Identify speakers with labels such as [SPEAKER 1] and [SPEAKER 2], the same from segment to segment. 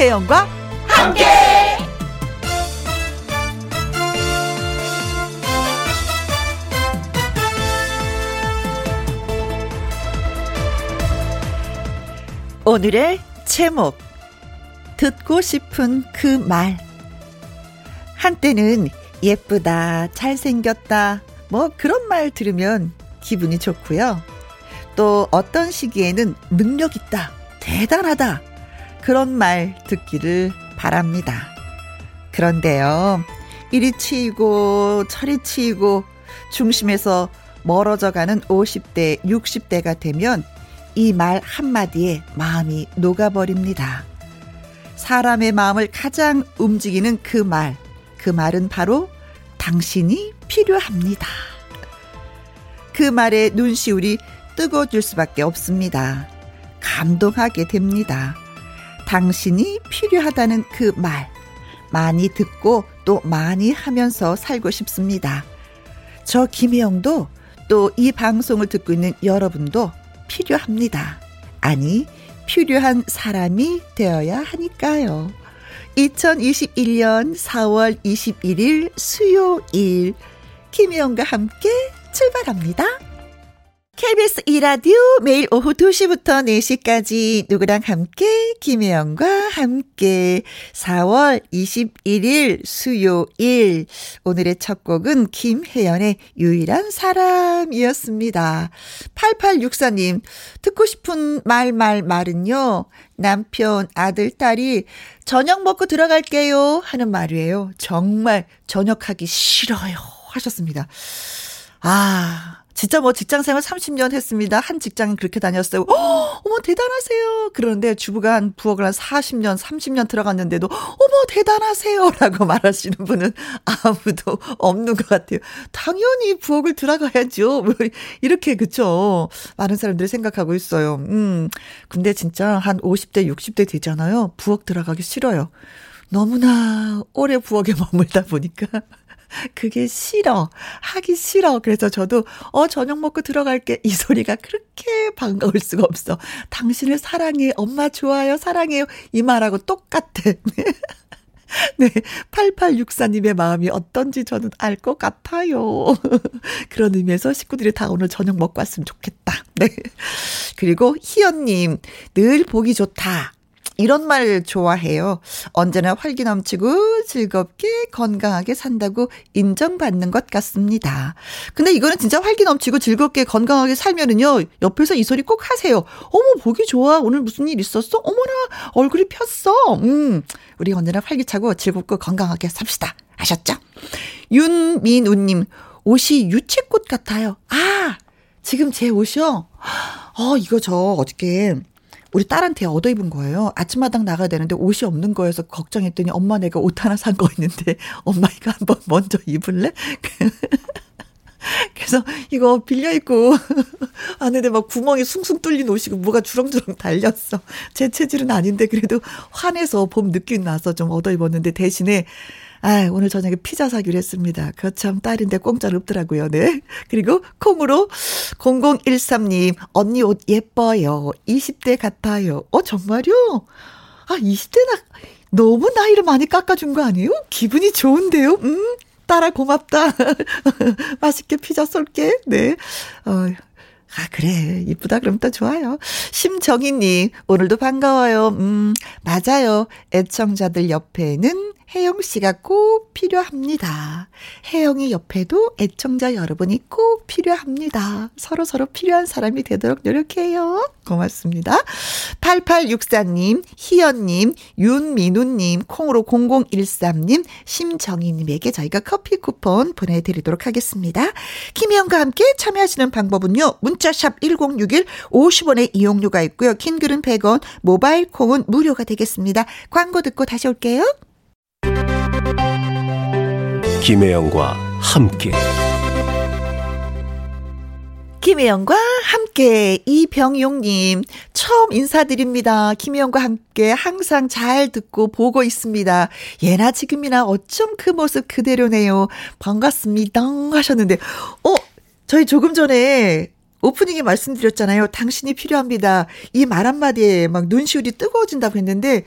[SPEAKER 1] 김혜영과 함께. 오늘의 제목 듣고 싶은 그 말 한때는 예쁘다 잘생겼다 뭐 그런 말 들으면 기분이 좋고요. 또 어떤 시기에는 능력 있다, 대단하다, 그런 말 듣기를 바랍니다. 그런데요, 이리 치이고 저리 치이고 중심에서 멀어져 가는 50대, 60대가 되면 이 말 한마디에 마음이 녹아버립니다. 사람의 마음을 가장 움직이는 그 말, 그 말은 바로 당신이 필요합니다. 그 말에 눈시울이 뜨거워질 수밖에 없습니다. 감동하게 됩니다. 당신이 필요하다는 그 말, 많이 듣고 또 많이 하면서 살고 싶습니다. 저 김혜영도 또 이 방송을 듣고 있는 여러분도 필요합니다. 아니, 필요한 사람이 되어야 하니까요. 2021년 4월 21일 수요일, 김혜영과 함께 출발합니다. KBS 이라디오 매일 오후 2시부터 4시까지 누구랑 함께 김혜영과 함께 4월 21일 수요일 오늘의 첫 곡은 김혜연의 유일한 사람이었습니다. 8864님 듣고 싶은 말 말 말은요. 남편 아들 딸이 저녁 먹고 들어갈게요 하는 말이에요. 정말 저녁하기 싫어요 하셨습니다. 아 진짜 뭐 직장 생활 30년 했습니다. 한 직장은 그렇게 다녔어요. 어, 어머, 대단하세요. 그런데 주부가 한 부엌을 한 40년, 30년 들어갔는데도, 어머, 대단하세요. 라고 말하시는 분은 아무도 없는 것 같아요. 당연히 부엌을 들어가야죠. 뭐 이렇게, 그쵸. 많은 사람들이 생각하고 있어요. 음. 근데 진짜 한 50대, 60대 되잖아요. 부엌 들어가기 싫어요. 너무나 오래 부엌에 머물다 보니까. 그게 싫어. 하기 싫어. 그래서 저도, 어, 저녁 먹고 들어갈게. 이 소리가 그렇게 반가울 수가 없어. 당신을 사랑해. 엄마 좋아요. 사랑해요. 이 말하고 똑같아. 네. 8864님의 마음이 어떤지 저는 알 것 같아요. 그런 의미에서 식구들이 다 오늘 저녁 먹고 왔으면 좋겠다. 네. 그리고 희연님, 늘 보기 좋다. 이런 말 좋아해요. 언제나 활기 넘치고 즐겁게 건강하게 산다고 인정받는 것 같습니다. 근데 이거는 진짜 활기 넘치고 즐겁게 건강하게 살면은요, 옆에서 이 소리 꼭 하세요. 어머, 보기 좋아. 오늘 무슨 일 있었어? 어머나, 얼굴이 폈어. 음, 우리 언제나 활기차고 즐겁고 건강하게 삽시다. 아셨죠? 윤민우 님, 옷이 유채꽃 같아요. 아, 지금 제 옷이요? 어, 이거 저 어저께 우리 딸한테 얻어 입은 거예요. 아침마당 나가야 되는데 옷이 없는 거여서 걱정했더니 엄마 내가 옷 하나 산 거 있는데 엄마 이거 한번 먼저 입을래? 그래서 이거 빌려 입고 왔는데 막 구멍이 숭숭 뚫린 옷이고 뭐가 주렁주렁 달렸어. 제 체질은 아닌데 그래도 환해서 봄 느낌 나서 좀 얻어 입었는데 대신에 아, 오늘 저녁에 피자 사기로 했습니다. 그참 딸인데 공짜로 없더라고요. 네. 그리고 콩으로 0013님, 언니 옷 예뻐요. 20대 같아요. 어, 정말요? 아, 20대나, 너무 나이를 많이 깎아준 거 아니에요? 기분이 좋은데요? 음, 딸아, 고맙다. 맛있게 피자 쏠게. 네. 어, 아, 그래. 이쁘다. 그럼 또 좋아요. 심정희님, 오늘도 반가워요. 음, 맞아요. 애청자들 옆에는 혜영 씨가 꼭 필요합니다. 혜영이 옆에도 애청자 여러분이 꼭 필요합니다. 서로 서로 필요한 사람이 되도록 노력해요. 고맙습니다. 8864님, 희연님, 윤민우님, 콩으로 0013님, 심정희님에게 저희가 커피 쿠폰 보내드리도록 하겠습니다. 김혜영과 함께 참여하시는 방법은요. 문자샵 1061 50원의 이용료가 있고요. 킹글은 100원, 모바일 콩은 무료가 되겠습니다. 광고 듣고 다시 올게요.
[SPEAKER 2] 김혜영과 함께
[SPEAKER 1] 김혜영과 함께 이병용님 처음 인사드립니다. 김혜영과 함께 항상 잘 듣고 보고 있습니다. 예나 지금이나 어쩜 그 모습 그대로네요. 반갑습니다 하셨는데 어 저희 조금 전에 오프닝에 말씀드렸잖아요. 당신이 필요합니다. 이 말 한마디에 막 눈시울이 뜨거워진다고 했는데,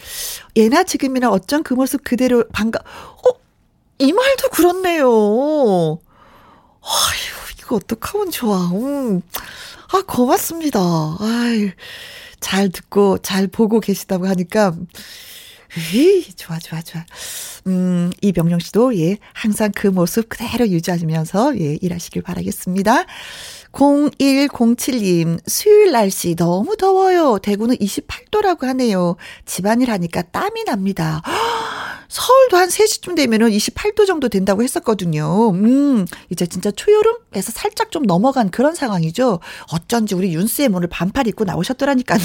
[SPEAKER 1] 예나 지금이나 어쩜 그 모습 그대로 반가, 어? 이 말도 그렇네요. 아휴, 이거 어떡하면 좋아. 음. 아, 고맙습니다. 아유, 잘 듣고, 잘 보고 계시다고 하니까, 에이, 좋아, 좋아, 좋아. 음, 이병용 씨도, 예, 항상 그 모습 그대로 유지하시면서, 예, 일하시길 바라겠습니다. 0107님, 수요일 날씨 너무 더워요. 대구는 28도라고 하네요. 집안일 하니까 땀이 납니다. 서울도 한 3시쯤 되면은 28도 정도 된다고 했었거든요. 음, 이제 진짜 초여름에서 살짝 좀 넘어간 그런 상황이죠. 어쩐지 우리 윤쌤 오늘 반팔 입고 나오셨더라니까요.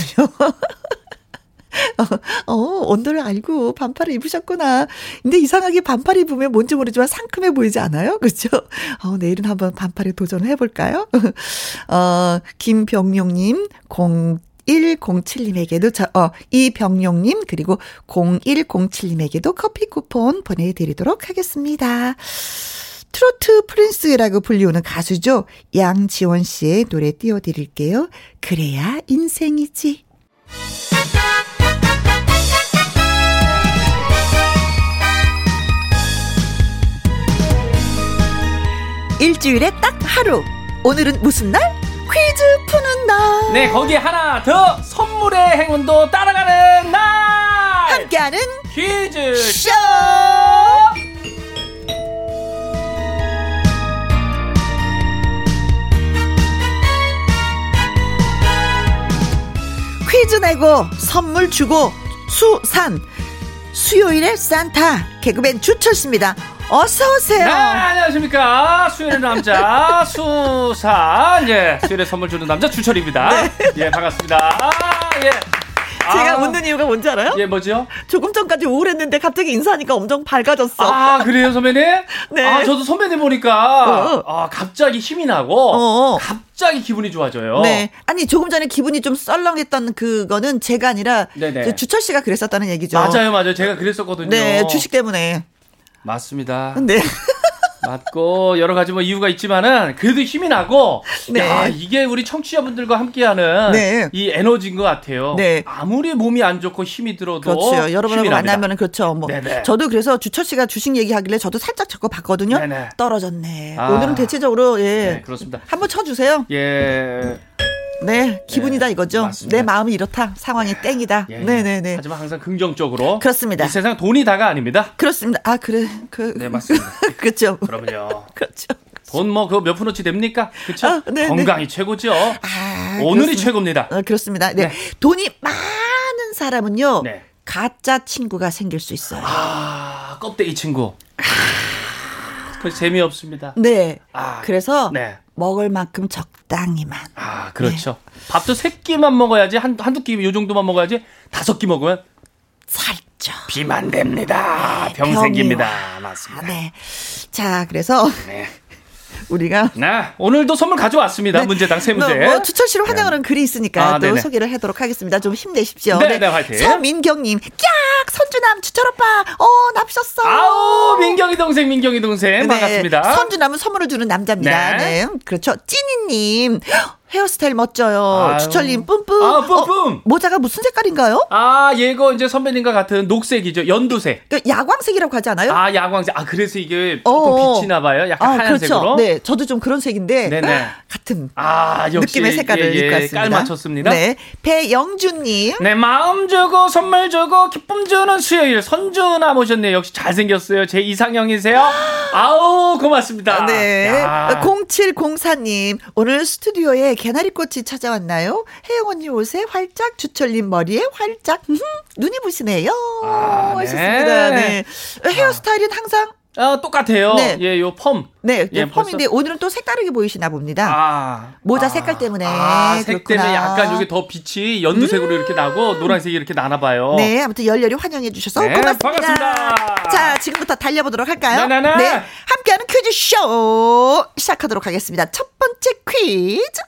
[SPEAKER 1] 어, 어, 온도를 알고 반팔을 입으셨구나. 근데 이상하게 반팔 입으면 뭔지 모르지만 상큼해 보이지 않아요? 그죠? 어, 내일은 한번 반팔에 도전을 해볼까요? 어, 김병용님, 0107님에게도, 저, 어, 이병용님, 그리고 0107님에게도 커피 쿠폰 보내드리도록 하겠습니다. 트로트 프린스라고 불리우는 가수죠. 양지원 씨의 노래 띄워드릴게요. 그래야 인생이지. 일주일에 딱 하루. 오늘은 무슨 날? 퀴즈 푸는 날.
[SPEAKER 3] 네, 거기에 하나 더 선물의 행운도 따라가는 날.
[SPEAKER 1] 함께하는
[SPEAKER 3] 퀴즈
[SPEAKER 1] 쇼. 퀴즈 내고 선물 주고 수산 수요일에 산타 개그맨 주철씨입니다. 어서 오세요.
[SPEAKER 3] 네, 안녕하십니까. 수요일의 남자, 수산. 예, 수요일에 선물 주는 남자, 주철입니다.
[SPEAKER 1] 네.
[SPEAKER 3] 예, 반갑습니다. 아, 예.
[SPEAKER 1] 제가
[SPEAKER 3] 아,
[SPEAKER 1] 웃는 이유가 뭔지 알아요?
[SPEAKER 3] 예, 뭐죠?
[SPEAKER 1] 조금 전까지 우울했는데 갑자기 인사하니까 엄청 밝아졌어.
[SPEAKER 3] 아, 그래요, 선배님?
[SPEAKER 1] 네.
[SPEAKER 3] 아, 저도 선배님 보니까,
[SPEAKER 1] 어, 어.
[SPEAKER 3] 아, 갑자기 힘이 나고,
[SPEAKER 1] 어, 어.
[SPEAKER 3] 갑자기 기분이 좋아져요.
[SPEAKER 1] 네. 아니, 조금 전에 기분이 좀 썰렁했던 그거는 제가 아니라
[SPEAKER 3] 네네.
[SPEAKER 1] 그 주철 씨가 그랬었다는 얘기죠.
[SPEAKER 3] 맞아요, 맞아요. 제가 그랬었거든요.
[SPEAKER 1] 네, 주식 때문에.
[SPEAKER 3] 맞습니다.
[SPEAKER 1] 네.
[SPEAKER 3] 맞고 여러 가지 뭐 이유가 있지만은 그래도 힘이 나고
[SPEAKER 1] 네.
[SPEAKER 3] 야 이게 우리 청취자분들과 함께하는
[SPEAKER 1] 네.
[SPEAKER 3] 이 에너지인 것 같아요.
[SPEAKER 1] 네.
[SPEAKER 3] 아무리 몸이 안 좋고 힘이 들어도
[SPEAKER 1] 그렇죠. 여러분하고. 만나면은 그렇죠. 뭐
[SPEAKER 3] 네네.
[SPEAKER 1] 저도 그래서 주철 씨가 주식 얘기하길래 저도 살짝 적어 봤거든요.
[SPEAKER 3] 네네.
[SPEAKER 1] 떨어졌네.
[SPEAKER 3] 아.
[SPEAKER 1] 오늘은 대체적으로 예.
[SPEAKER 3] 네, 그렇습니다.
[SPEAKER 1] 한번 쳐 주세요.
[SPEAKER 3] 예.
[SPEAKER 1] 네, 기분이다
[SPEAKER 3] 네,
[SPEAKER 1] 이거죠.
[SPEAKER 3] 맞습니다.
[SPEAKER 1] 내 마음이 이렇다. 상황이 땡이다.
[SPEAKER 3] 예.
[SPEAKER 1] 네, 네, 네.
[SPEAKER 3] 하지만 항상 긍정적으로.
[SPEAKER 1] 그렇습니다.
[SPEAKER 3] 이 세상 돈이 다가 아닙니다.
[SPEAKER 1] 그렇습니다. 아, 그래. 그
[SPEAKER 3] 네, 맞습니다.
[SPEAKER 1] 그렇죠.
[SPEAKER 3] 그럼요.
[SPEAKER 1] 그렇죠.
[SPEAKER 3] 돈 뭐그몇 푼어치 됩니까? 그렇죠?
[SPEAKER 1] 아, 네,
[SPEAKER 3] 건강이 최고죠.
[SPEAKER 1] 아,
[SPEAKER 3] 오늘이
[SPEAKER 1] 그렇습니다.
[SPEAKER 3] 최고입니다.
[SPEAKER 1] 어, 그렇습니다. 네.
[SPEAKER 3] 네.
[SPEAKER 1] 돈이 많은 사람은요.
[SPEAKER 3] 네.
[SPEAKER 1] 가짜 친구가 생길 수 있어요.
[SPEAKER 3] 아, 껍데기 친구. 그 재미없습니다.
[SPEAKER 1] 네.
[SPEAKER 3] 아,
[SPEAKER 1] 그래서
[SPEAKER 3] 네.
[SPEAKER 1] 먹을 만큼 적당히만.
[SPEAKER 3] 아, 그렇죠. 밥도 세 끼만 먹어야지, 한, 한두 끼, 요 정도만 먹어야지, 다섯 끼 먹으면
[SPEAKER 1] 살쪄.
[SPEAKER 3] 비만 됩니다. 병
[SPEAKER 1] 병이
[SPEAKER 3] 생깁니다.
[SPEAKER 1] 와.
[SPEAKER 3] 맞습니다.
[SPEAKER 1] 네. 자, 그래서
[SPEAKER 3] 네.
[SPEAKER 1] 우리가
[SPEAKER 3] 네, 오늘도 선물 가져왔습니다. 문제당 세 문제.
[SPEAKER 1] 뭐, 뭐 추철 씨를 환영하는 글이 있으니까
[SPEAKER 3] 아,
[SPEAKER 1] 또
[SPEAKER 3] 네네.
[SPEAKER 1] 소개를 하도록 하겠습니다. 좀 힘내십시오.
[SPEAKER 3] 네, 네, 화이팅.
[SPEAKER 1] 서민경님, 깍! 선주남, 주철 오빠, 어, 납셨어.
[SPEAKER 3] 아우, 민경이 동생, 민경이 동생.
[SPEAKER 1] 네,
[SPEAKER 3] 반갑습니다.
[SPEAKER 1] 선주남은 선물을 주는 남자입니다.
[SPEAKER 3] 네.
[SPEAKER 1] 네. 그렇죠. 찐이님, 헤어스타일 멋져요.
[SPEAKER 3] 아유.
[SPEAKER 1] 주철님, 뿜뿜.
[SPEAKER 3] 아, 뿜뿜.
[SPEAKER 1] 어, 모자가 무슨 색깔인가요?
[SPEAKER 3] 아, 얘거 이제 선배님과 같은 녹색이죠. 연두색.
[SPEAKER 1] 그 야광색이라고 하지 않아요?
[SPEAKER 3] 아, 야광색. 아, 그래서 이게 조금
[SPEAKER 1] 어.
[SPEAKER 3] 빛이나 봐요. 약간
[SPEAKER 1] 아,
[SPEAKER 3] 하얀색으로.
[SPEAKER 1] 그렇죠. 네, 저도 좀 그런 색인데
[SPEAKER 3] 네네.
[SPEAKER 1] 같은
[SPEAKER 3] 아, 역시
[SPEAKER 1] 느낌의 색깔을
[SPEAKER 3] 예, 예,
[SPEAKER 1] 입고 왔습니다.
[SPEAKER 3] 깔 맞췄습니다.
[SPEAKER 1] 네, 배영주님.
[SPEAKER 3] 네, 마음 주고 선물 주고 기쁨 주는 수요일 선주나 모셨네요. 역시 잘생겼어요. 제 이상형이세요. 아우 고맙습니다.
[SPEAKER 1] 네.
[SPEAKER 3] 야.
[SPEAKER 1] 0704님, 오늘 스튜디오에 개나리꽃이 찾아왔나요? 혜영 언니 옷에 활짝, 주철님 머리에 활짝, 음, 눈이 부시네요.
[SPEAKER 3] 아, 네.
[SPEAKER 1] 하셨습니다. 네. 헤어스타일은 항상,
[SPEAKER 3] 아, 똑같아요.
[SPEAKER 1] 네.
[SPEAKER 3] 예, 요 펌.
[SPEAKER 1] 네,
[SPEAKER 3] 예,
[SPEAKER 1] 펌인데 오늘은 또 색다르게 보이시나 봅니다.
[SPEAKER 3] 아.
[SPEAKER 1] 모자
[SPEAKER 3] 아.
[SPEAKER 1] 색깔 때문에.
[SPEAKER 3] 아, 색
[SPEAKER 1] 그렇구나.
[SPEAKER 3] 때문에 약간 여기 더 빛이 연두색으로 이렇게 나고 노란색이 이렇게 나나 봐요.
[SPEAKER 1] 네, 아무튼 열렬히 환영해 주셔서
[SPEAKER 3] 네,
[SPEAKER 1] 고맙습니다.
[SPEAKER 3] 반갑습니다.
[SPEAKER 1] 자, 지금부터 달려보도록 할까요?
[SPEAKER 3] 네네네.
[SPEAKER 1] 네, 함께하는 퀴즈쇼 시작하도록 하겠습니다. 첫 번째 퀴즈.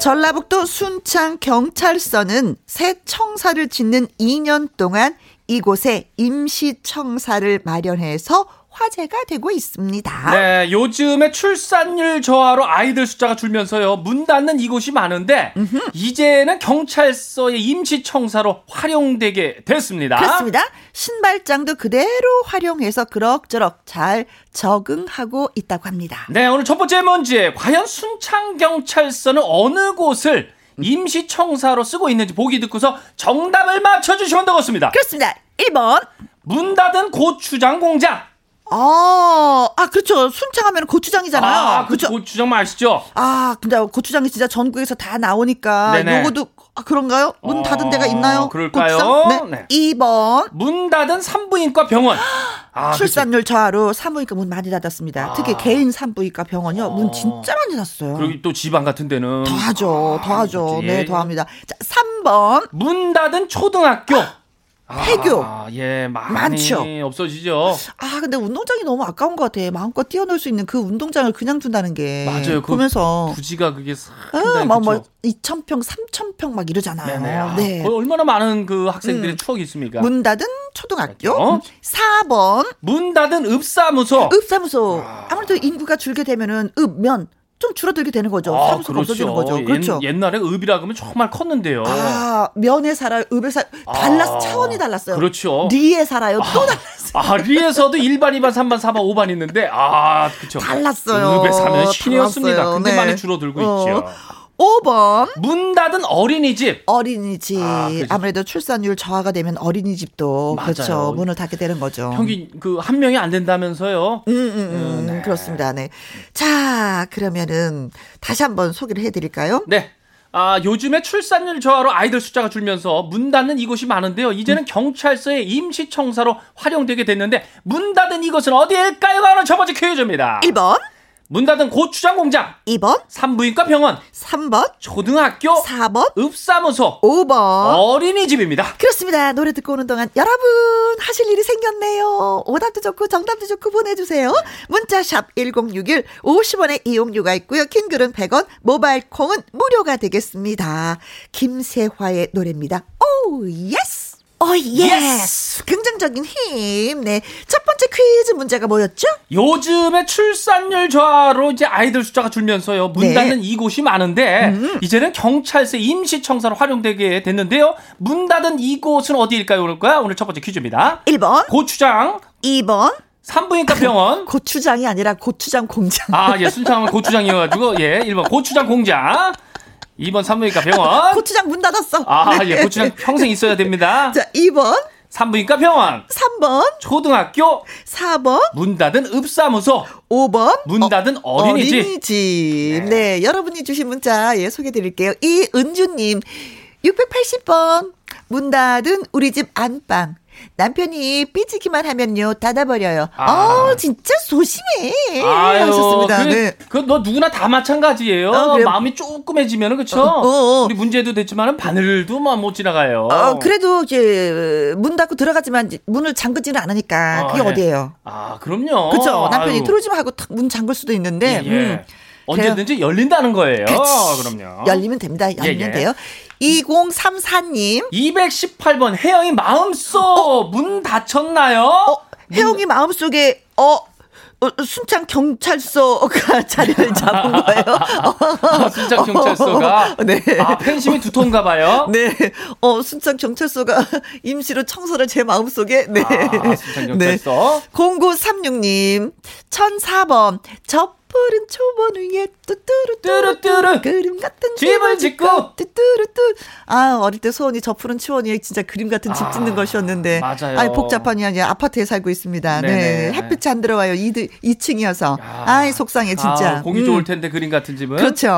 [SPEAKER 1] 전라북도 순창 경찰서는 새 청사를 짓는 2년 동안 이곳에 임시 청사를 마련해서 화제가 되고 있습니다.
[SPEAKER 3] 네, 요즘에 출산율 저하로 아이들 숫자가 줄면서요. 문 닫는 이곳이 많은데 음흠. 이제는 경찰서의 임시청사로 활용되게 됐습니다.
[SPEAKER 1] 그렇습니다. 신발장도 그대로 활용해서 그럭저럭 잘 적응하고 있다고 합니다.
[SPEAKER 3] 네, 오늘 첫 번째 문제. 과연 순창 경찰서는 어느 곳을 임시청사로 쓰고 있는지 보기 듣고서 정답을 맞춰주시면 되겠습니다.
[SPEAKER 1] 그렇습니다. 1번.
[SPEAKER 3] 문 닫은 고추장 공장.
[SPEAKER 1] 아, 아, 그렇죠. 순창하면 고추장이잖아요.
[SPEAKER 3] 아, 그렇죠. 고추장 맛있죠?
[SPEAKER 1] 아, 근데 고추장이 진짜 전국에서 다 나오니까. 네네. 요거도, 아, 그런가요? 문 닫은 데가 어, 있나요?
[SPEAKER 3] 그럴까요?
[SPEAKER 1] 네. 네. 2번.
[SPEAKER 3] 문 닫은 산부인과 병원.
[SPEAKER 1] 아, 출산율 저하로 산부인과 문 많이 닫았습니다. 아. 특히 개인 산부인과 병원이요. 문 어. 진짜 많이 닫았어요.
[SPEAKER 3] 그리고 또 지방 같은 데는.
[SPEAKER 1] 더 하죠. 더 하죠. 아, 네, 더 합니다. 자, 3번.
[SPEAKER 3] 문 닫은 초등학교.
[SPEAKER 1] 폐교.
[SPEAKER 3] 아, 예, 많이 많죠. 없어지죠.
[SPEAKER 1] 아, 근데 운동장이 너무 아까운 것 같아. 마음껏 뛰어놀 수 있는 그 운동장을 그냥 둔다는 게.
[SPEAKER 3] 맞아요.
[SPEAKER 1] 보면서.
[SPEAKER 3] 부지가 그게
[SPEAKER 1] 아, 막, 뭐, 2,000평, 3,000평 막 이러잖아요. 네네. 아,
[SPEAKER 3] 네. 얼마나 많은 그 학생들의 음. 추억이 있습니까?
[SPEAKER 1] 문 닫은 초등학교. 어? 4번.
[SPEAKER 3] 문 닫은 읍사무소.
[SPEAKER 1] 읍사무소. 아. 아무래도 인구가 줄게 되면은 읍면 좀 줄어들게 되는 거죠. 아, 사무소가 그렇죠. 없어지는 거죠. 그렇죠.
[SPEAKER 3] 옛, 날에 읍이라 그러면 정말 컸는데요.
[SPEAKER 1] 아, 면에 살아요. 읍에 살 달랐 아, 차원이 달랐어요.
[SPEAKER 3] 그렇죠.
[SPEAKER 1] 리에 살아요. 또 아, 달랐어요.
[SPEAKER 3] 아, 리에서도 1반, 2반, 3반, 4반, 5반 있는데 아, 그렇죠.
[SPEAKER 1] 달랐어요.
[SPEAKER 3] 읍에 사면 신이었습니다. 근데 네. 많이 줄어들고 어. 있죠.
[SPEAKER 1] 5번.
[SPEAKER 3] 문 닫은 어린이집.
[SPEAKER 1] 어린이집. 아, 무래도 출산율 저하가 되면 어린이집도 맞아요. 그렇죠. 문을 닫게 되는 거죠.
[SPEAKER 3] 평균 그 한 명이 안 된다면서요.
[SPEAKER 1] 음, 음, 음. 네. 그렇습니다. 네. 자, 그러면은 다시 한번 소개를 해 드릴까요?
[SPEAKER 3] 네. 아, 요즘에 출산율 저하로 아이들 숫자가 줄면서 문 닫는 이곳이 많은데요. 이제는 음. 경찰서의 임시청사로 활용되게 됐는데 문 닫은 이곳은 어디일까요? 하는 첫 번째 퀴즈입니다.
[SPEAKER 1] 1번.
[SPEAKER 3] 문 닫은 고추장 공장.
[SPEAKER 1] 2번.
[SPEAKER 3] 산부인과 병원.
[SPEAKER 1] 3번.
[SPEAKER 3] 초등학교.
[SPEAKER 1] 4번.
[SPEAKER 3] 읍사무소.
[SPEAKER 1] 5번.
[SPEAKER 3] 어린이집입니다.
[SPEAKER 1] 그렇습니다. 노래 듣고 오는 동안 여러분 하실 일이 생겼네요. 오답도 좋고 정답도 좋고 보내주세요. 문자 샵 1061 50원의 이용료가 있고요. 긴 글은 100원, 모바일 콩은 무료가 되겠습니다. 김세화의 노래입니다. Oh, yes! Oh, yes. 긍정적인 힘. 네. 첫 번째 퀴즈 문제가 뭐였죠?
[SPEAKER 3] 요즘에 출산율 저하로 이제 아이들 숫자가 줄면서요. 문 네. 닫는 이곳이 많은데 음. 이제는 경찰서 임시청사로 활용되게 됐는데요. 문 닫은 이곳은 어디일까요? 오늘 거야? 오늘 첫 번째 퀴즈입니다.
[SPEAKER 1] 1번.
[SPEAKER 3] 고추장.
[SPEAKER 1] 2번.
[SPEAKER 3] 산부인과 병원.
[SPEAKER 1] 고추장이 아니라 고추장 공장.
[SPEAKER 3] 아, 예. 순창은 고추장이어가지고, 예. 1번 고추장 공장. 2번 산부인과 병원.
[SPEAKER 1] 고추장 문 닫았어.
[SPEAKER 3] 아, 네. 예, 고추장 평생 있어야 됩니다.
[SPEAKER 1] 자, 2번.
[SPEAKER 3] 산부인과 병원.
[SPEAKER 1] 3번.
[SPEAKER 3] 초등학교.
[SPEAKER 1] 4번.
[SPEAKER 3] 문 닫은 읍사무소.
[SPEAKER 1] 5번.
[SPEAKER 3] 문 닫은 어, 린이집
[SPEAKER 1] 어린이집. 네. 네. 여러분이 주신 문자, 예, 소개 드릴게요. 이은주님. 680번. 문 닫은 우리 집 안방. 남편이 삐지기만 하면요 닫아버려요. 아, 어, 진짜 소심해. 아유, 하셨습니다.
[SPEAKER 3] 그,
[SPEAKER 1] 네.
[SPEAKER 3] 그너 누구나 다 마찬가지예요. 어, 마음이 조금해지면은 그쵸? 어, 어, 어. 우리 문제도 됐지만은 바늘도 못 지나가요.
[SPEAKER 1] 어, 그래도 이제 문 닫고 들어가지만 문을 잠그지는 않으니까 그게 네. 어디예요?
[SPEAKER 3] 아, 그럼요.
[SPEAKER 1] 그렇죠. 남편이 아유. 들어오지 마 하고 문 잠글 수도 있는데. 예, 예. 음.
[SPEAKER 3] 언제든지 열린다는 거예요.
[SPEAKER 1] 그치.
[SPEAKER 3] 그럼요.
[SPEAKER 1] 열리면 됩니다. 열리면 예, 예. 돼요. 2034님.
[SPEAKER 3] 218번 혜영이 마음속 어? 문 닫혔나요? 어,
[SPEAKER 1] 혜영이 마음속에 어 어, 순창 경찰서가 자리를 잡은 거예요.
[SPEAKER 3] 아, 순창 경찰서가 네. 아, 팬심이 두터운가 봐요.
[SPEAKER 1] 네. 어, 순창 경찰서가 임시로 청소를 제 마음속에 네.
[SPEAKER 3] 아, 순창 경찰서.
[SPEAKER 1] 네. 0936님 1004번 접 푸른 초원 위에 뚜뚜루뚜루 그림 같은
[SPEAKER 3] 집을 짓고
[SPEAKER 1] 뚜뚜루뚜 아 어릴 때 소원이 저 푸른 초원 위에 진짜 그림 같은 집 아, 짓는 것이었는데
[SPEAKER 3] 맞아요.
[SPEAKER 1] 아니 복잡하니 아니 아파트에 살고 있습니다. 네네. 네 햇빛이 안 들어와요. 2, 2층이어서 아, 이 속상해 진짜.
[SPEAKER 3] 아, 공기 음. 좋을 텐데 그림 같은 집은
[SPEAKER 1] 그렇죠.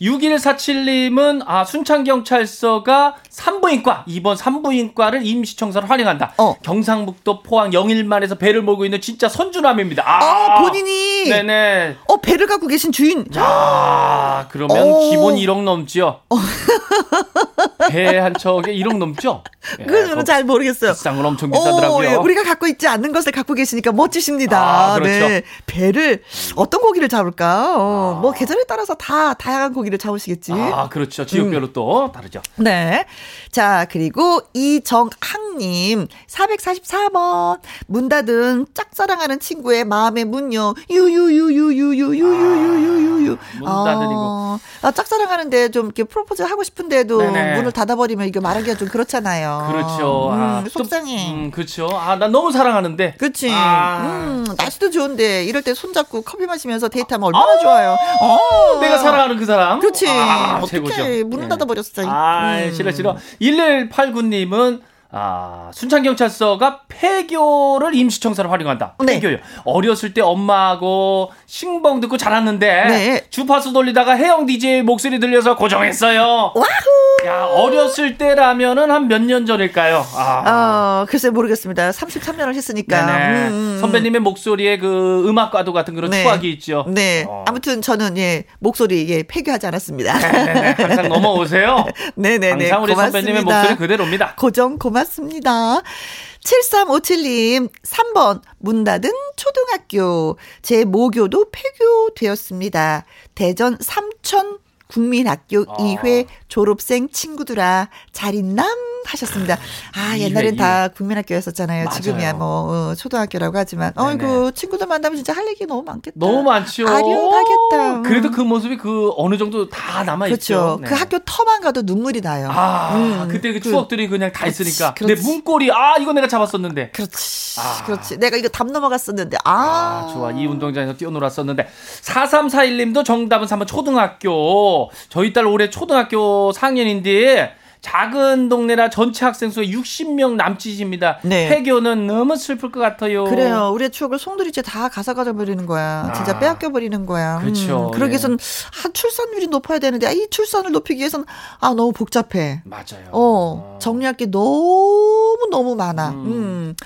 [SPEAKER 3] 네. 6147님은 아 순창 경찰서가 산부인과 이번 산부인과를 임시청사로 활용한다. 어. 경상북도 포항 영일만에서 배를 몰고 있는 진짜 선주남입니다.
[SPEAKER 1] 아, 어, 본인이
[SPEAKER 3] 네네.
[SPEAKER 1] 어, 배를 갖고 계신 주인.
[SPEAKER 3] 야, 그러면 오. 어. 기본 1억 넘지요. 어. 배한 척에 1억 넘죠?
[SPEAKER 1] 예, 그건 잘 모르겠어요.
[SPEAKER 3] 비싼 건 엄청 비싸더라고요. 오, 예,
[SPEAKER 1] 우리가 갖고 있지 않는 것을 갖고 계시니까 멋지십니다. 아, 그렇죠. 네. 배를 어떤 고기를 잡을까? 어, 아. 뭐 계절에 따라서 다 다양한 고기를 잡으시겠지.
[SPEAKER 3] 아, 그렇죠. 지역별로 음. 또 다르죠.
[SPEAKER 1] 네. 자, 그리고 이정학 님 444번 문 닫은 짝사랑하는 친구의 마음의 문요 유유유유유유유유유유
[SPEAKER 3] 문 닫으리고
[SPEAKER 1] 아, 짝사랑하는데 좀 이렇게 프로포즈 하고 싶은데도. 문을 닫아버리면 이게 말하기가 좀 그렇잖아요.
[SPEAKER 3] 그렇죠. 음,
[SPEAKER 1] 아, 속상해.
[SPEAKER 3] 음, 그렇죠. 아, 난 너무 사랑하는데.
[SPEAKER 1] 그렇지. 아. 음, 날씨도 좋은데 이럴 때 손잡고 커피 마시면서 데이트하면 얼마나 아~ 좋아요. 어.
[SPEAKER 3] 내가 사랑하는 그 사람.
[SPEAKER 1] 그렇지. 아, 어떻게 문을 네. 닫아버렸어.
[SPEAKER 3] 아, 음. 싫어 싫어. 1189님은 아, 순창경찰서가 폐교를 임시청사로 활용한다. 네. 폐교요. 어렸을 때 엄마하고 신봉 듣고 자랐는데 네. 주파수 돌리다가 해영 DJ 목소리 들려서 고정했어요.
[SPEAKER 1] 와후!
[SPEAKER 3] 야, 어렸을 때라면은 한 몇 년 전일까요?
[SPEAKER 1] 아. 어, 글쎄 모르겠습니다. 33년을 했으니까.
[SPEAKER 3] 음, 음, 음. 선배님의 목소리에 그 음악과도 같은 그런 네. 추억이 있죠.
[SPEAKER 1] 네. 어. 아무튼 저는 예, 목소리 예, 폐교하지 않았습니다.
[SPEAKER 3] 네네. 항상 넘어오세요. 네네네. 항상 우리 고맙습니다. 선배님의 목소리 그대로입니다.
[SPEAKER 1] 고정 고맙습니다. 7357님, 3번, 문 닫은 초등학교. 제 모교도 폐교되었습니다. 대전 삼천 국민학교 아. 2회 졸업생 친구들아, 잘 있남? 하셨습니다. 아, 옛날엔 다 국민학교였었잖아요. 맞아요. 지금이야 뭐 어, 초등학교라고 하지만 어이구 친구들 만나면 진짜 할 얘기 너무 많겠다.
[SPEAKER 3] 너무 많죠.
[SPEAKER 1] 아련하겠다.
[SPEAKER 3] 그래도 그 모습이 그 어느 정도 다 남아 있죠.
[SPEAKER 1] 그렇죠. 네. 그 학교 터만 가도 눈물이 나요.
[SPEAKER 3] 아, 음, 그때 그, 그 추억들이 그 냥 다 그렇지, 있으니까. 그렇지. 내 문고리 아, 이거 내가 잡았었는데.
[SPEAKER 1] 그렇지. 아. 그렇지. 내가 이거 담 넘어갔었는데. 아.
[SPEAKER 3] 아 좋아. 이 운동장에서 뛰어놀았었는데. 4341님도 정답은 3번 초등학교. 저희 딸 올해 초등학교 4학년인데 작은 동네라 전체 학생 수 60명 남짓입니다. 네. 폐교는 너무 슬플 것 같아요.
[SPEAKER 1] 그래요. 우리의 추억을 송두리째 다 가져가져 버리는 거야. 아. 진짜 빼앗겨 버리는 거야.
[SPEAKER 3] 그렇죠.
[SPEAKER 1] 음, 그러기 위해서는 아, 출산율이 높아야 되는데 아, 이 출산을 높이기 위해서는 아 너무 복잡해.
[SPEAKER 3] 맞아요.
[SPEAKER 1] 어, 어. 정리할 게 너무 너무 많아. 음. 음.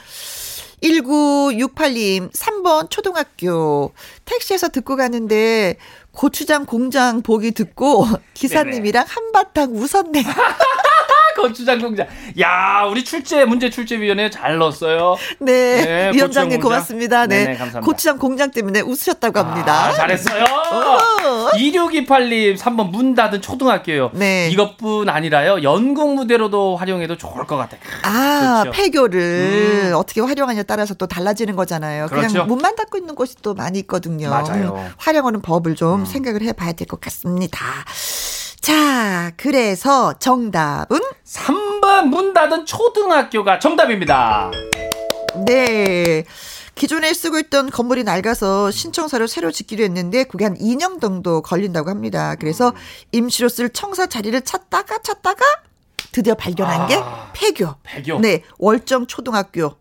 [SPEAKER 1] 1968님, 3번 초등학교. 택시에서 듣고 가는데 고추장 공장 보기 듣고 기사님이랑. 한바탕 웃었네.
[SPEAKER 3] 고추장 공장. 야, 우리 출제 문제 출제위원회 잘 넣었어요.
[SPEAKER 1] 네, 네 위원장님 고맙습니다. 네, 네네, 감사합니다. 고추장 공장 때문에 웃으셨다고 합니다.
[SPEAKER 3] 아, 잘했어요. 2628님 3번 문 닫은 초등학교요. 네. 이것뿐 아니라요. 연극 무대로도 활용해도 좋을 것 같아요.
[SPEAKER 1] 아, 그렇죠. 폐교를 음. 어떻게 활용하냐에 따라서 또 달라지는 거잖아요. 그렇죠. 그냥 문만 닫고 있는 곳이 또 많이 있거든요.
[SPEAKER 3] 맞아요.
[SPEAKER 1] 음, 활용하는 법을 좀 음. 생각을 해봐야 될 것 같습니다. 자, 그래서 정답은
[SPEAKER 3] 3번 문 닫은 초등학교가 정답입니다.
[SPEAKER 1] 네. 기존에 쓰고 있던 건물이 낡아서 신청사를 새로 짓기로 했는데 그게 한 2년 정도 걸린다고 합니다. 그래서 임시로 쓸 청사 자리를 찾다가 찾다가 드디어 발견한 아, 게 폐교.
[SPEAKER 3] 폐교.
[SPEAKER 1] 네, 월정 초등학교.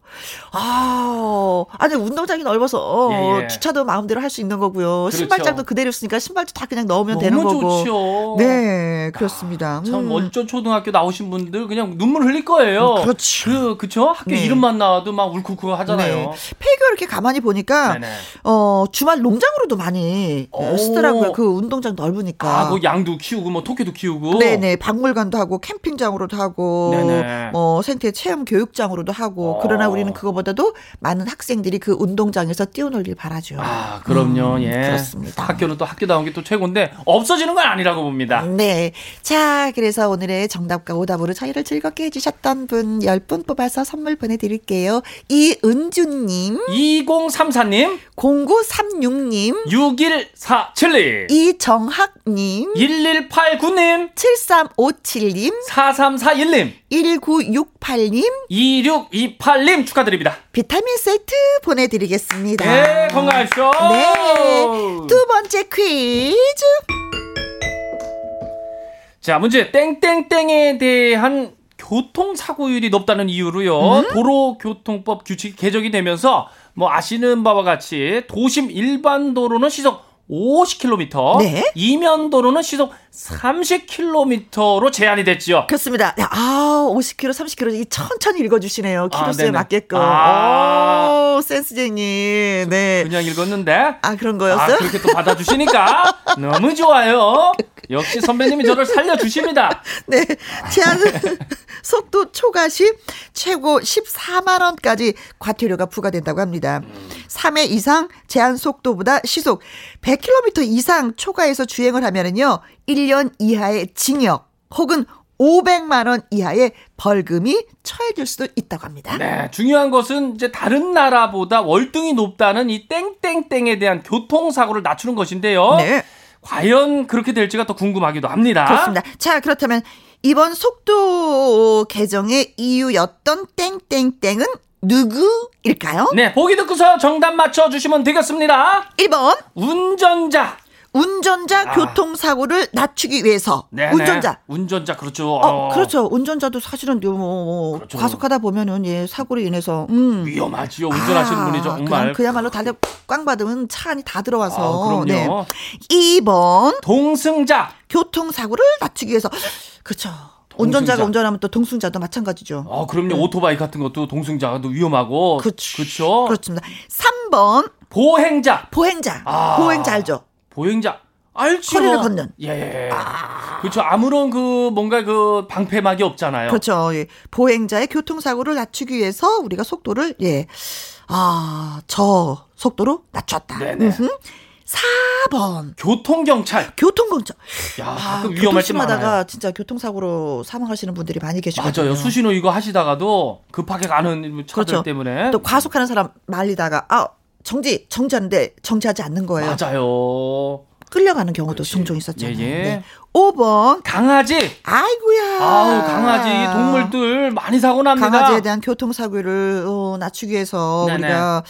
[SPEAKER 1] 아, 아니 운동장이 넓어서 어, 예, 예. 주차도 마음대로 할 수 있는 거고요. 그렇죠. 신발장도 그대로 있으니까 신발도 다 그냥 넣으면 되는 거고.
[SPEAKER 3] 좋죠.
[SPEAKER 1] 네, 그렇습니다.
[SPEAKER 3] 아, 참 음. 원조 초등학교 나오신 분들 그냥 눈물 흘릴 거예요.
[SPEAKER 1] 음, 그렇죠.
[SPEAKER 3] 그 그쵸? 학교 네. 이름만 나와도 막 울컥울컥 하잖아요. 네.
[SPEAKER 1] 폐교 이렇게 가만히 보니까 네네. 어 주말 농장으로도 많이 오. 쓰더라고요. 그 운동장 넓으니까.
[SPEAKER 3] 아, 뭐 양도 키우고 뭐 토끼도 키우고.
[SPEAKER 1] 네 네, 박물관도 하고 캠핑장으로 도 하고 네네. 뭐 생태 체험 교육장으로도 하고. 어. 그러나 우리 우리는 그거보다도 많은 학생들이 그 운동장에서 뛰어놀길 바라죠.
[SPEAKER 3] 아, 그럼요. 음, 예.
[SPEAKER 1] 그렇습니다.
[SPEAKER 3] 학교는 또 학교다운 게 또 최고인데 없어지는 건 아니라고 봅니다.
[SPEAKER 1] 네. 자, 그래서 오늘의 정답과 오답으로 저희를 즐겁게 해주셨던 분 10분 뽑아서 선물 보내드릴게요. 이은주님.
[SPEAKER 3] 2034님.
[SPEAKER 1] 0936님.
[SPEAKER 3] 6147님.
[SPEAKER 1] 이정학님.
[SPEAKER 3] 1189님.
[SPEAKER 1] 7357님.
[SPEAKER 3] 4341님.
[SPEAKER 1] 1968님.
[SPEAKER 3] 2628님 축하드립니다.
[SPEAKER 1] 비타민 세트 보내드리겠습니다.
[SPEAKER 3] 네, 건강하십시오.
[SPEAKER 1] 네. 두 번째 퀴즈.
[SPEAKER 3] 자, 문제. 땡땡땡에 대한 교통사고율이 높다는 이유로요. 음? 도로교통법 규칙이 개정이 되면서 뭐 아시는 바와 같이 도심 일반 도로는 시속 50km, 네? 이면 도로는 시속 30km로 제한이 됐지요.
[SPEAKER 1] 그렇습니다. 아, 50km, 30km 천천히 읽어주시네요. 키로수에 아, 맞게끔. 아~ 오, 센스쟁님. 네.
[SPEAKER 3] 그냥 읽었는데.
[SPEAKER 1] 아, 그런 거였어요?
[SPEAKER 3] 아, 그렇게 또 받아주시니까 너무 좋아요. 역시 선배님이 저를 살려주십니다.
[SPEAKER 1] 네. 제한 속도 초과 시 최고 14만 원까지 과태료가 부과된다고 합니다. 3회 이상 제한 속도보다 시속 100km 이상 초과해서 주행을 하면은요. 1년 이하의 징역 혹은 500만 원 이하의 벌금이 처해질 수도 있다고 합니다.
[SPEAKER 3] 네, 중요한 것은 이제 다른 나라보다 월등히 높다는 이 땡땡땡에 대한 교통사고를 낮추는 것인데요.
[SPEAKER 1] 네.
[SPEAKER 3] 과연 그렇게 될지가 더 궁금하기도 합니다.
[SPEAKER 1] 그렇습니다. 자, 그렇다면 이번 속도 개정의 이유였던 땡땡땡은 누구일까요?
[SPEAKER 3] 네, 보기 듣고서 정답 맞춰주시면 되겠습니다.
[SPEAKER 1] 1번
[SPEAKER 3] 운전자.
[SPEAKER 1] 운전자
[SPEAKER 3] 아.
[SPEAKER 1] 교통사고를 낮추기 위해서
[SPEAKER 3] 네,
[SPEAKER 1] 운전자
[SPEAKER 3] 네. 운전자 그렇죠.
[SPEAKER 1] 어, 그렇죠. 운전자도 사실은 뭐, 뭐
[SPEAKER 3] 그렇죠.
[SPEAKER 1] 과속하다 보면은 예 사고로 인해서 음.
[SPEAKER 3] 위험하지요. 운전하시는
[SPEAKER 1] 아,
[SPEAKER 3] 분이 정말.
[SPEAKER 1] 그야말로 달려 꽝 받으면 차 안이 다 들어와서. 네.
[SPEAKER 3] 아, 그럼요.
[SPEAKER 1] 2번
[SPEAKER 3] 동승자.
[SPEAKER 1] 교통사고를 낮추기 위해서 그렇죠. 운전자가 운전하면 또 동승자도 마찬가지죠.
[SPEAKER 3] 어, 그럼요. 오토바이 같은 것도 동승자가 또 위험하고.
[SPEAKER 1] 네. 그렇죠.
[SPEAKER 3] 그렇죠.
[SPEAKER 1] 그렇습니다. 3번
[SPEAKER 3] 보행자.
[SPEAKER 1] 보행자.
[SPEAKER 3] 아.
[SPEAKER 1] 보행자 알죠?
[SPEAKER 3] 보행자. 알죠.
[SPEAKER 1] 허리를 걷는.
[SPEAKER 3] 예. 그렇죠. 아무런 그 뭔가 그 방패막이 없잖아요.
[SPEAKER 1] 그렇죠. 예. 보행자의 교통사고를 낮추기 위해서 우리가 속도를 예. 아, 저 속도로 낮췄다.
[SPEAKER 3] 네네.
[SPEAKER 1] 음흠. 4번
[SPEAKER 3] 교통경찰.
[SPEAKER 1] 교통공처.
[SPEAKER 3] 야,
[SPEAKER 1] 아,
[SPEAKER 3] 위험할 때 많아요.
[SPEAKER 1] 교통심하다가 진짜 교통사고로 사망하시는 분들이 많이 계시거든요.
[SPEAKER 3] 맞아요. 수신호 이거 하시다가도 급하게 가는 차들
[SPEAKER 1] 그렇죠.
[SPEAKER 3] 때문에.
[SPEAKER 1] 또 과속하는 사람 말리다가 아 정지 정지하는데 정지하지 않는 거예요.
[SPEAKER 3] 맞아요.
[SPEAKER 1] 끌려가는 경우도 종종 있었잖아요.
[SPEAKER 3] 예, 예.
[SPEAKER 1] 네. 5번
[SPEAKER 3] 강아지.
[SPEAKER 1] 아이고야.
[SPEAKER 3] 아우, 강아지, 동물들 많이 사고 납니다.
[SPEAKER 1] 강아지에 대한 교통사고를 어, 낮추기 위해서
[SPEAKER 3] 네네.
[SPEAKER 1] 우리가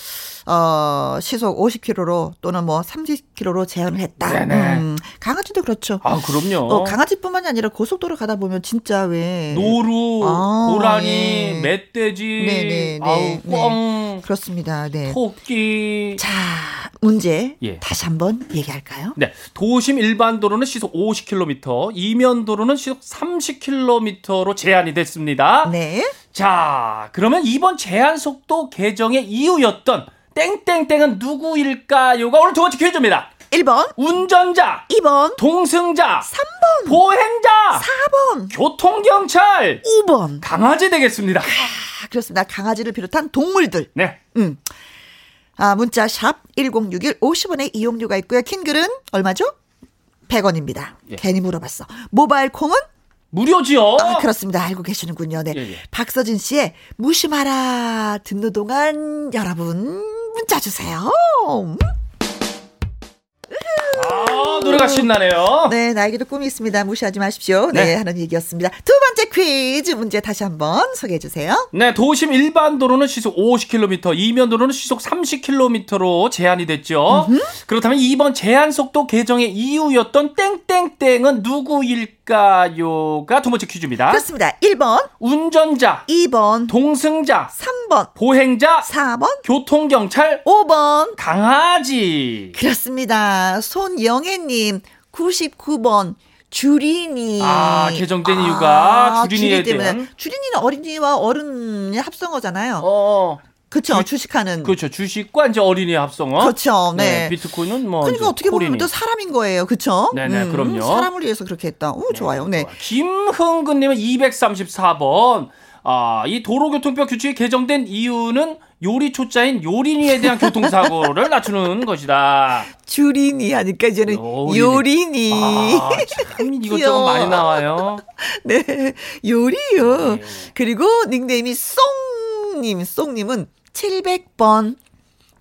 [SPEAKER 1] 어, 시속 50km로 또는 뭐 30km로 제한을 했다. 음, 강아지도 그렇죠.
[SPEAKER 3] 아, 그럼요.
[SPEAKER 1] 어, 강아지뿐만이 아니라 고속도로 가다 보면 진짜 왜
[SPEAKER 3] 노루,
[SPEAKER 1] 아,
[SPEAKER 3] 고라니,
[SPEAKER 1] 예.
[SPEAKER 3] 멧돼지,
[SPEAKER 1] 네네네.
[SPEAKER 3] 아우,
[SPEAKER 1] 네.
[SPEAKER 3] 꿩,
[SPEAKER 1] 그렇습니다. 네.
[SPEAKER 3] 토끼.
[SPEAKER 1] 자, 문제
[SPEAKER 3] 예.
[SPEAKER 1] 다시 한번 얘기할까요?
[SPEAKER 3] 네, 도심 일반 도로는 시속 50km, 이면 도로는 시속 30km로 제한이 됐습니다.
[SPEAKER 1] 네.
[SPEAKER 3] 자, 그러면 이번 제한 속도 개정의 이유였던 땡땡땡은 누구일까요가 오늘 두 번째 퀴즈입니다.
[SPEAKER 1] 1번,
[SPEAKER 3] 운전자,
[SPEAKER 1] 2번,
[SPEAKER 3] 동승자,
[SPEAKER 1] 3번,
[SPEAKER 3] 보행자,
[SPEAKER 1] 4번,
[SPEAKER 3] 교통경찰,
[SPEAKER 1] 5번.
[SPEAKER 3] 강아지 되겠습니다.
[SPEAKER 1] 아, 그렇습니다. 강아지를 비롯한 동물들.
[SPEAKER 3] 네.
[SPEAKER 1] 음. 아, 문자 샵 1061 50원의 이용료가 있고요. 킹글은 얼마죠? 100원입니다.
[SPEAKER 3] 예.
[SPEAKER 1] 괜히 물어봤어. 모바일 콩은
[SPEAKER 3] 무료지요.
[SPEAKER 1] 아, 그렇습니다. 알고 계시는군요. 네.
[SPEAKER 3] 어. 예, 예.
[SPEAKER 1] 박서진 씨의 무심하라 듣는 동안 여러분 문자 주세요. 음.
[SPEAKER 3] 아, 노래가 신나네요.
[SPEAKER 1] 네, 나에게도 꿈이 있습니다. 무시하지 마십시오. 네,
[SPEAKER 3] 네.
[SPEAKER 1] 하는 얘기였습니다. 두 번째 퀴즈 문제 다시 한번 소개해 주세요.
[SPEAKER 3] 네, 도심 일반 도로는 시속 50km, 이면 도로는 시속 30km로 제한이 됐죠. 그렇다면 이번 제한 속도 개정의 이유였던 땡땡땡은 누구일까 요가 두 번째 퀴즈입니다.
[SPEAKER 1] 그렇습니다. 1번,
[SPEAKER 3] 운전자,
[SPEAKER 1] 2번,
[SPEAKER 3] 동승자,
[SPEAKER 1] 3번,
[SPEAKER 3] 보행자,
[SPEAKER 1] 4번,
[SPEAKER 3] 교통경찰,
[SPEAKER 1] 5번.
[SPEAKER 3] 강아지.
[SPEAKER 1] 그렇습니다. 손영애님 99번 주린이.
[SPEAKER 3] 아, 개정된 이유가 주린이에
[SPEAKER 1] 주린이 때문에.
[SPEAKER 3] 대한.
[SPEAKER 1] 주린이는 어린이와 어른의 합성어잖아요.
[SPEAKER 3] 어,
[SPEAKER 1] 그렇죠.
[SPEAKER 3] 주-
[SPEAKER 1] 주식하는.
[SPEAKER 3] 그렇죠. 주식과 이제 어린이 합성어.
[SPEAKER 1] 그렇죠. 네.
[SPEAKER 3] 비트코인은 뭐.
[SPEAKER 1] 그러니까 어떻게 보면. 또 사람인 거예요. 그렇죠?
[SPEAKER 3] 네네, 그럼요.
[SPEAKER 1] 사람을 위해서 그렇게 했다. 오, 좋아요. 네.
[SPEAKER 3] 김흥근님은 234번. 아, 이 도로교통법 규칙이 개정된 이유는 요리 초짜인 요린이에 대한 교통사고를 낮추는 것이다.
[SPEAKER 1] 주린이 하니까 이제는
[SPEAKER 3] 요린이.
[SPEAKER 1] 요린이.
[SPEAKER 3] 아, 참 이것저것. 많이 나와요.
[SPEAKER 1] 네. 요리요.
[SPEAKER 3] 네.
[SPEAKER 1] 그리고 닉네임이 쏭님, 쏭님은 700번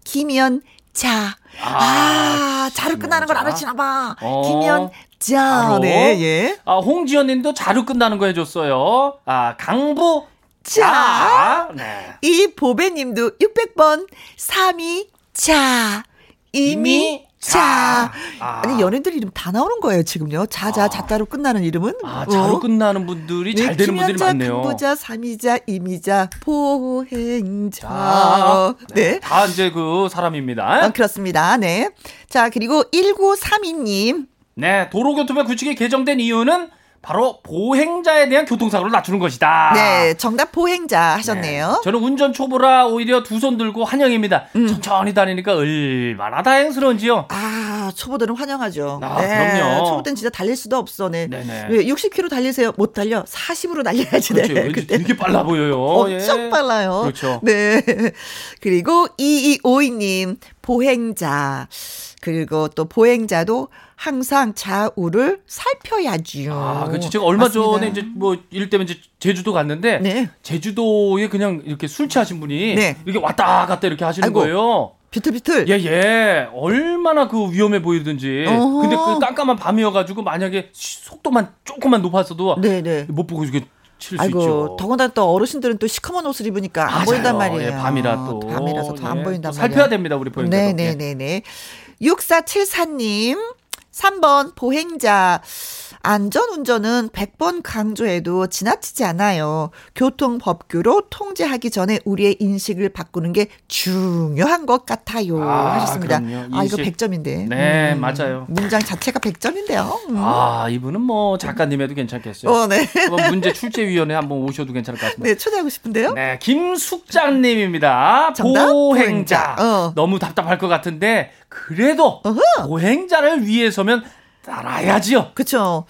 [SPEAKER 1] 김연자. 아, 자로 끝나는 걸 알아치나 봐.
[SPEAKER 3] 어.
[SPEAKER 1] 김연자.
[SPEAKER 3] 바로.
[SPEAKER 1] 네, 예.
[SPEAKER 3] 아, 홍지연 님도 자루 끝나는 거 해줬어요. 아, 강부
[SPEAKER 1] 자.
[SPEAKER 3] 자. 네.
[SPEAKER 1] 이 보배 님도 600번 삼이자 이미 자.
[SPEAKER 3] 아.
[SPEAKER 1] 아니 연예인들 이름 다 나오는 거예요 지금요. 자자
[SPEAKER 3] 아.
[SPEAKER 1] 자자로 끝나는 이름은.
[SPEAKER 3] 아, 자루
[SPEAKER 1] 어?
[SPEAKER 3] 끝나는 분들이
[SPEAKER 1] 네,
[SPEAKER 3] 잘 되는 분들이
[SPEAKER 1] 김연자,
[SPEAKER 3] 많네요.
[SPEAKER 1] 강보자, 삼이자, 이미자, 보행자.
[SPEAKER 3] 자,
[SPEAKER 1] 네.
[SPEAKER 3] 다 이제 그 사람입니다.
[SPEAKER 1] 아, 그렇습니다. 네. 자, 그리고 1932님.
[SPEAKER 3] 네, 도로교통법 규칙이 개정된 이유는 바로 보행자에 대한 교통사고를 낮추는 것이다.
[SPEAKER 1] 네, 정답 보행자 하셨네요.
[SPEAKER 3] 네, 저는 운전 초보라 오히려 두 손 들고 환영입니다.
[SPEAKER 1] 음.
[SPEAKER 3] 천천히 다니니까 얼마나 다행스러운지요.
[SPEAKER 1] 아, 아, 초보들은 환영하죠.
[SPEAKER 3] 아, 그럼요.
[SPEAKER 1] 초보 때는 진짜 달릴 수도 없어. 네.
[SPEAKER 3] 네네.
[SPEAKER 1] 왜 60km 달리세요? 못 달려. 40으로 달려야지. 네.
[SPEAKER 3] 그렇죠. 왠지 되게 빨라 보여요.
[SPEAKER 1] 엄청
[SPEAKER 3] 예.
[SPEAKER 1] 빨라요.
[SPEAKER 3] 그렇죠.
[SPEAKER 1] 네. 그리고 2252님, 보행자. 그리고 또 보행자도 항상 좌우를 살펴야지요.
[SPEAKER 3] 아, 그렇지. 제가 얼마
[SPEAKER 1] 맞습니다.
[SPEAKER 3] 전에 이제 뭐일 때문에 이제 제주도 갔는데
[SPEAKER 1] 네.
[SPEAKER 3] 제주도에 그냥 이렇게 술 취하신 분이
[SPEAKER 1] 네.
[SPEAKER 3] 이렇게 왔다 갔다 이렇게 하시는
[SPEAKER 1] 아이고.
[SPEAKER 3] 거예요.
[SPEAKER 1] 비틀비틀.
[SPEAKER 3] 예, 예. 얼마나 그 위험해 보이든지.
[SPEAKER 1] 어허.
[SPEAKER 3] 근데 그 깜깜한 밤이어가지고 만약에 시- 속도만 조금만 높았어도
[SPEAKER 1] 네네.
[SPEAKER 3] 못 보고 이렇게 칠수
[SPEAKER 1] 아이고,
[SPEAKER 3] 있죠.
[SPEAKER 1] 더군다나 또 어르신들은 또 시커먼 옷을 입으니까 안
[SPEAKER 3] 맞아요.
[SPEAKER 1] 보인단 말이에요.
[SPEAKER 3] 예, 밤이라 또.
[SPEAKER 1] 밤이라서 더안
[SPEAKER 3] 예,
[SPEAKER 1] 보인단
[SPEAKER 3] 또
[SPEAKER 1] 말이에요.
[SPEAKER 3] 살펴야 됩니다, 우리 보행자.
[SPEAKER 1] 네네네네. 6474님, 3번 보행자. 안전 운전은 100번 강조해도 지나치지 않아요. 교통법규로 통제하기 전에 우리의 인식을 바꾸는 게 중요한 것 같아요.
[SPEAKER 3] 아,
[SPEAKER 1] 하셨습니다.
[SPEAKER 3] 그럼요.
[SPEAKER 1] 아, 이거
[SPEAKER 3] 인식.
[SPEAKER 1] 100점인데.
[SPEAKER 3] 네, 맞아요.
[SPEAKER 1] 문장 자체가 100점인데요. 음.
[SPEAKER 3] 아, 이분은 뭐 작가님에도 괜찮겠어요.
[SPEAKER 1] 어, 네.
[SPEAKER 3] 문제 출제위원회 한번 오셔도 괜찮을 것 같습니다.
[SPEAKER 1] 네, 초대하고 싶은데요.
[SPEAKER 3] 네, 김숙장님입니다.
[SPEAKER 1] 정답?
[SPEAKER 3] 보행자.
[SPEAKER 1] 보행자. 어.
[SPEAKER 3] 너무 답답할 것 같은데 그래도
[SPEAKER 1] 어허.
[SPEAKER 3] 보행자를 위해서면 따라야지요.
[SPEAKER 1] 그쵸.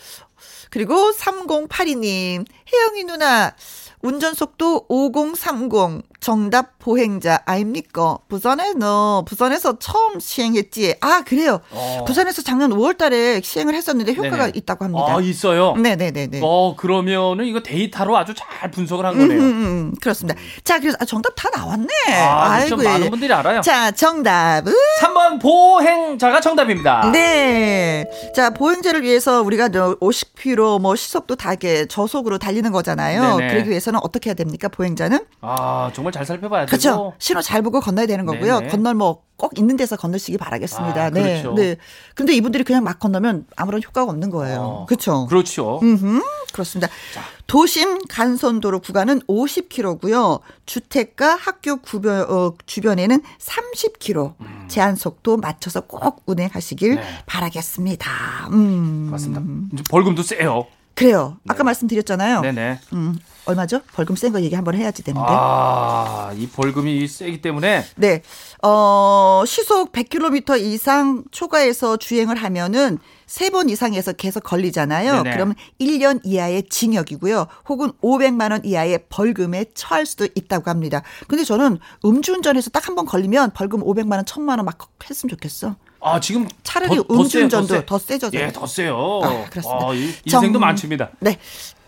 [SPEAKER 1] 그리고 3082님, 혜영이 누나, 운전속도 5030, 정답 보행자 아닙니까? 부산에는, 부산에서 처음 시행했지. 아, 그래요.
[SPEAKER 3] 어.
[SPEAKER 1] 부산에서 작년 5월 달에 시행을 했었는데 효과가
[SPEAKER 3] 네네.
[SPEAKER 1] 있다고 합니다.
[SPEAKER 3] 아, 있어요.
[SPEAKER 1] 네네네네.
[SPEAKER 3] 어, 그러면은 이거 데이터로 아주 잘 분석을 한
[SPEAKER 1] 음, 음,
[SPEAKER 3] 거네요.
[SPEAKER 1] 음, 그렇습니다. 자, 그래서 아, 정답 다 나왔네.
[SPEAKER 3] 아, 좀
[SPEAKER 1] 아이고,
[SPEAKER 3] 많은
[SPEAKER 1] 예.
[SPEAKER 3] 분들이 알아요.
[SPEAKER 1] 자, 정답은
[SPEAKER 3] 3번 보행자가 정답입니다.
[SPEAKER 1] 네. 자, 보행자를 위해서 우리가 저 50km 뭐 시속도 다 이렇게 저속으로 달리는 거잖아요.
[SPEAKER 3] 네네.
[SPEAKER 1] 그러기 위해서 는 어떻게 해야 됩니까? 보행자는?
[SPEAKER 3] 아, 정말 잘 살펴봐야
[SPEAKER 1] 그렇죠.
[SPEAKER 3] 되고.
[SPEAKER 1] 신호 잘 보고 건너야 되는 거고요.
[SPEAKER 3] 네네.
[SPEAKER 1] 건널목 꼭 있는 데서 건너시기 바라겠습니다.
[SPEAKER 3] 아,
[SPEAKER 1] 네.
[SPEAKER 3] 그렇죠.
[SPEAKER 1] 네. 근데 이분들이 그냥 막 건너면 아무런 효과가 없는 거예요.
[SPEAKER 3] 어,
[SPEAKER 1] 그렇죠.
[SPEAKER 3] 그렇죠.
[SPEAKER 1] 음, 그렇습니다. 도심 간선도로 구간은 50km고요. 주택가 학교 구변, 어, 주변에는 30km 제한 속도 맞춰서 꼭 운행하시길
[SPEAKER 3] 음. 네.
[SPEAKER 1] 바라겠습니다. 음.
[SPEAKER 3] 맞습니다. 벌금도 세요.
[SPEAKER 1] 그래요. 아까 말씀드렸잖아요.
[SPEAKER 3] 네네.
[SPEAKER 1] 음, 얼마죠? 벌금 센 거 얘기 한번 해야지 되는데.
[SPEAKER 3] 아, 이 벌금이 세기 때문에
[SPEAKER 1] 네. 어, 시속 100km 이상 초과해서 주행을 하면은 세 번 이상에서 계속 걸리잖아요.
[SPEAKER 3] 네네.
[SPEAKER 1] 그럼 1년 이하의 징역이고요. 혹은 500만 원 이하의 벌금에 처할 수도 있다고 합니다. 근데 저는 음주운전에서 딱 한 번 걸리면 벌금 500만 원, 1000만 원 막 했으면 좋겠어.
[SPEAKER 3] 아, 지금
[SPEAKER 1] 차라리
[SPEAKER 3] 더-
[SPEAKER 1] 음주운전도
[SPEAKER 3] 세.
[SPEAKER 1] 더 세져서.
[SPEAKER 3] 예, 더 세요.
[SPEAKER 1] 아, 그렇습니다.
[SPEAKER 3] 아, 이- 인생도
[SPEAKER 1] 정-
[SPEAKER 3] 많습니다.
[SPEAKER 1] 네.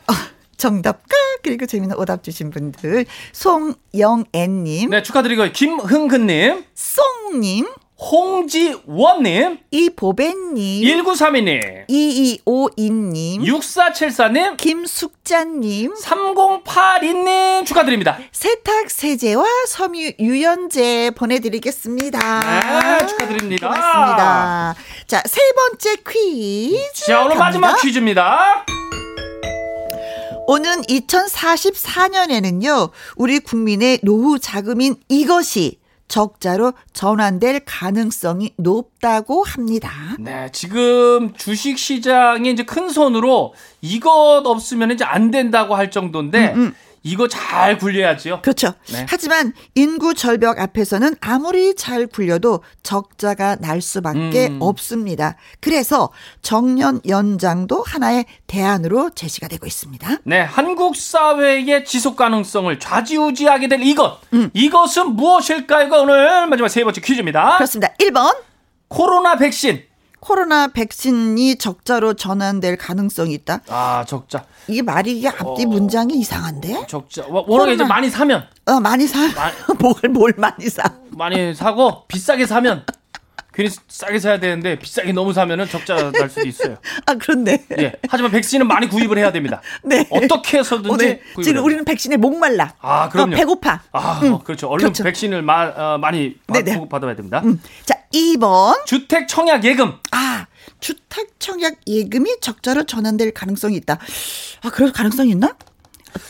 [SPEAKER 1] 어, 정답과 그리고 재미있는 오답 주신 분들 송영애님,
[SPEAKER 3] 네, 축하드리고요. 김흥근님,
[SPEAKER 1] 송님,
[SPEAKER 3] 홍지원님,
[SPEAKER 1] 이보배님,
[SPEAKER 3] 1932님,
[SPEAKER 1] 2252님,
[SPEAKER 3] 6474님,
[SPEAKER 1] 김숙자님,
[SPEAKER 3] 3082님 축하드립니다.
[SPEAKER 1] 세탁 세제와 섬유 유연제 보내드리겠습니다.
[SPEAKER 3] 네, 축하드립니다.
[SPEAKER 1] 고맙습니다. 자, 세 번째 퀴즈.
[SPEAKER 3] 자, 오늘
[SPEAKER 1] 갑니다.
[SPEAKER 3] 마지막 퀴즈입니다.
[SPEAKER 1] 오는 2044년에는요, 우리 국민의 노후 자금인 이것이 적자로 전환될 가능성이 높다고 합니다.
[SPEAKER 3] 네, 지금 주식 시장에 이제 큰 손으로 이것 없으면 이제 안 된다고 할 정도인데 이거 잘 굴려야지요.
[SPEAKER 1] 그렇죠.
[SPEAKER 3] 네.
[SPEAKER 1] 하지만 인구 절벽 앞에서는 아무리 잘 굴려도 적자가 날 수밖에
[SPEAKER 3] 음.
[SPEAKER 1] 없습니다. 그래서 정년 연장도 하나의 대안으로 제시가 되고 있습니다.
[SPEAKER 3] 네, 한국 사회의 지속 가능성을 좌지우지하게 될 이것. 이것은 무엇일까요? 가 오늘 마지막 세 번째 퀴즈입니다.
[SPEAKER 1] 그렇습니다. 1번
[SPEAKER 3] 코로나 백신.
[SPEAKER 1] 코로나 백신이 적자로 전환될 가능성이 있다.
[SPEAKER 3] 아, 적자.
[SPEAKER 1] 이게 말이 이게 앞뒤
[SPEAKER 3] 어.
[SPEAKER 1] 문장이 이상한데?
[SPEAKER 3] 적자. 워- 워낙에 이제. 많이 사면
[SPEAKER 1] 어, 많이 사.
[SPEAKER 3] 마-
[SPEAKER 1] 뭘, 뭘 많이 사.
[SPEAKER 3] 많이 사고 비싸게 사면 괜히 싸게 사야 되는데 비싸게 너무 사면은 적자 날 수도 있어요.
[SPEAKER 1] 아, 그렇네.
[SPEAKER 3] 예. 하지만 백신은 많이 구입을 해야 됩니다.
[SPEAKER 1] 네.
[SPEAKER 3] 어떻게 해서든지
[SPEAKER 1] 오늘
[SPEAKER 3] 구입을
[SPEAKER 1] 지금 우리는 백신에 목말라.
[SPEAKER 3] 아, 그럼요.
[SPEAKER 1] 어, 배고파.
[SPEAKER 3] 아,
[SPEAKER 1] 음,
[SPEAKER 3] 어, 그렇죠. 얼른
[SPEAKER 1] 그렇죠.
[SPEAKER 3] 백신을 마, 어, 많이 받,
[SPEAKER 1] 네네.
[SPEAKER 3] 받아야 됩니다.
[SPEAKER 1] 음. 자, 2번.
[SPEAKER 3] 주택 청약 예금.
[SPEAKER 1] 아, 주택 청약 예금이 적자로 전환될 가능성이 있다. 아, 그럴 가능성이 있나?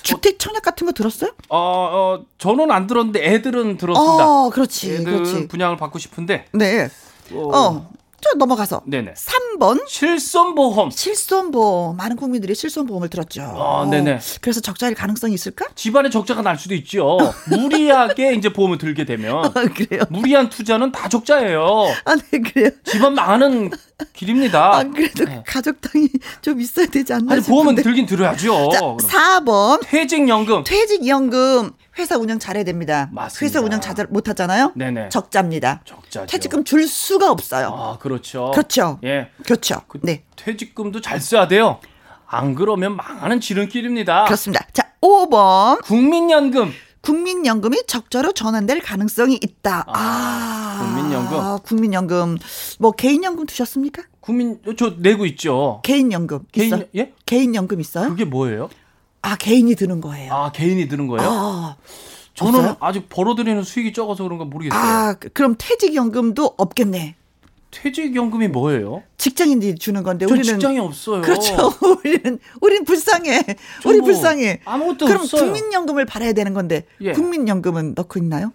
[SPEAKER 1] 주택 청약 같은 거 들었어요?
[SPEAKER 3] 어, 어, 저는 안 들었는데 애들은 들었습니다.
[SPEAKER 1] 어, 그렇지.
[SPEAKER 3] 애들
[SPEAKER 1] 그렇지.
[SPEAKER 3] 분양을 받고 싶은데
[SPEAKER 1] 네.
[SPEAKER 3] 어,
[SPEAKER 1] 어. 저 넘어가서
[SPEAKER 3] 네네.
[SPEAKER 1] 3번
[SPEAKER 3] 실손보험.
[SPEAKER 1] 실손보험 많은 국민들이 실손보험을 들었죠.
[SPEAKER 3] 아, 네네.
[SPEAKER 1] 그래서 적자일 가능성이 있을까?
[SPEAKER 3] 집안에 적자가 날 수도 있죠. 무리하게 이제 보험을 들게 되면
[SPEAKER 1] 아, 그래요.
[SPEAKER 3] 무리한 투자는 다 적자예요.
[SPEAKER 1] 아, 네, 그래요.
[SPEAKER 3] 집안 망하는 길입니다.
[SPEAKER 1] 안 그래도
[SPEAKER 3] 네.
[SPEAKER 1] 가족당이 좀 있어야 되지 않나
[SPEAKER 3] 아니. 보험은 들긴 들어야죠.
[SPEAKER 1] 자,
[SPEAKER 3] 그럼.
[SPEAKER 1] 4번
[SPEAKER 3] 퇴직연금.
[SPEAKER 1] 퇴직연금 회사 운영 잘해야 됩니다.
[SPEAKER 3] 맞습니다.
[SPEAKER 1] 회사 운영 잘 못하잖아요.
[SPEAKER 3] 네네.
[SPEAKER 1] 적자입니다.
[SPEAKER 3] 적자죠.
[SPEAKER 1] 퇴직금 줄 수가 없어요.
[SPEAKER 3] 아 그렇죠.
[SPEAKER 1] 그렇죠.
[SPEAKER 3] 예.
[SPEAKER 1] 그렇죠.
[SPEAKER 3] 그
[SPEAKER 1] 네.
[SPEAKER 3] 퇴직금도 잘 써야 돼요. 안 그러면 망하는 지름길입니다.
[SPEAKER 1] 그렇습니다. 자, 5번
[SPEAKER 3] 국민연금.
[SPEAKER 1] 국민연금이 적자로 전환될 가능성이 있다.
[SPEAKER 3] 아,
[SPEAKER 1] 아,
[SPEAKER 3] 국민연금.
[SPEAKER 1] 국민연금. 뭐 개인연금 두셨습니까?
[SPEAKER 3] 국민 저 내고 있죠.
[SPEAKER 1] 개인연금
[SPEAKER 3] 개인
[SPEAKER 1] 있어요?
[SPEAKER 3] 예?
[SPEAKER 1] 개인연금 있어요?
[SPEAKER 3] 그게 뭐예요?
[SPEAKER 1] 아, 개인이 드는 거예요.
[SPEAKER 3] 아 개인이 드는 거예요?
[SPEAKER 1] 아,
[SPEAKER 3] 저는
[SPEAKER 1] 없어요?
[SPEAKER 3] 아직 벌어들이는 수익이 적어서 그런가 모르겠어요.
[SPEAKER 1] 아, 그- 그럼 퇴직연금도 없겠네.
[SPEAKER 3] 퇴직연금이 뭐예요?
[SPEAKER 1] 직장인들이 주는 건데
[SPEAKER 3] 저
[SPEAKER 1] 우리는
[SPEAKER 3] 직장이 없어요.
[SPEAKER 1] 그렇죠. 우리는 우린 불쌍해.
[SPEAKER 3] 저
[SPEAKER 1] 우리
[SPEAKER 3] 뭐
[SPEAKER 1] 불쌍해.
[SPEAKER 3] 아무것도
[SPEAKER 1] 그럼
[SPEAKER 3] 없어요.
[SPEAKER 1] 국민연금을 받아야 되는 건데
[SPEAKER 3] 예.
[SPEAKER 1] 국민연금은 넣고 있나요?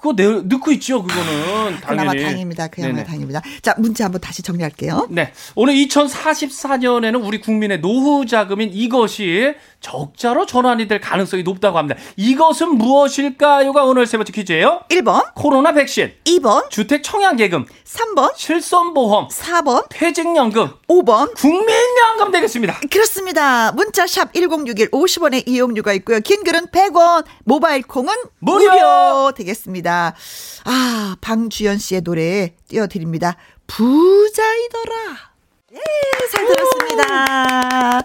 [SPEAKER 3] 그거 내, 넣고 있죠, 그거는.
[SPEAKER 1] 그나마
[SPEAKER 3] 당연히.
[SPEAKER 1] 다행입니다. 그나마
[SPEAKER 3] 네네.
[SPEAKER 1] 다행입니다. 자, 문제 한번 다시 정리할게요.
[SPEAKER 3] 네. 오늘 2044년에는 우리 국민의 노후 자금인 이것이 적자로 전환이 될 가능성이 높다고 합니다. 이것은 무엇일까요가 오늘 세 번째 퀴즈예요.
[SPEAKER 1] 1번,
[SPEAKER 3] 코로나 백신,
[SPEAKER 1] 2번,
[SPEAKER 3] 주택 청약예금,
[SPEAKER 1] 3번,
[SPEAKER 3] 실손보험,
[SPEAKER 1] 4번,
[SPEAKER 3] 퇴직연금,
[SPEAKER 1] 5번.
[SPEAKER 3] 국민연금 되겠습니다.
[SPEAKER 1] 그렇습니다. 문자샵 1061 50원의 이용료가 있고요. 긴 글은 100원, 모바일 콩은
[SPEAKER 3] 무료!
[SPEAKER 1] 무료 되겠습니다. 아, 방주연 씨의 노래 띄워드립니다. 부자이더라. 예, 잘 들었습니다.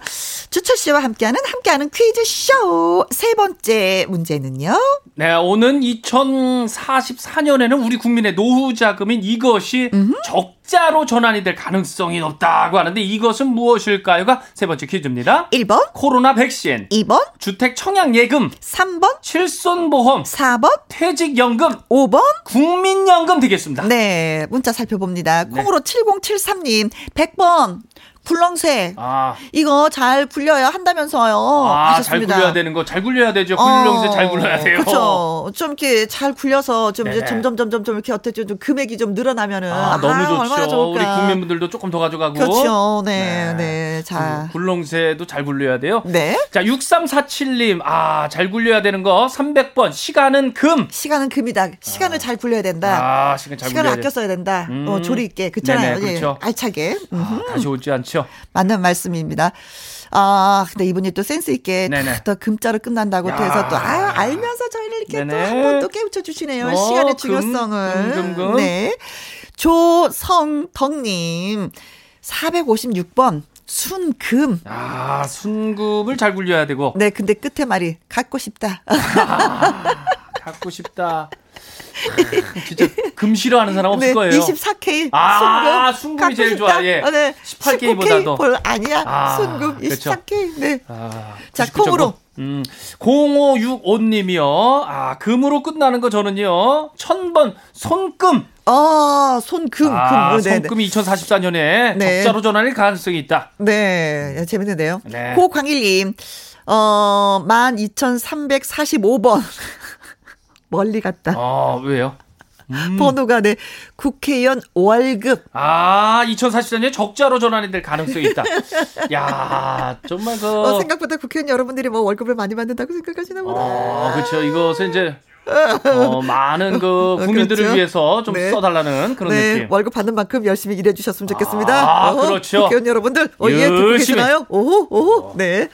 [SPEAKER 1] 주철 씨와 함께하는 함께하는 퀴즈 쇼 세 번째 문제는요.
[SPEAKER 3] 네, 오는 2044년에는 우리 국민의 노후 자금인 이것이 적 자로 전환이 될 가능성이 높다고 하는데 이것은 무엇일까요가 세 번째 퀴즈입니다.
[SPEAKER 1] 1번,
[SPEAKER 3] 코로나 백신,
[SPEAKER 1] 2번,
[SPEAKER 3] 주택 청약 예금,
[SPEAKER 1] 3번,
[SPEAKER 3] 실손보험,
[SPEAKER 1] 4번,
[SPEAKER 3] 퇴직연금,
[SPEAKER 1] 5번,
[SPEAKER 3] 국민연금 되겠습니다.
[SPEAKER 1] 네, 문자 살펴봅니다. 콩으로 7073님, 100번, 굴렁쇠.
[SPEAKER 3] 아,
[SPEAKER 1] 이거 잘 굴려야 한다면서요.
[SPEAKER 3] 아, 잘
[SPEAKER 1] 하셨습니다.
[SPEAKER 3] 굴려야 되는 거 잘 굴려야 되죠. 굴렁쇠 잘 굴려야 돼요.
[SPEAKER 1] 그렇죠. 좀 이렇게 잘 굴려서 좀 이제
[SPEAKER 3] 네네.
[SPEAKER 1] 점점 점점 좀 이렇게 어떻게 좀 금액이 좀 늘어나면은
[SPEAKER 3] 아, 너무
[SPEAKER 1] 얼마나
[SPEAKER 3] 좋죠.
[SPEAKER 1] 좋을까.
[SPEAKER 3] 우리 국민분들도 조금 더 가져가고.
[SPEAKER 1] 그렇죠. 네, 네. 자.
[SPEAKER 3] 굴렁쇠도 잘 굴려야 돼요.
[SPEAKER 1] 네.
[SPEAKER 3] 자, 6347님. 아, 잘 굴려야 되는 거 300번. 시간은 금.
[SPEAKER 1] 시간은 금이다. 시간을 잘 굴려야 된다.
[SPEAKER 3] 아, 시간 잘
[SPEAKER 1] 시간을 아껴 써야 된다.
[SPEAKER 3] 음.
[SPEAKER 1] 어, 조리 있게. 그렇잖아요.
[SPEAKER 3] 네네,
[SPEAKER 1] 예,
[SPEAKER 3] 그렇죠.
[SPEAKER 1] 알차게. 음.
[SPEAKER 3] 아, 다시 오지 않죠.
[SPEAKER 1] 맞는 말씀입니다. 아, 근데 이분이 또 센스 있게. 또 금자로 끝난다고 또
[SPEAKER 3] 야.
[SPEAKER 1] 해서 또 아, 알면서 저희를 이렇게 또
[SPEAKER 3] 네네.
[SPEAKER 1] 한번 또 깨우쳐 주시네요.
[SPEAKER 3] 어,
[SPEAKER 1] 시간의
[SPEAKER 3] 금,
[SPEAKER 1] 중요성을.
[SPEAKER 3] 금, 금, 금.
[SPEAKER 1] 네. 조성덕 님 456번 순금.
[SPEAKER 3] 아, 순금을 잘 굴려야 되고.
[SPEAKER 1] 네, 근데 끝에 말이 갖고 싶다.
[SPEAKER 3] 갖고 싶다. 아, 진짜 금 싫어하는 사람 없을
[SPEAKER 1] 네,
[SPEAKER 3] 거예요.
[SPEAKER 1] 24K
[SPEAKER 3] 아,
[SPEAKER 1] 순금. 갖고
[SPEAKER 3] 제일. 좋아, 예.
[SPEAKER 1] 어, 네.
[SPEAKER 3] 18K
[SPEAKER 1] 19K
[SPEAKER 3] 보다도.
[SPEAKER 1] 볼 아니야.
[SPEAKER 3] 아,
[SPEAKER 1] 순금
[SPEAKER 3] 그렇죠.
[SPEAKER 1] 24K. 네.
[SPEAKER 3] 아,
[SPEAKER 1] 자,
[SPEAKER 3] 99.9.
[SPEAKER 1] 콩으로.
[SPEAKER 3] 음, 0565님이요. 아, 금으로 끝나는 거 저는요. 1000번 손금.
[SPEAKER 1] 아, 손금.
[SPEAKER 3] 아,
[SPEAKER 1] 금. 네, 네.
[SPEAKER 3] 손금이 2044년에
[SPEAKER 1] 네.
[SPEAKER 3] 적자로 전환일 가능성이 있다.
[SPEAKER 1] 네, 재밌는데요.
[SPEAKER 3] 네.
[SPEAKER 1] 고광일님, 어, 12,345번. 멀리 갔다.
[SPEAKER 3] 어, 왜요? 음.
[SPEAKER 1] 번호가, 네, 국회의원 월급.
[SPEAKER 3] 아, 2044년에 적자로 전환이 될 가능성이 있다. 야, 정말 그.
[SPEAKER 1] 어, 생각보다 국회의원 여러분들이 뭐 월급을 많이 받는다고 생각하시나 보다.
[SPEAKER 3] 어, 그렇죠. 이것은 이제 어, 많은 그 국민들을
[SPEAKER 1] 그렇죠.
[SPEAKER 3] 위해서 좀
[SPEAKER 1] 네.
[SPEAKER 3] 써달라는 그런
[SPEAKER 1] 네,
[SPEAKER 3] 느낌.
[SPEAKER 1] 월급 받는 만큼 열심히 일해주셨으면 좋겠습니다.
[SPEAKER 3] 아, 그렇죠.
[SPEAKER 1] 국회의원 여러분들, 어, 예, 듣고. 계시나요? 오호, 오호, 네.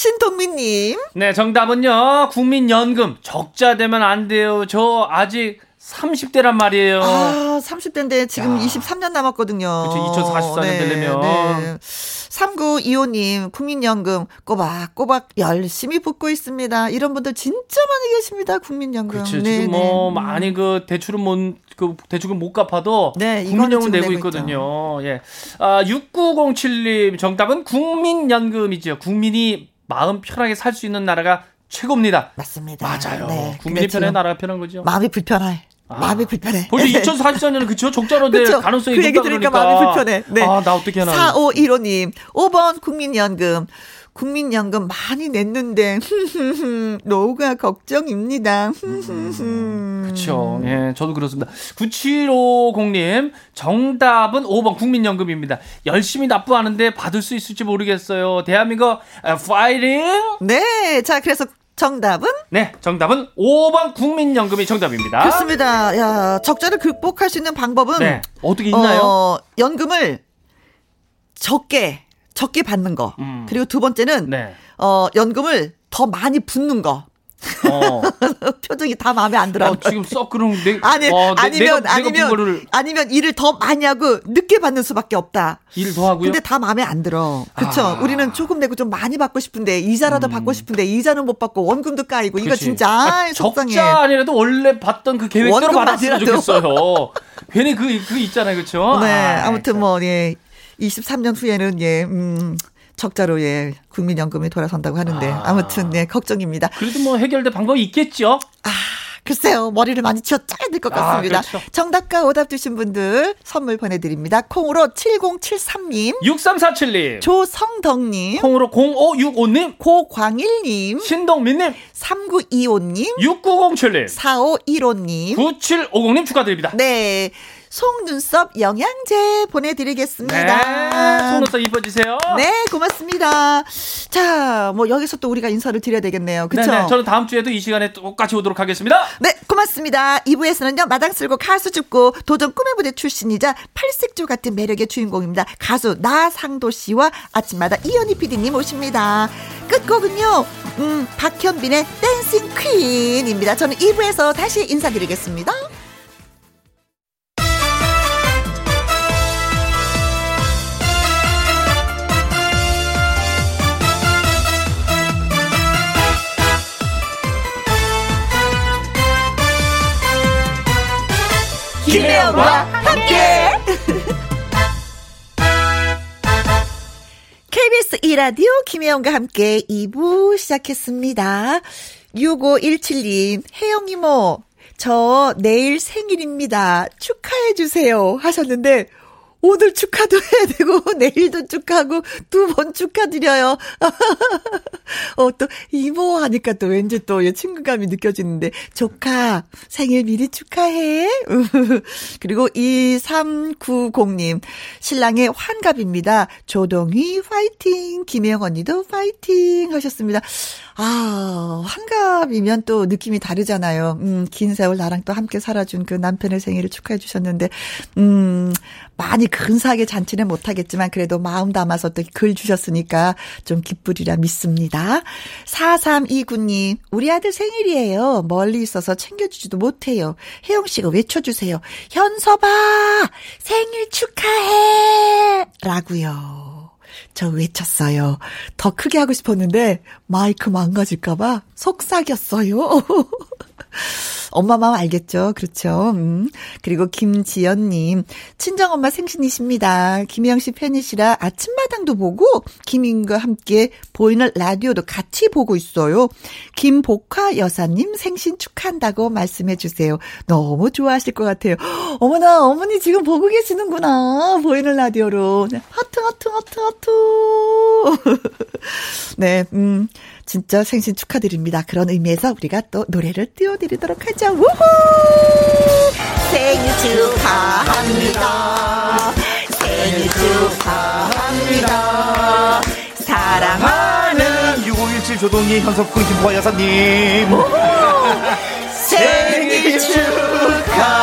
[SPEAKER 1] 신동민님,
[SPEAKER 3] 네, 정답은요. 국민연금 적자 되면 안 돼요. 저 아직 30대란 말이에요.
[SPEAKER 1] 아, 30대인데 지금
[SPEAKER 3] 야.
[SPEAKER 1] 23년 남았거든요.
[SPEAKER 3] 그쵸, 2044년 되려면.
[SPEAKER 1] 3925님, 국민연금 꼬박꼬박 열심히 붙고 있습니다. 이런 분들 진짜 많이 계십니다, 국민연금.
[SPEAKER 3] 그렇죠.
[SPEAKER 1] 네,
[SPEAKER 3] 지금 뭐
[SPEAKER 1] 네.
[SPEAKER 3] 많이 그 대출은 못, 그 대출은 못 갚아도
[SPEAKER 1] 네,
[SPEAKER 3] 국민연금 내고
[SPEAKER 1] 내고
[SPEAKER 3] 있거든요. 예. 아, 6907님 정답은 국민연금이죠. 국민이 마음 편하게 살 수 있는 나라가 최고입니다.
[SPEAKER 1] 맞습니다.
[SPEAKER 3] 맞아요.
[SPEAKER 1] 네,
[SPEAKER 3] 국민이 편해 나라가 편한 거죠.
[SPEAKER 1] 마음이 불편해.
[SPEAKER 3] 아.
[SPEAKER 1] 마음이 불편해.
[SPEAKER 3] 벌써 2044년에는 그쵸? 적자로 될
[SPEAKER 1] 그쵸?
[SPEAKER 3] 가능성이
[SPEAKER 1] 그 얘기
[SPEAKER 3] 높다
[SPEAKER 1] 들으니까
[SPEAKER 3] 그러니까.
[SPEAKER 1] 마음이 불편해. 네.
[SPEAKER 3] 아, 나 어떻게 하나.
[SPEAKER 1] 4515님, 5번 국민연금. 국민연금 많이 냈는데, 노후가 걱정입니다.
[SPEAKER 3] 그쵸. 그렇죠. 예, 저도 그렇습니다. 9750님, 정답은 5번 국민연금입니다. 열심히 납부하는데 받을 수 있을지 모르겠어요. 대한민국, 파이팅!
[SPEAKER 1] 네. 자, 그래서 정답은?
[SPEAKER 3] 네, 정답은 5번 국민연금이 정답입니다.
[SPEAKER 1] 그렇습니다. 야, 적자를 극복할 수 있는 방법은
[SPEAKER 3] 네, 어떻게 있나요?
[SPEAKER 1] 어, 연금을 적게 적게 받는 거.
[SPEAKER 3] 음.
[SPEAKER 1] 그리고 두 번째는
[SPEAKER 3] 네.
[SPEAKER 1] 어, 연금을 더 많이 붓는 거.
[SPEAKER 3] 어.
[SPEAKER 1] 표정이 다 마음에 안 들어.
[SPEAKER 3] 어, 지금 썩 그런 내,
[SPEAKER 1] 아니,
[SPEAKER 3] 어, 내,
[SPEAKER 1] 아니면,
[SPEAKER 3] 내가,
[SPEAKER 1] 아니면,
[SPEAKER 3] 내가 거를
[SPEAKER 1] 아니면 일을 더 많이 하고 늦게 받는 수밖에 없다.
[SPEAKER 3] 일을 더 하고요.
[SPEAKER 1] 근데 다 마음에 안 들어. 그쵸?
[SPEAKER 3] 아.
[SPEAKER 1] 우리는 조금 내고 좀 많이 받고 싶은데, 이자라도
[SPEAKER 3] 음.
[SPEAKER 1] 받고 싶은데, 이자는 못 받고, 원금도 까이고, 이거
[SPEAKER 3] 그치.
[SPEAKER 1] 진짜, 아, 속상해.
[SPEAKER 3] 적자 아니라도 원래 받던 그 계획대로. 받았으면 좋겠어요. 괜히 그, 그 있잖아요. 그쵸?
[SPEAKER 1] 네,
[SPEAKER 3] 아,
[SPEAKER 1] 아무튼 뭐, 예, 23년 후에는, 예, 음, 적자로, 예, 국민연금이 돌아선다고 하는데,
[SPEAKER 3] 아.
[SPEAKER 1] 아. 무튼 네, 걱정입니다.
[SPEAKER 3] 그래도 뭐 해결될 방법이 있겠죠?
[SPEAKER 1] 아, 글쎄요. 머리를 많이 쥐어 짜야 될것
[SPEAKER 3] 아,
[SPEAKER 1] 같습니다.
[SPEAKER 3] 그렇죠.
[SPEAKER 1] 정답과 오답 주신 분들 선물 보내드립니다. 콩으로 7073님,
[SPEAKER 3] 6347님,
[SPEAKER 1] 조성덕님,
[SPEAKER 3] 콩으로 0565님,
[SPEAKER 1] 고광일님,
[SPEAKER 3] 신동민님,
[SPEAKER 1] 3925님,
[SPEAKER 3] 6907님,
[SPEAKER 1] 4515님.
[SPEAKER 3] 9750님 축하드립니다.
[SPEAKER 1] 네. 속눈썹 영양제 보내드리겠습니다.
[SPEAKER 3] 속눈썹 이뻐지세요.
[SPEAKER 1] 네, 고맙습니다. 자, 뭐 여기서 또 우리가 인사를 드려야 되겠네요.
[SPEAKER 3] 네네, 저는 다음 주에도 이 시간에 똑같이 오도록 하겠습니다.
[SPEAKER 1] 네, 고맙습니다. 2부에서는요, 마당 쓸고 가수 죽고 도전 꿈의 무대 출신이자 팔색조 같은 매력의 주인공입니다. 가수 나상도 씨와 아침마다 이현희 PD님 오십니다. 끝곡은요, 음, 박현빈의 댄싱 퀸입니다. 저는 2부에서 다시 인사드리겠습니다. 김혜영과 함께 KBS 이라디오 김혜영과 함께 2부 시작했습니다. 6517님, 혜영 이모, 저 내일 생일입니다. 축하해주세요. 하셨는데, 오늘 축하도 해야 되고, 내일도 축하하고, 두 번 축하드려요. 어, 또, 이모 하니까 또 왠지 또 친근감이 느껴지는데, 조카, 생일 미리 축하해. 그리고 2390님, 신랑의 환갑입니다. 조동희 파이팅, 김혜영 언니도 파이팅 하셨습니다. 아, 환갑이면 또 느낌이 다르잖아요. 음, 긴 세월 나랑 또 함께 살아준 그 남편의 생일을 축하해 주셨는데, 음, 많이 근사하게 잔치는 못하겠지만 그래도 마음 담아서 또 글 주셨으니까 좀 기쁘리라 믿습니다. 4329님, 우리 아들 생일이에요. 멀리 있어서 챙겨주지도 못해요. 혜영 씨가 외쳐주세요. 현서봐! 생일 축하해! 라고요. 저 외쳤어요. 더 크게 하고 싶었는데 마이크 망가질까봐 속삭였어요. 엄마 마음 알겠죠? 그렇죠. 음. 그리고 김지연님, 친정엄마 생신이십니다. 김혜영 씨 팬이시라 아침마당도 보고, 김인과 함께 보이는 라디오도 같이 보고 있어요. 김복화 여사님 생신 축하한다고 말씀해 주세요. 너무 좋아하실 것 같아요. 어머나, 어머니 지금 보고 계시는구나. 보이는 라디오로. 네, 하트, 하트, 하트, 하트. 네, 음. 진짜 생신 축하드립니다. 그런 의미에서 우리가 또 노래를 띄워드리도록 하죠. 우후! 생일 축하합니다. 생일 축하합니다. 사랑하는
[SPEAKER 4] 6017 조동희 현석군 김포 여사님
[SPEAKER 1] 생일 축하합니다.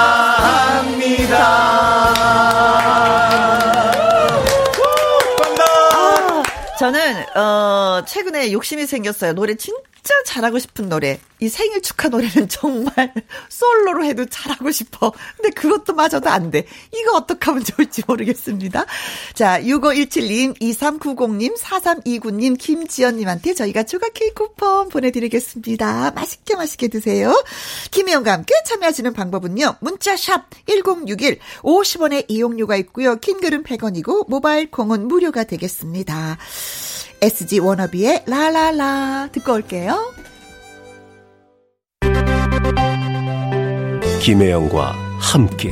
[SPEAKER 1] 저는 어 최근에 욕심이 생겼어요. 노래 진 짜 잘하고 싶은 노래. 이 생일 축하 노래는 정말 솔로로 해도 잘하고 싶어. 근데 그것도 마저도 안 돼. 이거 어떻게 하면 좋을지 모르겠습니다. 자, 6517님, 2390님, 4329님, 김지연님한테 저희가 조각 케이크 쿠폰 보내드리겠습니다. 맛있게 맛있게 드세요. 김혜영과 함께 참여하시는 방법은요. 문자샵 1061, 50원의 이용료가 있고요. 킹글은 100원이고, 모바일 콩은 무료가 되겠습니다. SG 워너비의 라라라 듣고 올게요.
[SPEAKER 2] 김혜영과 함께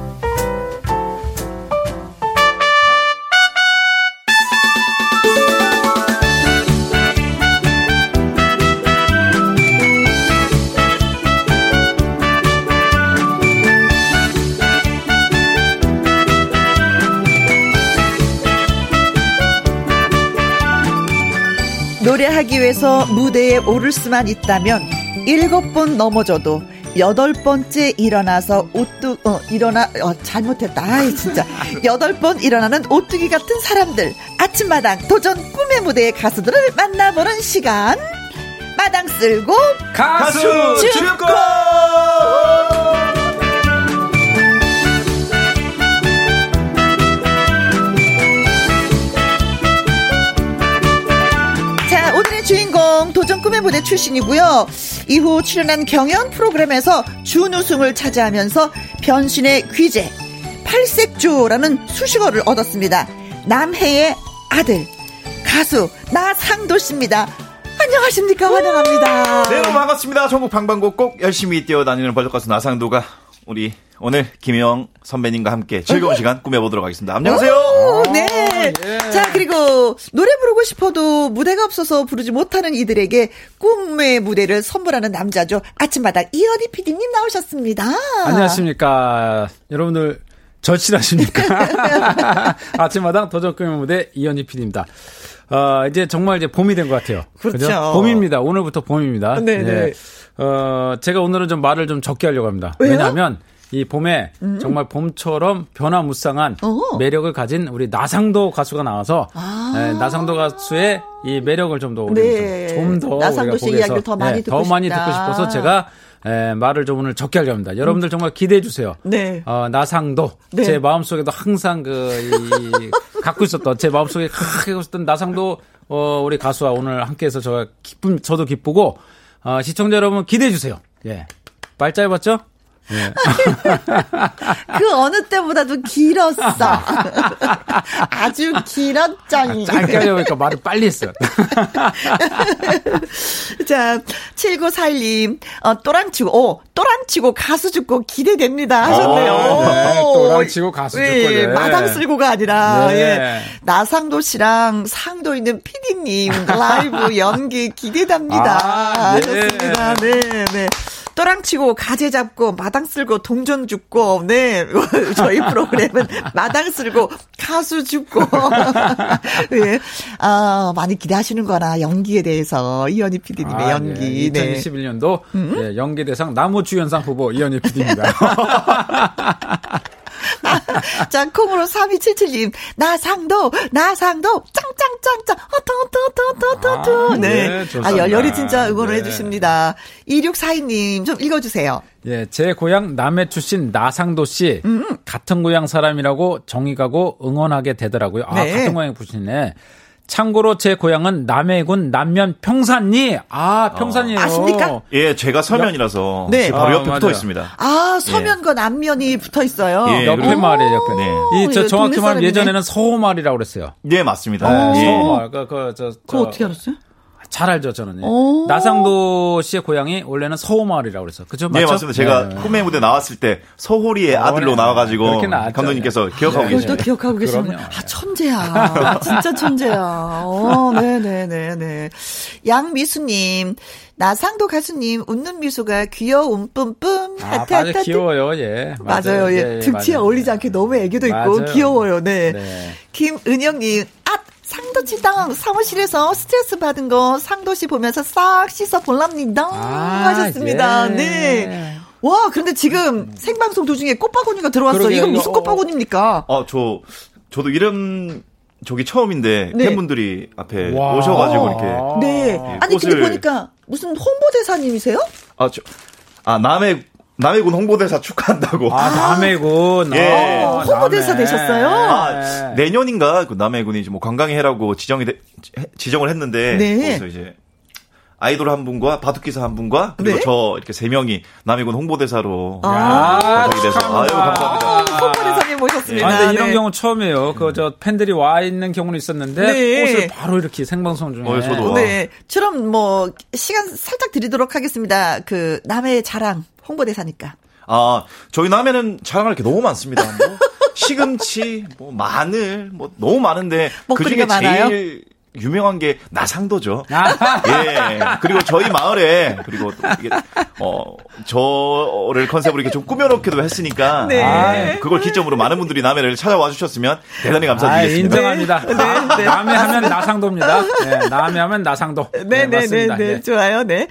[SPEAKER 1] 노래하기 위해서 무대에 오를 수만 있다면 일곱 번 넘어져도 여덟 번째 일어나서 오뚜 어 일어나 어 잘못했다. 아이 진짜. 여덟 번 일어나는 오뚜기 같은 사람들. 아침마당 도전 꿈의 무대의 가수들을 만나보는 시간. 마당 쓸고
[SPEAKER 3] 가수
[SPEAKER 1] 줍고 자, 도전 꿈의 무대 출신이고요. 이후 출연한 경연 프로그램에서 준우승을 차지하면서 변신의 귀재 팔색조라는 수식어를 얻었습니다. 남해의 아들 가수 나상도 씨입니다. 안녕하십니까? 환영합니다.
[SPEAKER 4] 네, 반갑습니다. 전국 방방곡 곡 열심히 뛰어다니는 버젓 가수 나상도가 우리 오늘 김영 선배님과 함께 즐거운 시간 꾸며보도록 하겠습니다. 안녕하세요.
[SPEAKER 1] 오, 네. 자, 그리고 노래 부르고 싶어도 무대가 없어서 부르지 못하는 이들에게 꿈의 무대를 선물하는 남자죠. 아침마당 이현희 PD님 나오셨습니다.
[SPEAKER 5] 안녕하십니까. 여러분들, 절실하십니까? 아침마당 도전 꿈의 무대 이현희 PD입니다. 어, 이제 정말 이제 봄이 된 것 같아요.
[SPEAKER 1] 그렇죠.
[SPEAKER 5] 그죠? 봄입니다. 오늘부터 봄입니다.
[SPEAKER 1] 네, 네.
[SPEAKER 5] 어, 제가 오늘은 좀 말을 좀 적게 하려고 합니다.
[SPEAKER 1] 왜요? 음.
[SPEAKER 5] 왜냐하면 이 봄에 정말 봄처럼 변화무쌍한
[SPEAKER 1] 어허.
[SPEAKER 5] 매력을 가진 우리 나상도 가수가 나와서
[SPEAKER 1] 아.
[SPEAKER 5] 네, 나상도 가수의 이 매력을 좀 더
[SPEAKER 1] 네.
[SPEAKER 5] 좀더
[SPEAKER 1] 나상도 씨의 이야기를 더 많이 듣고
[SPEAKER 5] 더 많이. 듣고 싶어서 제가 에, 말을 좀 오늘 적게 하려 합니다. 여러분들 정말 기대해 주세요.
[SPEAKER 1] 네.
[SPEAKER 5] 어, 나상도
[SPEAKER 1] 네.
[SPEAKER 5] 제 마음속에도 항상 그 이, 갖고 있었던 제 마음속에 갖고 있었던 나상도 어, 우리 가수와 오늘 함께해서 저 기쁨 저도 기쁘고 어, 시청자 여러분 기대해 주세요. 예. 말 짧았죠? 예.
[SPEAKER 1] 그 어느 때보다도 길었어. 아주 길었잖니.
[SPEAKER 5] 짧게 하려니까 말을 빨리 했어요.
[SPEAKER 1] 자, 7941님, 어, 또랑치고, 오, 또랑치고 가수 죽고 기대됩니다. 하셨네요.
[SPEAKER 5] 아, 네,
[SPEAKER 1] 오,
[SPEAKER 5] 또랑치고 가수 죽고,
[SPEAKER 1] 예,
[SPEAKER 5] 예.
[SPEAKER 1] 마당 쓸고가 아니라,
[SPEAKER 5] 네.
[SPEAKER 1] 예. 나상도 씨랑 상도 있는 피디님 라이브 연기 기대됩니다.
[SPEAKER 5] 아, 네.
[SPEAKER 1] 하셨습니다. 네, 네. 또랑 치고 가재 잡고 마당 쓸고 동전 죽고 네 저희 프로그램은 마당 쓸고 가수 죽고 예. 아 많이 기대하시는 거나 연기에 대해서 이현희 PD님의
[SPEAKER 5] 아,
[SPEAKER 1] 연기 네.
[SPEAKER 5] 2021년도 예, 연기 대상 나무 주연상 후보 이현희 PD입니다.
[SPEAKER 1] 자, 콩으로 3277님, 나상도, 나상도, 짱짱짱짱, 어떠어떠어떠어떠
[SPEAKER 5] 아,
[SPEAKER 1] 네.
[SPEAKER 5] 네,
[SPEAKER 1] 아,
[SPEAKER 5] 좋습니다.
[SPEAKER 1] 열렬히 진짜 응원을
[SPEAKER 5] 네.
[SPEAKER 1] 해주십니다. 2642님, 좀 읽어주세요.
[SPEAKER 5] 예, 제 고향 남해 출신 나상도 씨 같은 고향 사람이라고 정이 가고 응원하게 되더라고요. 아,
[SPEAKER 1] 네.
[SPEAKER 5] 같은 고향 출신이네. 참고로 제 고향은 남해군 남면 평산리. 아, 평산이에요.
[SPEAKER 1] 아십니까?
[SPEAKER 4] 예, 제가 서면이라서
[SPEAKER 1] 네.
[SPEAKER 4] 제 바로
[SPEAKER 5] 아,
[SPEAKER 4] 옆에
[SPEAKER 5] 맞아요.
[SPEAKER 4] 붙어 있습니다.
[SPEAKER 1] 아, 서면과 남면이 붙어 있어요.
[SPEAKER 4] 예,
[SPEAKER 5] 옆에 마을이에요, 옆에.
[SPEAKER 4] 네.
[SPEAKER 5] 이,
[SPEAKER 1] 어,
[SPEAKER 5] 저 정확히 말하면. 예전에는 서호마을이라고 그랬어요.
[SPEAKER 4] 예, 맞습니다.
[SPEAKER 1] 어.
[SPEAKER 4] 예.
[SPEAKER 5] 서호마을. 그, 그, 저, 저,
[SPEAKER 1] 그거 어떻게 알았어요?
[SPEAKER 5] 잘 알죠, 저는. 예.
[SPEAKER 1] 오.
[SPEAKER 5] 나상도 씨의 고향이 원래는 서호마을이라고 그랬어. 그죠?
[SPEAKER 4] 네,
[SPEAKER 5] 맞죠?
[SPEAKER 4] 맞습니다. 제가
[SPEAKER 5] 네.
[SPEAKER 4] 꿈의 무대 나왔을 때 서호리의 아들로
[SPEAKER 5] 네.
[SPEAKER 4] 나와가지고. 감독님께서 기억하고
[SPEAKER 1] 그걸
[SPEAKER 4] 계시죠.
[SPEAKER 1] 또 기억하고 계시는. 아, 천재야. 진짜 천재야. 어, 네네네네. 양미수님, 나상도 가수님, 웃는 미소가 귀여움 뿜뿜.
[SPEAKER 5] 아,
[SPEAKER 1] 하트,
[SPEAKER 5] 맞아
[SPEAKER 1] 하트,
[SPEAKER 5] 귀여워요, 예.
[SPEAKER 1] 맞아요. 예. 등치에
[SPEAKER 5] 맞아요.
[SPEAKER 1] 어울리지 않게 너무 애교도 있고
[SPEAKER 5] 맞아요.
[SPEAKER 1] 귀여워요. 네.
[SPEAKER 5] 네.
[SPEAKER 1] 김은영님, 아! 상도치당 사무실에서 스트레스 받은 거 상도씨 보면서 싹 씻어 볼랍니다.
[SPEAKER 5] 아,
[SPEAKER 1] 하셨습니다.
[SPEAKER 5] 예.
[SPEAKER 1] 네. 와, 그런데 지금 생방송 도중에 꽃바구니가 들어왔어요.
[SPEAKER 5] 그러게요.
[SPEAKER 1] 이건 무슨
[SPEAKER 5] 이거, 어.
[SPEAKER 1] 꽃바구니입니까?
[SPEAKER 4] 어, 저, 저도 이름, 저기 처음인데,
[SPEAKER 1] 네.
[SPEAKER 4] 팬분들이 앞에
[SPEAKER 5] 와.
[SPEAKER 4] 오셔가지고 이렇게.
[SPEAKER 1] 네. 아니, 근데 보니까 무슨 홍보대사님이세요?
[SPEAKER 4] 아, 저, 아, 남해, 남해군 홍보대사 축하한다고.
[SPEAKER 5] 아, 남해군.
[SPEAKER 4] 예.
[SPEAKER 5] 아,
[SPEAKER 1] 홍보대사
[SPEAKER 5] 남해.
[SPEAKER 1] 되셨어요?
[SPEAKER 4] 아,
[SPEAKER 5] 네.
[SPEAKER 4] 내년인가 그 남해군이 이제 뭐 관광의 해라고 지정이 돼- 지정을 했는데
[SPEAKER 1] 네.
[SPEAKER 4] 거기서 이제 아이돌 한 분과 바둑기사 한 분과 그리고
[SPEAKER 1] 네.
[SPEAKER 4] 저 이렇게 세 명이 남해군 홍보대사로
[SPEAKER 1] 아,
[SPEAKER 4] 돼서 아유 감사합니다.
[SPEAKER 1] 아, 홍보대사님 모셨습니다.
[SPEAKER 5] 아, 근데 이런
[SPEAKER 1] 네.
[SPEAKER 5] 경우 처음이에요. 그, 저, 팬들이 와 있는 경우는 있었는데,
[SPEAKER 1] 네.
[SPEAKER 5] 꽃을 바로 이렇게 생방송 중에.
[SPEAKER 4] 어, 저도.
[SPEAKER 1] 네. 처럼 뭐, 시간 살짝 드리도록 하겠습니다. 그, 남의 자랑, 홍보대사니까.
[SPEAKER 4] 아 저희 남해는 자랑할 게 너무 많습니다. 뭐 시금치, 뭐 마늘, 뭐 너무 많은데 그 중에
[SPEAKER 1] 많아요?
[SPEAKER 4] 제일 유명한 게 나상도죠.
[SPEAKER 5] 아,
[SPEAKER 4] 예. 그리고 저희 마을에 그리고 또 이게 어 저를 컨셉으로 이렇게 좀 꾸며놓기도 했으니까
[SPEAKER 1] 네.
[SPEAKER 4] 아, 그걸 기점으로 많은 분들이 남해를 찾아와 주셨으면 대단히
[SPEAKER 5] 아,
[SPEAKER 4] 감사드리겠습니다.
[SPEAKER 5] 인정합니다.
[SPEAKER 1] 네, 네.
[SPEAKER 5] 남해 하면 나상도입니다. 네, 남해 하면 나상도.
[SPEAKER 1] 네네네네.
[SPEAKER 5] 맞습니다. 네.
[SPEAKER 1] 좋아요. 네.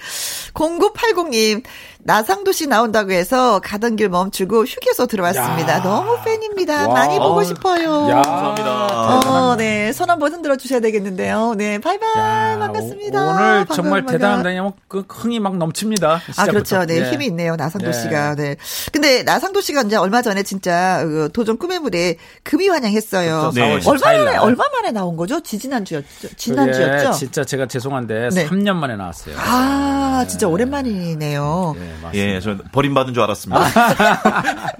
[SPEAKER 1] 0980님, 나상도 씨 나온다고 해서 가던 길 멈추고 휴게소 들어왔습니다.
[SPEAKER 5] 야.
[SPEAKER 1] 너무 팬입니다.
[SPEAKER 5] 와.
[SPEAKER 1] 많이 보고
[SPEAKER 4] 어,
[SPEAKER 1] 싶어요.
[SPEAKER 5] 야.
[SPEAKER 4] 감사합니다.
[SPEAKER 1] 어, 네. 손 한번 흔들어 주셔야 되겠는데요. 네. 바이바이.
[SPEAKER 5] 야,
[SPEAKER 1] 반갑습니다.
[SPEAKER 5] 오- 오늘
[SPEAKER 1] 반가워요,
[SPEAKER 5] 정말. 대단합니다. 그 흥이 막 넘칩니다.
[SPEAKER 1] 아,
[SPEAKER 5] 시작부터.
[SPEAKER 1] 그렇죠. 네,
[SPEAKER 5] 예.
[SPEAKER 1] 힘이 있네요. 나상도
[SPEAKER 5] 네.
[SPEAKER 1] 씨가. 네. 근데 나상도 씨가 이제 얼마 전에 진짜 그 도전 꿈의 무대 금이 환영했어요.
[SPEAKER 5] 그렇죠.
[SPEAKER 4] 네.
[SPEAKER 5] 4월
[SPEAKER 1] 얼마
[SPEAKER 5] 14일
[SPEAKER 1] 만에
[SPEAKER 5] 날.
[SPEAKER 1] 얼마 만에 나온 거죠? 지지난주였죠. 지난주였죠.
[SPEAKER 5] 그게 진짜 제가 죄송한데
[SPEAKER 1] 네.
[SPEAKER 5] 3년 만에 나왔어요.
[SPEAKER 1] 아, 진짜 오랜만이네요.
[SPEAKER 5] 네.
[SPEAKER 4] 예, 저 버림받은 줄 알았습니다.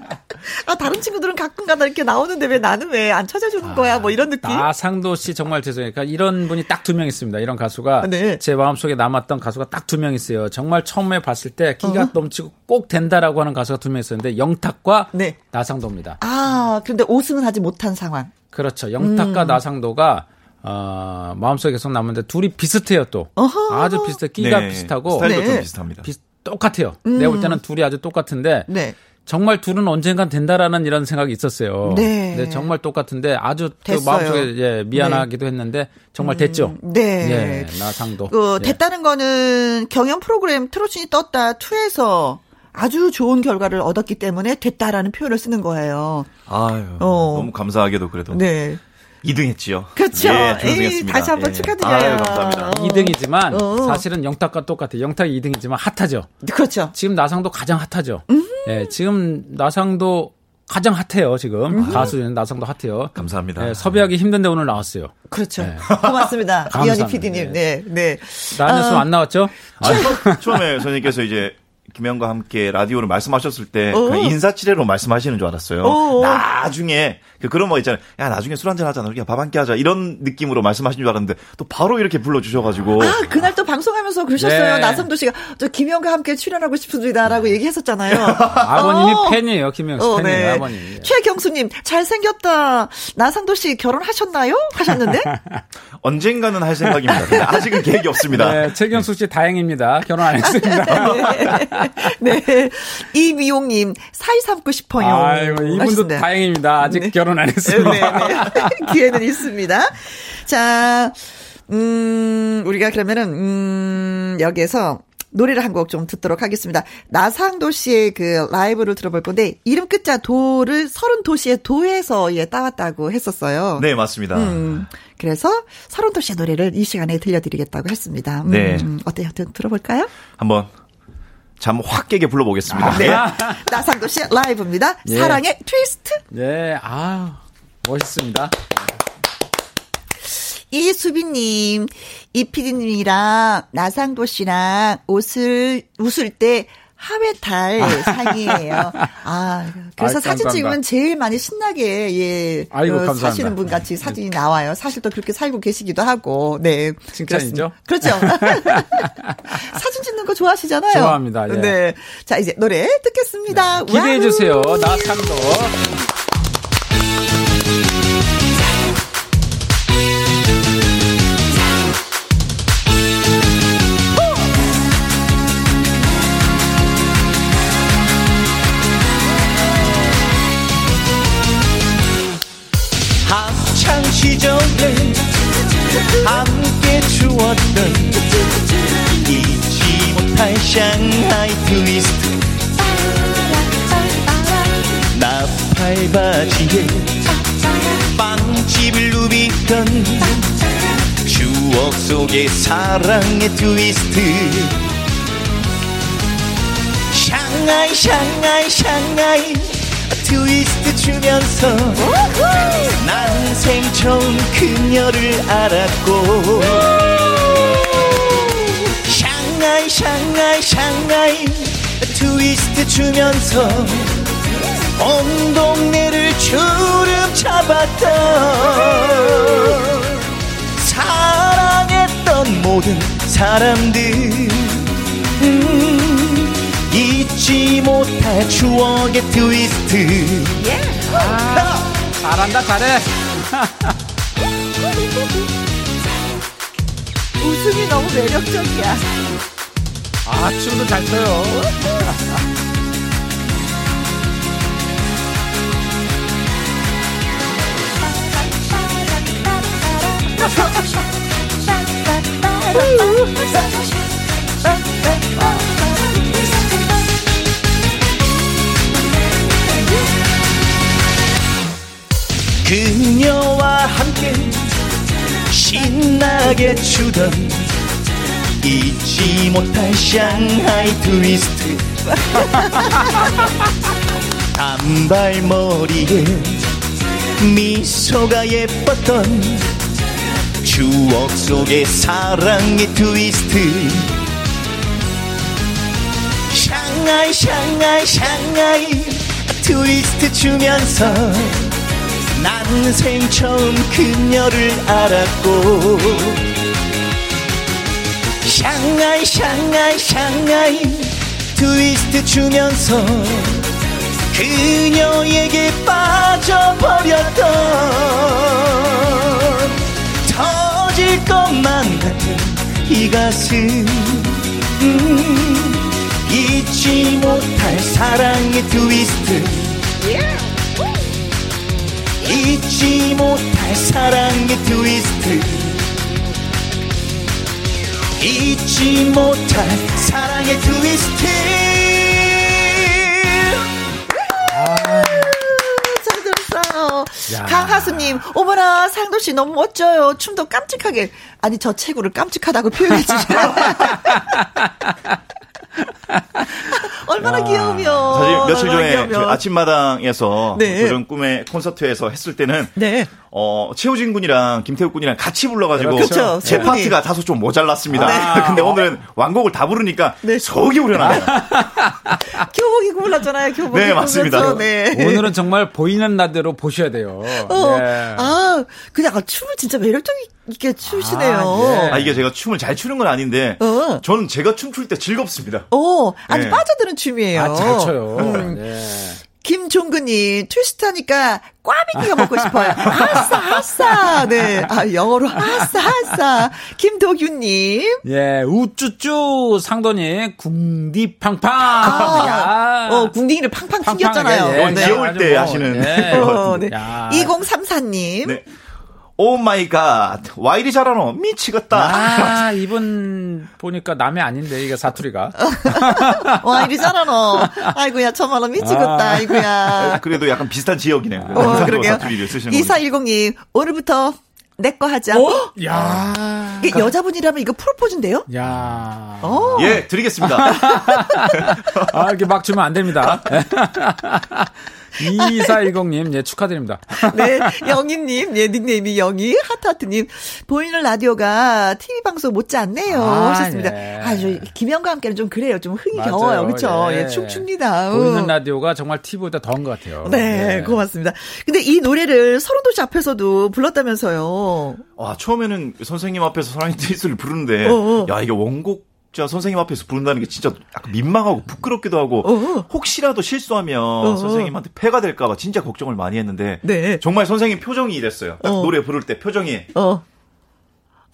[SPEAKER 1] 아, 다른 친구들은 가끔가다 이렇게 나오는데 왜 나는 왜 안 찾아주는 거야? 뭐 이런 느낌?
[SPEAKER 5] 나상도 씨 정말 죄송해요. 그러니까 이런 분이 딱 두 명 있습니다. 이런 가수가
[SPEAKER 1] 네.
[SPEAKER 5] 제 마음속에 남았던 가수가 딱 두 명 있어요. 정말 처음에 봤을 때 기가
[SPEAKER 1] 어.
[SPEAKER 5] 넘치고 꼭 된다라고 하는 가수가 두 명 있었는데 영탁과
[SPEAKER 1] 네.
[SPEAKER 5] 나상도입니다.
[SPEAKER 1] 아, 그런데 5승은 하지 못한 상황.
[SPEAKER 5] 그렇죠.
[SPEAKER 1] 음.
[SPEAKER 5] 영탁과 나상도가 어, 마음속에 계속 남는데 둘이 비슷해요 또.
[SPEAKER 1] 어허.
[SPEAKER 5] 아주 비슷해. 끼가
[SPEAKER 4] 네,
[SPEAKER 5] 비슷하고
[SPEAKER 4] 스타일도
[SPEAKER 1] 네.
[SPEAKER 4] 좀 비슷합니다.
[SPEAKER 5] 비슷- 똑같아요. 내가 볼 때는 둘이 아주 똑같은데
[SPEAKER 1] 네.
[SPEAKER 5] 정말 둘은 언젠간 된다라는 이런 생각이 있었어요.
[SPEAKER 1] 네.
[SPEAKER 5] 근데 정말 똑같은데 아주 또
[SPEAKER 1] 됐어요.
[SPEAKER 5] 마음속에 이제 미안하기도 했는데 정말 됐죠.
[SPEAKER 1] 네.
[SPEAKER 5] 예, 나상도.
[SPEAKER 1] 그
[SPEAKER 5] 예.
[SPEAKER 1] 됐다는 거는 경연 프로그램 트로트니 떴다 2에서 아주 좋은 결과를 얻었기 때문에 됐다라는 표현을 쓰는 거예요.
[SPEAKER 4] 아유,
[SPEAKER 1] 어.
[SPEAKER 4] 너무 감사하게도 그래도
[SPEAKER 1] 네.
[SPEAKER 4] 2등 했지요.
[SPEAKER 1] 그렇죠.
[SPEAKER 4] 예, 준우승했습니다.
[SPEAKER 1] 다시 한번
[SPEAKER 4] 예.
[SPEAKER 1] 축하드려요.
[SPEAKER 4] 아유, 감사합니다.
[SPEAKER 1] 어.
[SPEAKER 5] 2등이지만
[SPEAKER 1] 어.
[SPEAKER 5] 사실은 영탁과 똑같아요. 영탁이 2등이지만 핫하죠.
[SPEAKER 1] 그렇죠.
[SPEAKER 5] 지금 나상도 가장 핫하죠.
[SPEAKER 1] 음.
[SPEAKER 5] 예, 지금 나상도 가장 핫해요. 지금
[SPEAKER 1] 음.
[SPEAKER 5] 가수는 나상도 핫해요.
[SPEAKER 4] 감사합니다.
[SPEAKER 5] 예, 섭외하기 힘든데 오늘 나왔어요.
[SPEAKER 1] 그렇죠. 고맙습니다.
[SPEAKER 5] 감사합니다.
[SPEAKER 1] 이현희 PD님. 네, 네.
[SPEAKER 5] 나는수
[SPEAKER 1] 아.
[SPEAKER 5] 안 나왔죠?
[SPEAKER 4] 처음에 선생님께서 이제 김영과 함께 라디오를 말씀하셨을 때
[SPEAKER 1] 어.
[SPEAKER 4] 인사치레로 말씀하시는 줄 알았어요.
[SPEAKER 1] 어.
[SPEAKER 4] 나중에 그 그런 거 있잖아요. 야 나중에 술 한잔 하자. 우리가 밥한끼 하자. 이런 느낌으로 말씀하시는 줄 알았는데 또 바로 이렇게 불러주셔가지고
[SPEAKER 1] 아, 그날 또 방송하면서 그러셨어요.
[SPEAKER 5] 네.
[SPEAKER 1] 나성도 씨가 저 김영과 함께 출연하고 싶습니다라고 얘기했었잖아요.
[SPEAKER 5] 아버님이
[SPEAKER 1] 어.
[SPEAKER 5] 팬이에요. 김영 씨
[SPEAKER 1] 어,
[SPEAKER 5] 팬이에요.
[SPEAKER 1] 네.
[SPEAKER 5] 아버님. 예.
[SPEAKER 1] 최경수님 잘생겼다. 나상도 씨 결혼하셨나요? 하셨는데
[SPEAKER 4] 언젠가는 할 생각입니다. 근데 아직은 계획이 없습니다.
[SPEAKER 5] 네, 최경수 씨 다행입니다. 결혼 안 했습니다.
[SPEAKER 1] 네. 이미용님 사이 삼고 싶어요.
[SPEAKER 5] 아이고, 이분도
[SPEAKER 1] 하셨습니다.
[SPEAKER 5] 다행입니다. 아직
[SPEAKER 1] 네.
[SPEAKER 5] 결혼 안
[SPEAKER 1] 네,
[SPEAKER 5] 했습니다.
[SPEAKER 1] 네. 기회는 있습니다. 자, 음, 우리가 그러면은, 음, 여기에서 노래를 한 곡 좀 듣도록 하겠습니다. 나상도 씨의 그 라이브를 들어볼 건데, 이름 끝자 도를 서른 도시의 도에서 예, 따왔다고 했었어요.
[SPEAKER 4] 네 맞습니다.
[SPEAKER 1] 음, 그래서 서른 도시의 노래를 이 시간에 들려드리겠다고 했습니다. 음,
[SPEAKER 4] 네.
[SPEAKER 1] 어때요? 들- 들어볼까요?
[SPEAKER 4] 한번 잠 확 깨게 불러보겠습니다.
[SPEAKER 1] 네.
[SPEAKER 4] 예.
[SPEAKER 1] 나상도 씨의 라이브입니다.
[SPEAKER 5] 예.
[SPEAKER 1] 사랑의 트위스트.
[SPEAKER 5] 네, 아 멋있습니다.
[SPEAKER 1] 이수빈님, 이피디님이랑 나상도 씨랑 옷을, 웃을 때 하회탈 사이예요. 아, 그래서
[SPEAKER 5] 아이,
[SPEAKER 1] 사진. 찍으면 제일 많이 신나게, 예.
[SPEAKER 5] 아이고,
[SPEAKER 1] 어,
[SPEAKER 5] 감사합니다.
[SPEAKER 1] 사시는 분 같이 사진이 나와요. 사실 또 그렇게 살고 계시기도 하고, 네.
[SPEAKER 5] 칭찬이죠?
[SPEAKER 1] 그렇습니다. 그렇죠. 사진 찍는 거 좋아하시잖아요.
[SPEAKER 5] 좋아합니다, 예.
[SPEAKER 1] 네. 자, 이제 노래 듣겠습니다.
[SPEAKER 5] 기대해
[SPEAKER 1] 와우.
[SPEAKER 5] 주세요. 나상도.
[SPEAKER 2] 함께 추었던 잊지 못할 샹하이 트위스트. 나팔 바지에 빵집을 누비던 추억 속의 사랑의 트위스트. 샹하이 샹하이 샹하이 트위스트 추면서 난 생 처음 그녀를 알았고 샹하이 샹하이 샹하이 트위스트 추면서 온 동네를 주름 잡았던 사랑했던 모든 사람들. 음, 잊지 못 할 추억의 트위스트
[SPEAKER 5] 잘한다, 잘해.
[SPEAKER 1] 웃음이 너무 매력적이야.
[SPEAKER 5] 아, 춤도 잘 춰요.
[SPEAKER 2] 그녀와 함께 신나게 추던 잊지 못할 샹하이 트위스트. 단발머리에 미소가 예뻤던 추억 속의 사랑의 트위스트. 샹하이 샹하이 샹하이 트위스트 추면서 난생처음 그녀를 알았고 샹하이 샹하이 샹하이 트위스트 추면서 그녀에게 빠져버렸던 터질 것만 같은 이 가슴. 음, 잊지 못할 사랑의 트위스트 잊지 못할 사랑의 트위스트 잊지 못할 사랑의 트위스트
[SPEAKER 1] 잘 들었어요.
[SPEAKER 5] 야.
[SPEAKER 1] 강하수님, 어머나, 상도 씨 너무 멋져요. 춤도 깜찍하게. 아니, 저 체구를 깜찍하다고 표현해 주시네요. 얼마나 귀여우며.
[SPEAKER 4] 사실 며칠 전에. 저희 아침마당에서
[SPEAKER 1] 네.
[SPEAKER 4] 그런 꿈의 콘서트에서 했을 때는
[SPEAKER 1] 네.
[SPEAKER 4] 어, 최우진 군이랑 김태우 군이랑 같이 불러가지고
[SPEAKER 1] 그렇죠. 제세 분이.
[SPEAKER 4] 파트가 다소 좀 모자랐습니다.
[SPEAKER 5] 네.
[SPEAKER 4] 근데 오늘은 완곡을 다 부르니까
[SPEAKER 1] 네.
[SPEAKER 4] 속이 우려나요.
[SPEAKER 1] 교복 입고 불렀잖아요, 교복
[SPEAKER 4] 네,
[SPEAKER 1] 입고
[SPEAKER 4] 맞습니다.
[SPEAKER 1] 네.
[SPEAKER 5] 오늘은 정말 보이는 라디오로 보셔야 돼요.
[SPEAKER 1] 어,
[SPEAKER 5] 네.
[SPEAKER 1] 아, 그냥 아, 춤을 진짜 매력적 있게 추시네요.
[SPEAKER 5] 아, 예.
[SPEAKER 4] 아, 이게 제가 춤을 잘 추는 건 아닌데
[SPEAKER 1] 어.
[SPEAKER 4] 저는 제가 춤출 때 즐겁습니다.
[SPEAKER 1] 어, 아주
[SPEAKER 4] 네.
[SPEAKER 1] 빠져드는 춤이에요.
[SPEAKER 5] 아, 잘 쳐요.
[SPEAKER 1] 음.
[SPEAKER 5] 네.
[SPEAKER 1] 김종근님, 트위스트 하니까 꽈배기가 먹고 싶어요. 아싸, 아싸. 네. 아, 영어로 아싸, 아싸. 김도규님.
[SPEAKER 5] 예, 우쭈쭈 상돈이 궁디팡팡.
[SPEAKER 1] 아,
[SPEAKER 5] 야.
[SPEAKER 1] 어, 궁딩이를 팡팡. 튕겼잖아요.
[SPEAKER 5] 예,
[SPEAKER 4] 이건
[SPEAKER 5] 네.
[SPEAKER 4] 귀여울 때
[SPEAKER 5] 뭐,
[SPEAKER 4] 하시는
[SPEAKER 5] 예.
[SPEAKER 1] 어, 네.
[SPEAKER 5] 야.
[SPEAKER 1] 2034님.
[SPEAKER 4] 네. oh my god. 와 이리 잘하노? 미치겠다.
[SPEAKER 5] 아, 이분 보니까 남이 아닌데, 이게 사투리가.
[SPEAKER 1] 와, 이리 잘하노. 아이고야, 정말로 미치겠다,
[SPEAKER 5] 아.
[SPEAKER 1] 아이고야.
[SPEAKER 4] 그래도 약간 비슷한 지역이네요.
[SPEAKER 1] 어,
[SPEAKER 4] 경상도
[SPEAKER 1] 그러게요.
[SPEAKER 4] 사투리를 쓰시는 분.
[SPEAKER 1] 2410님, 오늘부터 내거 하자.
[SPEAKER 5] 야.
[SPEAKER 1] 이게 여자분이라면 이거 프로포즈인데요?
[SPEAKER 5] 야.
[SPEAKER 1] 어.
[SPEAKER 4] 예, 드리겠습니다.
[SPEAKER 5] 아, 이렇게 막 주면 안 됩니다. 2410님, 예, 축하드립니다.
[SPEAKER 1] 네, 영희님, 예, 닉네임이 영희, 하트하트님. 보이는 라디오가 TV 방송 못지않네요.
[SPEAKER 5] 아,
[SPEAKER 1] 하셨습니다.
[SPEAKER 5] 예.
[SPEAKER 1] 아, 저, 김영과 함께는 좀 그래요. 좀 흥이
[SPEAKER 5] 맞아요.
[SPEAKER 1] 겨워요. 그쵸? 예,
[SPEAKER 5] 예.
[SPEAKER 1] 춤춥니다.
[SPEAKER 5] 보이는
[SPEAKER 1] 응.
[SPEAKER 5] 라디오가 정말 TV보다 더한 것 같아요.
[SPEAKER 1] 네,
[SPEAKER 5] 예.
[SPEAKER 1] 고맙습니다. 근데 이 노래를 서른도시 앞에서도 불렀다면서요.
[SPEAKER 4] 와, 처음에는 선생님 앞에서 사랑의 트위스를 부르는데,
[SPEAKER 1] 어어.
[SPEAKER 4] 야, 이게 원곡 자 선생님 앞에서 부른다는 게 진짜 약간 민망하고 부끄럽기도 하고,
[SPEAKER 1] 어어.
[SPEAKER 4] 혹시라도 실수하면 선생님한테 폐가 될까봐 진짜 걱정을 많이 했는데,
[SPEAKER 1] 네.
[SPEAKER 4] 정말 선생님 표정이 이랬어요. 딱
[SPEAKER 1] 어.
[SPEAKER 4] 노래 부를 때 표정이.
[SPEAKER 1] 어.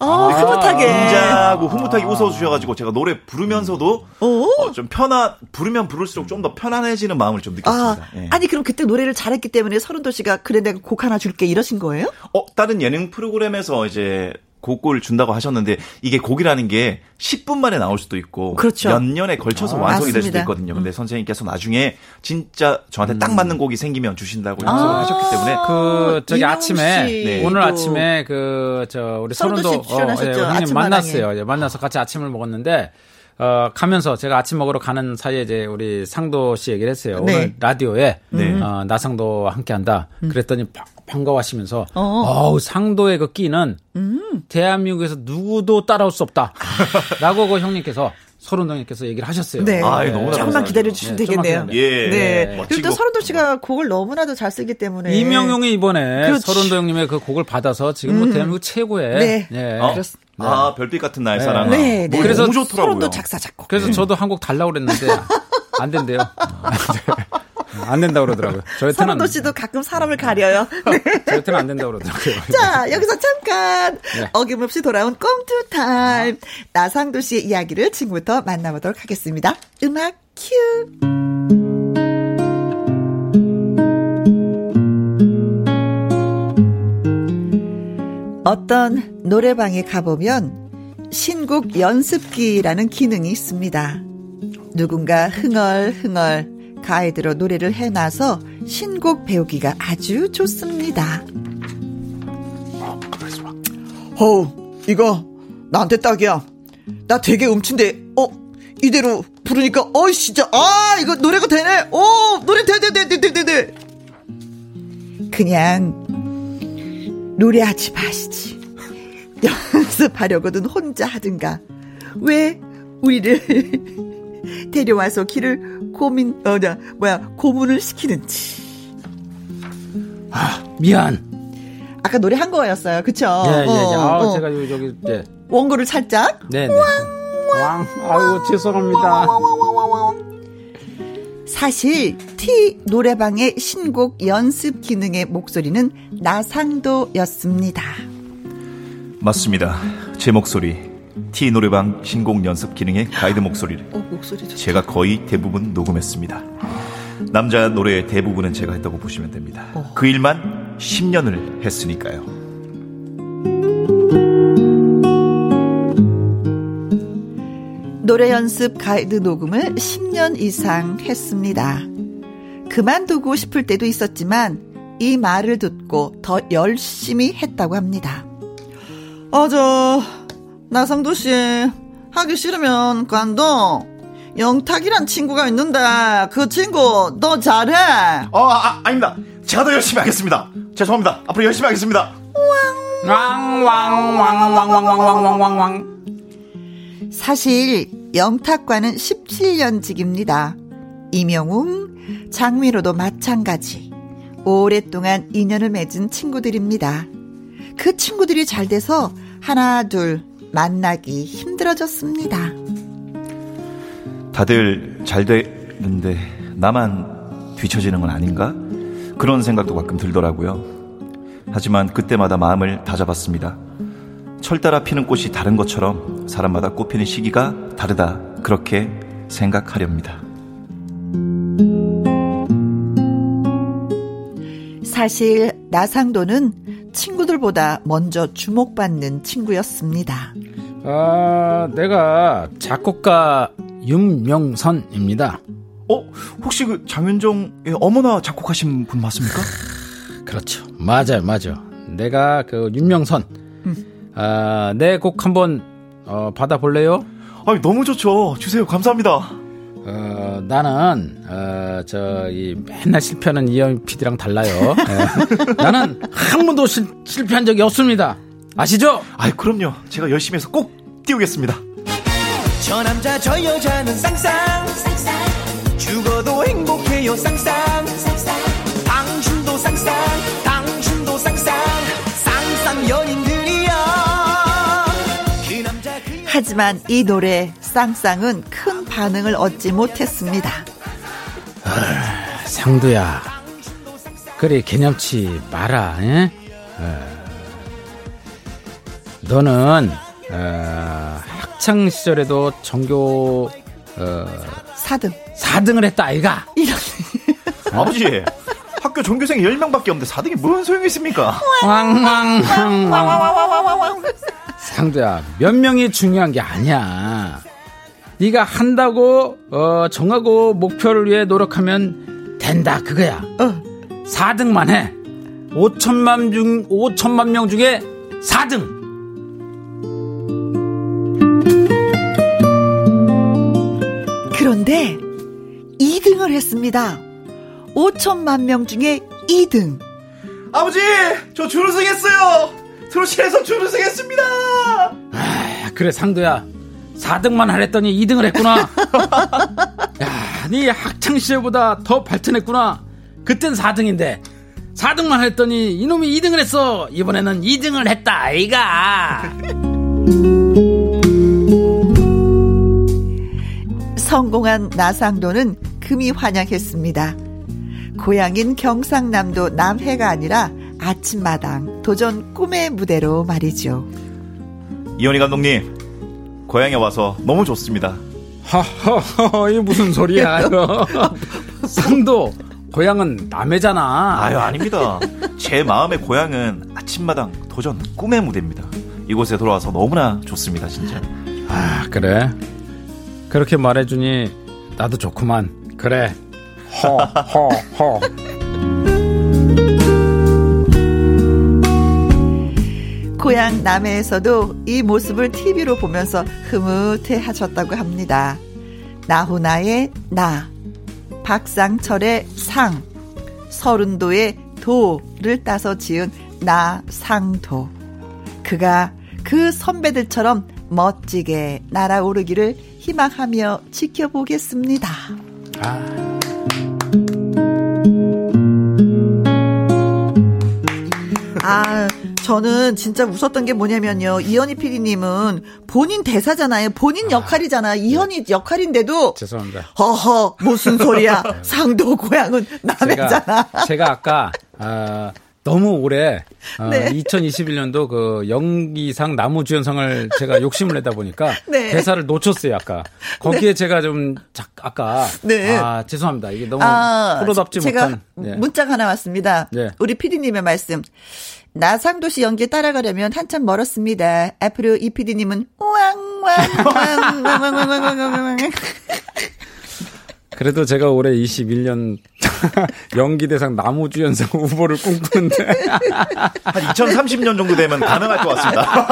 [SPEAKER 1] 아, 흐뭇하게.
[SPEAKER 4] 진짜고 흐뭇하게 웃어주셔가지고 제가 노래 부르면서도
[SPEAKER 1] 어?
[SPEAKER 4] 어, 좀 편한 부르면 부를수록 좀 더 편안해지는 마음을 좀
[SPEAKER 1] 아,
[SPEAKER 4] 느꼈습니다. 예.
[SPEAKER 1] 아니, 그럼 그때 노래를 잘했기 때문에 서른도 씨가 그래, 내가 곡 하나 줄게 이러신 거예요?
[SPEAKER 4] 어, 다른 예능 프로그램에서 이제 곡을 준다고 하셨는데 이게 곡이라는 게 10분 만에 나올 수도 있고
[SPEAKER 1] 그렇죠.
[SPEAKER 4] 몇 년에 걸쳐서
[SPEAKER 1] 아,
[SPEAKER 4] 완성이 될 수도
[SPEAKER 1] 맞습니다. 음.
[SPEAKER 4] 있거든요. 근데 선생님께서 나중에 진짜 저한테 딱 맞는 곡이 생기면 주신다고
[SPEAKER 1] 아.
[SPEAKER 4] 약속을 하셨기 때문에
[SPEAKER 5] 그 저기 아침에
[SPEAKER 4] 네.
[SPEAKER 5] 오늘 아침에 그 저 우리
[SPEAKER 1] 서른도 출연하셨죠?
[SPEAKER 5] 예, 형님
[SPEAKER 1] 아침
[SPEAKER 5] 만났어요. 예, 만나서 같이 아침을 먹었는데 어 가면서 제가 아침 먹으러 가는 사이에 이제 우리 상도 씨 얘기를 했어요.
[SPEAKER 1] 네.
[SPEAKER 5] 오늘 라디오에
[SPEAKER 4] 네.
[SPEAKER 5] 어, 나상도 함께한다. 그랬더니 바- 반가워하시면서
[SPEAKER 1] 어.
[SPEAKER 5] 어우 상도의 그 끼는 대한민국에서 누구도 따라올 수 없다라고 그 형님께서 서른도 형님께서 얘기를 하셨어요.
[SPEAKER 1] 네.
[SPEAKER 4] 아, 이거 너무나
[SPEAKER 1] 조금만. 기다려 주시면
[SPEAKER 5] 네, 조금만
[SPEAKER 1] 되겠네요.
[SPEAKER 4] 예.
[SPEAKER 1] 네. 그리고 또
[SPEAKER 4] 곡.
[SPEAKER 1] 서른도 씨가 곡을 너무나도 잘 쓰기 때문에.
[SPEAKER 5] 이명용이 이번에
[SPEAKER 1] 그렇지.
[SPEAKER 5] 서른도 형님의 그 곡을 받아서 지금 뭐 대한민국 최고의
[SPEAKER 1] 네.
[SPEAKER 5] 예.
[SPEAKER 4] 어?
[SPEAKER 1] 그렇습-
[SPEAKER 4] 아, 별빛 같은 나의
[SPEAKER 5] 네.
[SPEAKER 4] 사랑.
[SPEAKER 1] 네, 네.
[SPEAKER 5] 그래서
[SPEAKER 4] 너무 좋더라고요.
[SPEAKER 1] 서른도 작사, 작곡.
[SPEAKER 5] 그래서 저도 한 곡 달라고 그랬는데 안 된대요. 안 된다고 그러더라고요.
[SPEAKER 1] 설운도 씨도 가끔 사람을 가려요. 네.
[SPEAKER 5] 저한테는 안 된다고 그러더라고요.
[SPEAKER 1] 자, 여기서 잠깐
[SPEAKER 5] 네.
[SPEAKER 1] 어김없이 돌아온 꽁트 타임. 나상도 씨의 이야기를 지금부터 만나보도록 하겠습니다. 음악 큐. 어떤 노래방에 가보면 신곡 연습기라는 기능이 있습니다. 누군가 흥얼흥얼 가이드로 노래를 해놔서 신곡 배우기가 아주 좋습니다. 어, 이거 나한테 딱이야. 나 되게 음친데, 어, 이대로 부르니까, 어, 진짜, 아, 이거 노래가 되네. 어, 노래 돼, 돼, 돼, 돼, 돼, 돼, 돼. 그냥 노래하지 마시지. 연습하려거든 혼자 하든가. 왜 우리를 데려와서 길을 고민, 어, 냐, 뭐야, 고문을 시키는지.
[SPEAKER 5] 미안.
[SPEAKER 1] 아까 노래 한 거였어요. 그쵸?
[SPEAKER 5] 예, 예, 예.
[SPEAKER 1] 어,
[SPEAKER 5] 아,
[SPEAKER 1] 어.
[SPEAKER 5] 제가 요- 여기, 예.
[SPEAKER 1] 원고를 살짝.
[SPEAKER 5] 네, 네. 왕. 아유, 죄송합니다.
[SPEAKER 1] 사실 T 노래방의 신곡 연습 기능의 목소리는 나상도였습니다.
[SPEAKER 4] 맞습니다. 제 목소리. T 노래방 신곡 연습 기능의 가이드 목소리를
[SPEAKER 1] 어, 목소리 좋
[SPEAKER 4] 제가 거의 대부분 녹음했습니다. 남자 노래의 대부분은 제가 했다고 보시면 됩니다. 그 일만 10년을 했으니까요.
[SPEAKER 1] 노래 연습 가이드 녹음을 10년 이상 했습니다. 그만두고 싶을 때도 있었지만 이 말을 듣고 더 열심히 했다고 합니다. 아, 저, 나상도 씨, 하기 싫으면 관둬. 영탁이란 친구가 있는데 그 친구 너 잘해.
[SPEAKER 4] 어, 아, 아닙니다. 제가 더 열심히 하겠습니다. 죄송합니다. 앞으로 열심히 하겠습니다.
[SPEAKER 5] 왕, 왕, 왕, 왕, 왕, 왕, 왕, 왕, 왕, 왕.
[SPEAKER 1] 사실 영탁과는 17년 직입니다. 이명웅, 장민호도 마찬가지. 오랫동안 인연을 맺은 친구들입니다. 그 친구들이 잘 돼서 하나 둘 만나기 힘들어졌습니다.
[SPEAKER 4] 다들 잘 되는데 나만 뒤처지는 건 아닌가? 그런 생각도 가끔 들더라고요. 하지만 그때마다 마음을 다잡았습니다. 철 따라 피는 꽃이 다른 것처럼 사람마다 꽃피는 시기가 다르다. 그렇게 생각하렵니다.
[SPEAKER 1] 사실 나상도는 친구들보다 먼저 주목받는 친구였습니다.
[SPEAKER 5] 아, 내가 작곡가 윤명선입니다.
[SPEAKER 4] 어, 혹시 그 장윤정의 어머나 작곡하신 분 맞습니까?
[SPEAKER 5] 그렇죠. 맞아요, 맞아요. 내가 그 윤명선. 아, 내 곡 한번 어, 받아볼래요?
[SPEAKER 4] 아, 너무 좋죠. 주세요. 감사합니다.
[SPEAKER 5] 어, 어, 나는 어, 저이 맨날 실패하는 이현 PD랑 달라요. 예. 나는 한 번도 실, 실패한 적이 없습니다. 아시죠?
[SPEAKER 4] 아이 그럼요. 제가 열심히 해서 꼭 띄우겠습니다.
[SPEAKER 2] 저 남자 저 여자는 쌍쌍 죽어도 행복해요 쌍쌍 당신
[SPEAKER 1] 하지만 이 노래 쌍쌍은 큰 반응을 얻지 못했습니다.
[SPEAKER 5] 상두야. 그래 개념치 마라. 예? 어. 너는 어, 학창 시절에도 전교 어,
[SPEAKER 1] 4등.
[SPEAKER 5] 4등을 했다 아이가.
[SPEAKER 1] 이런.
[SPEAKER 4] 아버지 학교 전교생 10명밖에 없는데 4등이 뭔 소용이 있습니까?
[SPEAKER 5] 왕왕왕왕. 상두야 몇 명이 중요한 게 아니야. 네가 한다고 어, 정하고 목표를 위해 노력하면 된다 그거야.
[SPEAKER 1] 어.
[SPEAKER 5] 4등만 해. 5천만 중 5천만 명 중에 4등.
[SPEAKER 1] 그런데 2등을 했습니다. 5천만 명 중에 2등.
[SPEAKER 4] 아버지 저 준우승했어요. 트로실에서 준우승했습니다.
[SPEAKER 5] 야, 그래 상도야. 4등만 하랬더니 2등을 했구나. 야, 네 학창 시절보다 더 발전했구나. 그땐 4등인데. 4등만 했더니 이놈이 2등을 했어. 이번에는 2등을 했다 아이가.
[SPEAKER 1] 성공한 나상도는 금이 환영했습니다. 고향인 경상남도 남해가 아니라 아침마당 도전 꿈의 무대로 말이죠.
[SPEAKER 4] 이현희 감독님 고향에 와서 너무 좋습니다.
[SPEAKER 5] 허허허 이게 무슨 소리야 이거 상도 고향은 남해잖아
[SPEAKER 4] 아유 아닙니다. 제 마음의 고향은 아침마당 도전 꿈의 무대입니다. 이곳에 돌아와서 너무나 좋습니다 진짜.
[SPEAKER 5] 아 그래 그렇게 말해주니 나도 좋구만 그래 허허허
[SPEAKER 1] 고향 남해에서도 이 모습을 TV로 보면서 흐뭇해 하셨다고 합니다. 나훈아의 나, 박상철의 상, 서른도의 도를 따서 지은 나상도. 그가 그 선배들처럼 멋지게 날아오르기를 희망하며 지켜보겠습니다. 아, 저는 진짜 웃었던 게 뭐냐면요. 이현희 PD님은 본인 대사잖아요. 본인 역할이잖아. 이현희 역할인데도
[SPEAKER 5] 죄송합니다
[SPEAKER 1] 허허 무슨 소리야. 상도 고향은 남해잖아.
[SPEAKER 5] 제가, 제가 아까 아, 너무 오래 어,
[SPEAKER 1] 네.
[SPEAKER 5] 2021년도 그 연기상 나무주연상을 제가 욕심을 내다 보니까
[SPEAKER 1] 네.
[SPEAKER 5] 대사를 놓쳤어요 아까 거기에 제가 좀 작, 아까
[SPEAKER 1] 네.
[SPEAKER 5] 아 죄송합니다 이게 너무
[SPEAKER 1] 아,
[SPEAKER 5] 프로답지
[SPEAKER 1] 제가
[SPEAKER 5] 못한 예.
[SPEAKER 1] 문자가 하나 왔습니다.
[SPEAKER 5] 네.
[SPEAKER 1] 우리 PD님의 말씀. 나상도 씨 연기에 따라가려면 한참 멀었습니다. 앞으로 이 PD님은 왕왕왕왕왕왕왕왕왕
[SPEAKER 5] 그래도 제가 올해 21년 연기대상 나무주연상 후보를 꿈꾸는데
[SPEAKER 4] 한 2030년 정도 되면 가능할 것 같습니다.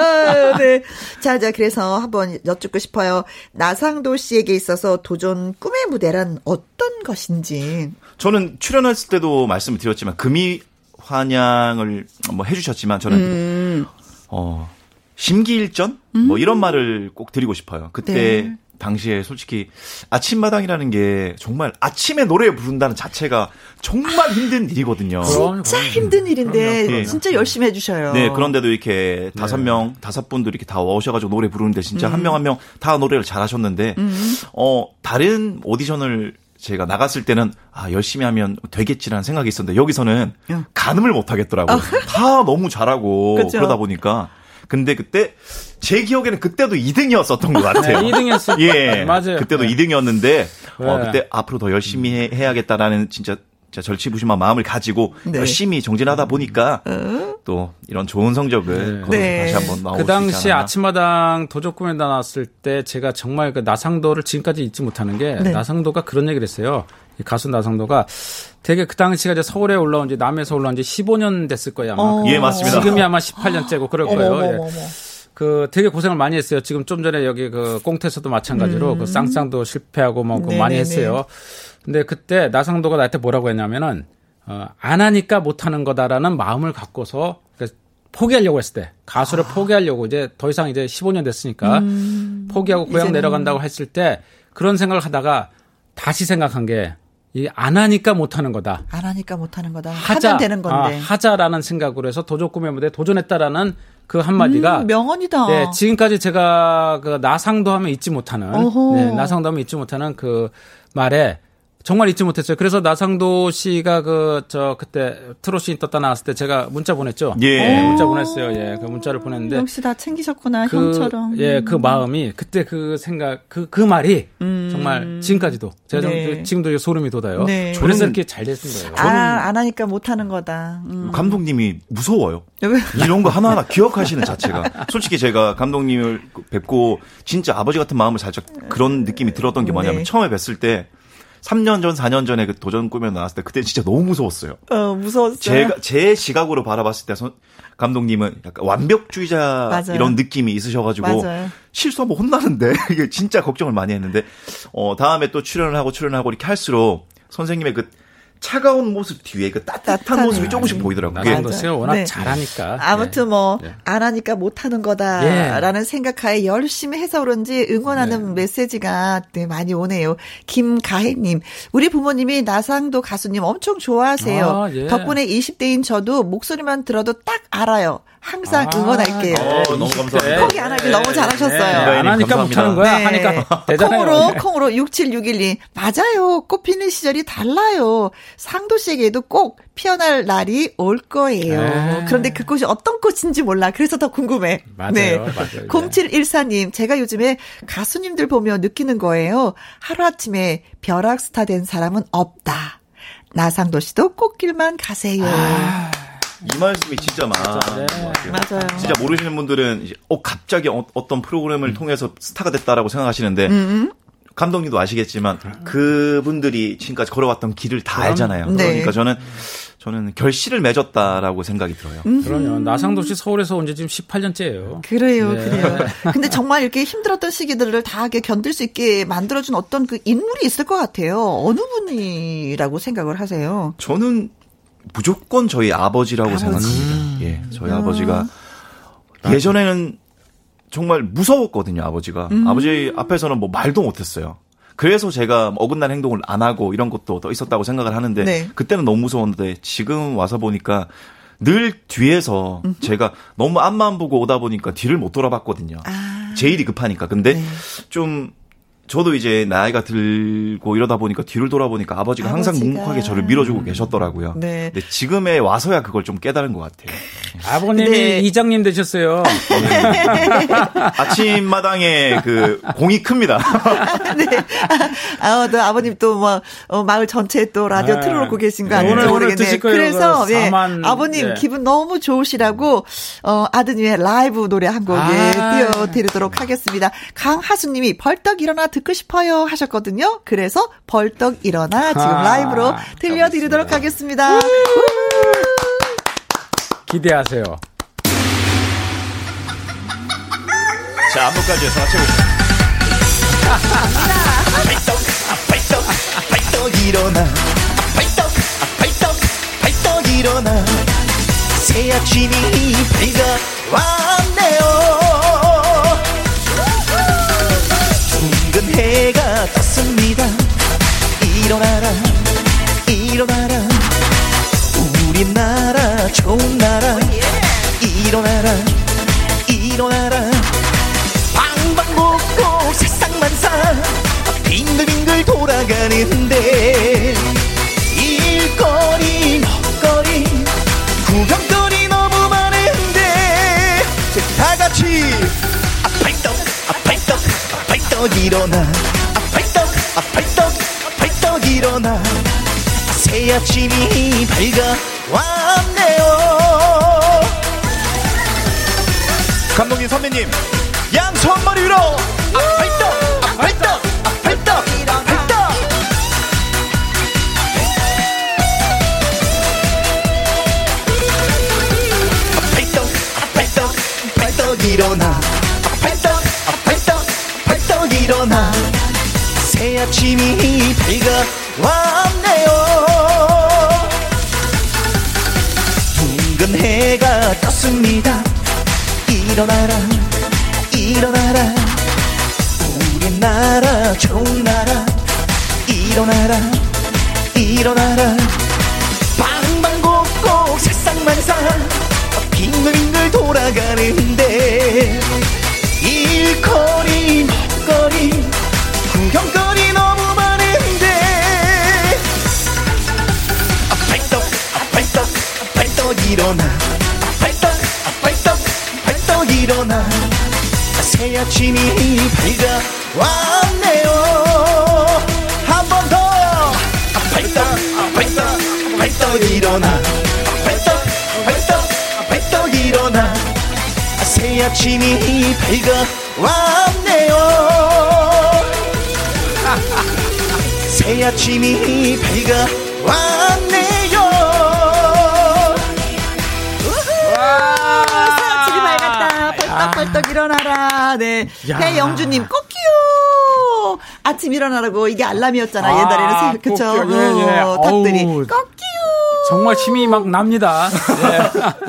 [SPEAKER 1] 아, 네. 자, 자, 그래서 한번 여쭙고 싶어요. 나상도 씨에게 있어서 도전 꿈의 무대란 어떤 것인지.
[SPEAKER 4] 저는 출연했을 때도 말씀을 드렸지만 금이 환영을 뭐 해주셨지만 저는 어 심기일전 뭐 이런 말을 꼭 드리고 싶어요. 그때
[SPEAKER 1] 네.
[SPEAKER 4] 당시에 솔직히 아침마당이라는 게 정말 아침에 노래 부른다는 자체가 정말 힘든 일이거든요.
[SPEAKER 1] 진짜. 힘든 일인데
[SPEAKER 4] 그럼요.
[SPEAKER 1] 진짜 열심히 해주셔요.
[SPEAKER 4] 네, 그런데도 이렇게 다섯 명, 다섯 분들 이렇게 다 오셔가지고 노래 부르는데 진짜 한 명 한 명 다 노래를 잘하셨는데, 어, 다른 오디션을 제가 나갔을 때는 아, 열심히 하면 되겠지라는 생각이 있었는데, 여기서는
[SPEAKER 1] 응.
[SPEAKER 4] 가늠을 못 하겠더라고요. 다 너무 잘하고
[SPEAKER 1] 그쵸.
[SPEAKER 4] 그러다 보니까. 근데 그때 제 기억에는 그때도 2등이었었던 것 같아요.
[SPEAKER 5] 네, 2등이었어요.
[SPEAKER 4] 예,
[SPEAKER 5] 맞아요.
[SPEAKER 4] 그때도
[SPEAKER 5] 네.
[SPEAKER 4] 2등이었는데 어,
[SPEAKER 5] 네.
[SPEAKER 4] 그때 앞으로 더 열심히 해, 해야겠다라는 진짜 진짜 절치부심한 마음을 가지고
[SPEAKER 1] 네.
[SPEAKER 4] 열심히 정진하다 보니까 또 이런 좋은 성적을 거둬서
[SPEAKER 1] 네.
[SPEAKER 4] 다시 한번 나올 그수
[SPEAKER 5] 당시. 아침마당 도적꿈에 나왔을 때 제가 정말 그 나상도를 지금까지 잊지 못하는 게
[SPEAKER 1] 네.
[SPEAKER 5] 나상도가 그런 얘기를 했어요. 이 가수 나상도가 되게 그 당시가 이제 서울에 올라온 지 남에서 올라온 지 15년 됐을 거예요 아마.
[SPEAKER 1] 어.
[SPEAKER 4] 예, 맞습니다.
[SPEAKER 5] 지금이 아마 18년째고 그럴 거예요. 예.
[SPEAKER 1] 어머머머머.
[SPEAKER 5] 그 되게 고생을 많이 했어요. 지금 좀 전에 여기 그 꽁태에서도 마찬가지로 그 쌍쌍도 실패하고 뭐 그거 많이
[SPEAKER 1] 음.
[SPEAKER 5] 했어요. 근데 그때 나상도가 나한테 뭐라고 했냐면은 어, 안 하니까 못 하는 거다라는 마음을 갖고서 그 포기하려고 했을 때 가수를
[SPEAKER 1] 아.
[SPEAKER 5] 포기하려고 이제 더 이상 이제 15년 됐으니까 포기하고 고향
[SPEAKER 1] 음.
[SPEAKER 5] 내려간다고 했을 때 그런 생각을 하다가 다시 생각한 게 이 안 하니까 못 하는 거다.
[SPEAKER 1] 안 하니까 못 하는 거다.
[SPEAKER 5] 하자
[SPEAKER 1] 되는 건데.
[SPEAKER 5] 아, 하자라는 생각으로 해서 도적 꿈의 무대에 도전했다라는 그 한마디가
[SPEAKER 1] 음, 명언이다.
[SPEAKER 5] 네, 지금까지 제가 그 나상도 하면 잊지 못하는
[SPEAKER 1] 어허.
[SPEAKER 5] 네, 나상도 하면 잊지 못하는 그 말에 정말 잊지 못했어요. 그래서 나상도 씨가 그 저 그때 트롯이 떴다 나왔을 때 제가 문자 보냈죠.
[SPEAKER 4] 예.
[SPEAKER 5] 네, 문자 보냈어요. 예, 그 문자를 보냈는데
[SPEAKER 1] 역시 다 챙기셨구나
[SPEAKER 5] 그,
[SPEAKER 1] 형처럼. 음.
[SPEAKER 5] 예, 그 마음이 그때 그 생각 그그 말이 정말 지금까지도 제가 좀
[SPEAKER 1] 네.
[SPEAKER 5] 지금도 소름이 돋아요.
[SPEAKER 1] 네.
[SPEAKER 5] 그래서
[SPEAKER 4] 저는-
[SPEAKER 5] 이렇게 잘 됐은 거예요.
[SPEAKER 1] 아, 안 하니까 못 하는 거다. 음.
[SPEAKER 4] 감독님이 무서워요.
[SPEAKER 1] 왜?
[SPEAKER 4] 이런 거 하나하나 기억하시는 자체가. 솔직히 제가 감독님을 뵙고 진짜 아버지 같은 마음을 살짝 그런 느낌이 들었던 게 뭐냐면
[SPEAKER 1] 네.
[SPEAKER 4] 처음에 뵀을 때 3년 전, 4년 전에 그 도전 꾸며 나왔을 때 그때 진짜 너무 무서웠어요.
[SPEAKER 1] 어, 무서웠어요.
[SPEAKER 4] 제가 제 시각으로 바라봤을 때 선- 감독님은 약간 완벽주의자
[SPEAKER 1] 맞아요.
[SPEAKER 4] 이런 느낌이 있으셔 가지고
[SPEAKER 1] 맞아요.
[SPEAKER 4] 실수하면 혼나는데 이게 진짜 걱정을 많이 했는데 어 다음에 또 출연을 하고 출연을 하고 이렇게 할수록 선생님의 그 차가운 모습 뒤에 그 따뜻한
[SPEAKER 1] 따뜻한
[SPEAKER 4] 모습이 조금씩 보이더라고요. 그게
[SPEAKER 5] 나상도 씨가 워낙
[SPEAKER 1] 네.
[SPEAKER 5] 잘하니까.
[SPEAKER 1] 아무튼
[SPEAKER 5] 예.
[SPEAKER 1] 뭐,
[SPEAKER 5] 예.
[SPEAKER 1] 안 하니까 못 하는
[SPEAKER 5] 예.
[SPEAKER 1] 거다라는 생각하에 열심히 해서 그런지 응원하는 메시지가 네, 많이 오네요. 김가혜님, 우리 부모님이 나상도 가수님 엄청 좋아하세요.
[SPEAKER 5] 아, 예.
[SPEAKER 1] 덕분에 20대인 저도 목소리만 들어도 딱 알아요. 항상
[SPEAKER 5] 아,
[SPEAKER 1] 응원할게요.
[SPEAKER 4] 어, 너무
[SPEAKER 5] 20대.
[SPEAKER 4] 감사합니다.
[SPEAKER 1] 포기 안 하길 너무 잘하셨어요.
[SPEAKER 5] 안 하니까
[SPEAKER 4] 감사합니다.
[SPEAKER 5] 못하는 거야.
[SPEAKER 1] 네.
[SPEAKER 5] 하니까 되잖아요.
[SPEAKER 1] 콩으로
[SPEAKER 5] 네.
[SPEAKER 1] 콩으로 6761님 맞아요. 꽃 피는 시절이 달라요. 상도 씨에게도 꼭 피어날 날이 올 거예요.
[SPEAKER 5] 네.
[SPEAKER 1] 그런데 그 꽃이 어떤 꽃인지 몰라. 그래서 더 궁금해. 네.
[SPEAKER 5] 맞아요, 맞아요.
[SPEAKER 1] 0714님 제가 요즘에 가수님들 보며 느끼는 거예요. 하루아침에 벼락스타 된 사람은 없다. 나상도 씨도 꽃길만 가세요.
[SPEAKER 4] 이 말씀이 진짜 것 같아요.
[SPEAKER 1] 맞아요.
[SPEAKER 4] 진짜 모르시는 분들은 이제 어 갑자기 어, 떤 프로그램을 통해서 스타가 됐다라고 생각하시는데 감독님도 아시겠지만 그분들이 지금까지 걸어왔던 길을 다 알잖아요.
[SPEAKER 1] 네.
[SPEAKER 4] 그러니까 저는 저는 결실을 맺었다라고 생각이 들어요.
[SPEAKER 5] 그럼요. 나상도 씨 서울에서 온 지 지금 18년째예요.
[SPEAKER 1] 그래요,
[SPEAKER 5] 네.
[SPEAKER 1] 그래요. 근데 정말 이렇게 힘들었던 시기들을 다 이렇게 견딜 수 있게 만들어준 어떤 그 인물이 있을 것 같아요. 어느 분이라고 생각을 하세요?
[SPEAKER 4] 저는 무조건 저희 아버지라고 생각합니다. 예, 저희 아 버지가 예전에는 정말 무서웠거든요, 아버지가. 아버지 앞에서는 뭐 말도 못했어요. 그래서 제가 어긋난 행동을 안 하고 이런 것도 더 있었다고 생각을 하는데
[SPEAKER 1] 네.
[SPEAKER 4] 그때는 너무 무서웠는데 지금 와서 보니까 늘 뒤에서 제가 너무 앞만 보고 오다 보니까 뒤를 못 돌아봤거든요.
[SPEAKER 1] 아.
[SPEAKER 4] 제일이 급하니까. 근데
[SPEAKER 1] 네.
[SPEAKER 4] 좀 저도 이제 나이가 들고 이러다 보니까 뒤를 돌아보니까 아버지가 항상
[SPEAKER 1] 아버지가.
[SPEAKER 4] 묵묵하게 저를 밀어주고 계셨더라고요.
[SPEAKER 1] 네.
[SPEAKER 4] 근데 지금에 와서야 그걸 좀 깨달은 것 같아요.
[SPEAKER 5] 아버님이
[SPEAKER 1] 근데-
[SPEAKER 5] 이장님 되셨어요.
[SPEAKER 4] 아침마당에 그 공이 큽니다.
[SPEAKER 1] 네. 아, 또 아버님 또 뭐, 어, 마을 전체에 또 라디오
[SPEAKER 5] 네.
[SPEAKER 1] 틀어놓고 계신 거
[SPEAKER 5] 네.
[SPEAKER 1] 아닌지
[SPEAKER 5] 오늘, 오늘
[SPEAKER 1] 모르겠네. 그래서,
[SPEAKER 5] 그
[SPEAKER 1] 예.
[SPEAKER 5] 사만,
[SPEAKER 1] 아버님
[SPEAKER 5] 네.
[SPEAKER 1] 기분 너무 좋으시라고, 어, 아드님의 라이브 노래 한 곡, 예,
[SPEAKER 5] 아.
[SPEAKER 1] 띄워드리도록 하겠습니다. 강하수님이 벌떡 일어나 듣고 싶어요 하셨거든요. 그래서 벌떡 일어나 지금
[SPEAKER 5] 아,
[SPEAKER 1] 라이브로 들려드리도록 하겠습니다.
[SPEAKER 5] 기대하세요.
[SPEAKER 4] 자, 안무까지 해서 맞춰보세요.
[SPEAKER 2] 발떡 발떡 발떡 일어나 발떡 발떡 발떡 일어나 새 아침이 밝아 왔네요 해가 떴습니다. 일어나라 일어나라. 우리나라 좋은 나라. 일어나라 일어나라. 방방곡곡 세상만사. 빙글빙글 돌아가는데 일거리 먹거리 구경거리 너무 많은데 다 같이. 아 발떡 아 발떡 아 발떡 일어나 아아아 발떡 일어나. 새 아침이 밝아왔네요. 감독님 선배님 양손 머리 위로. 아 발떡 아 발떡 아 발떡 아 발떡 아 발떡 아 발떡 발떡 일어나 아침이 밝아왔네요. 붉은 해가 떴습니다. 일어나라 일어나라. 우리 나라 좋은 나라. 일어나라 일어나라. 방방곡곡 세상만사. 빙글빙글 돌아가는데. 일거리 먹거리 아 발떡 일어나. 발떡 아 발떡 일어나. 아, 새 아침이 밝아왔네요. 한 발떡 아 발떡 아 발떡 일어나. 발떡 아 발떡 일어나. 아, 새 아침이 밝아왔네요. 새 아침이 밝아왔네
[SPEAKER 1] 일어나라. 네.
[SPEAKER 5] 야.
[SPEAKER 1] 배영주님, 꼭기요! 아침 일어나라고 이게 알람이었잖아.
[SPEAKER 5] 아,
[SPEAKER 1] 옛날에는. 새- 그쵸?
[SPEAKER 5] 예, 예.
[SPEAKER 1] 어, 닭들이. 꼭기요!
[SPEAKER 5] 정말 힘이 막 납니다. 예.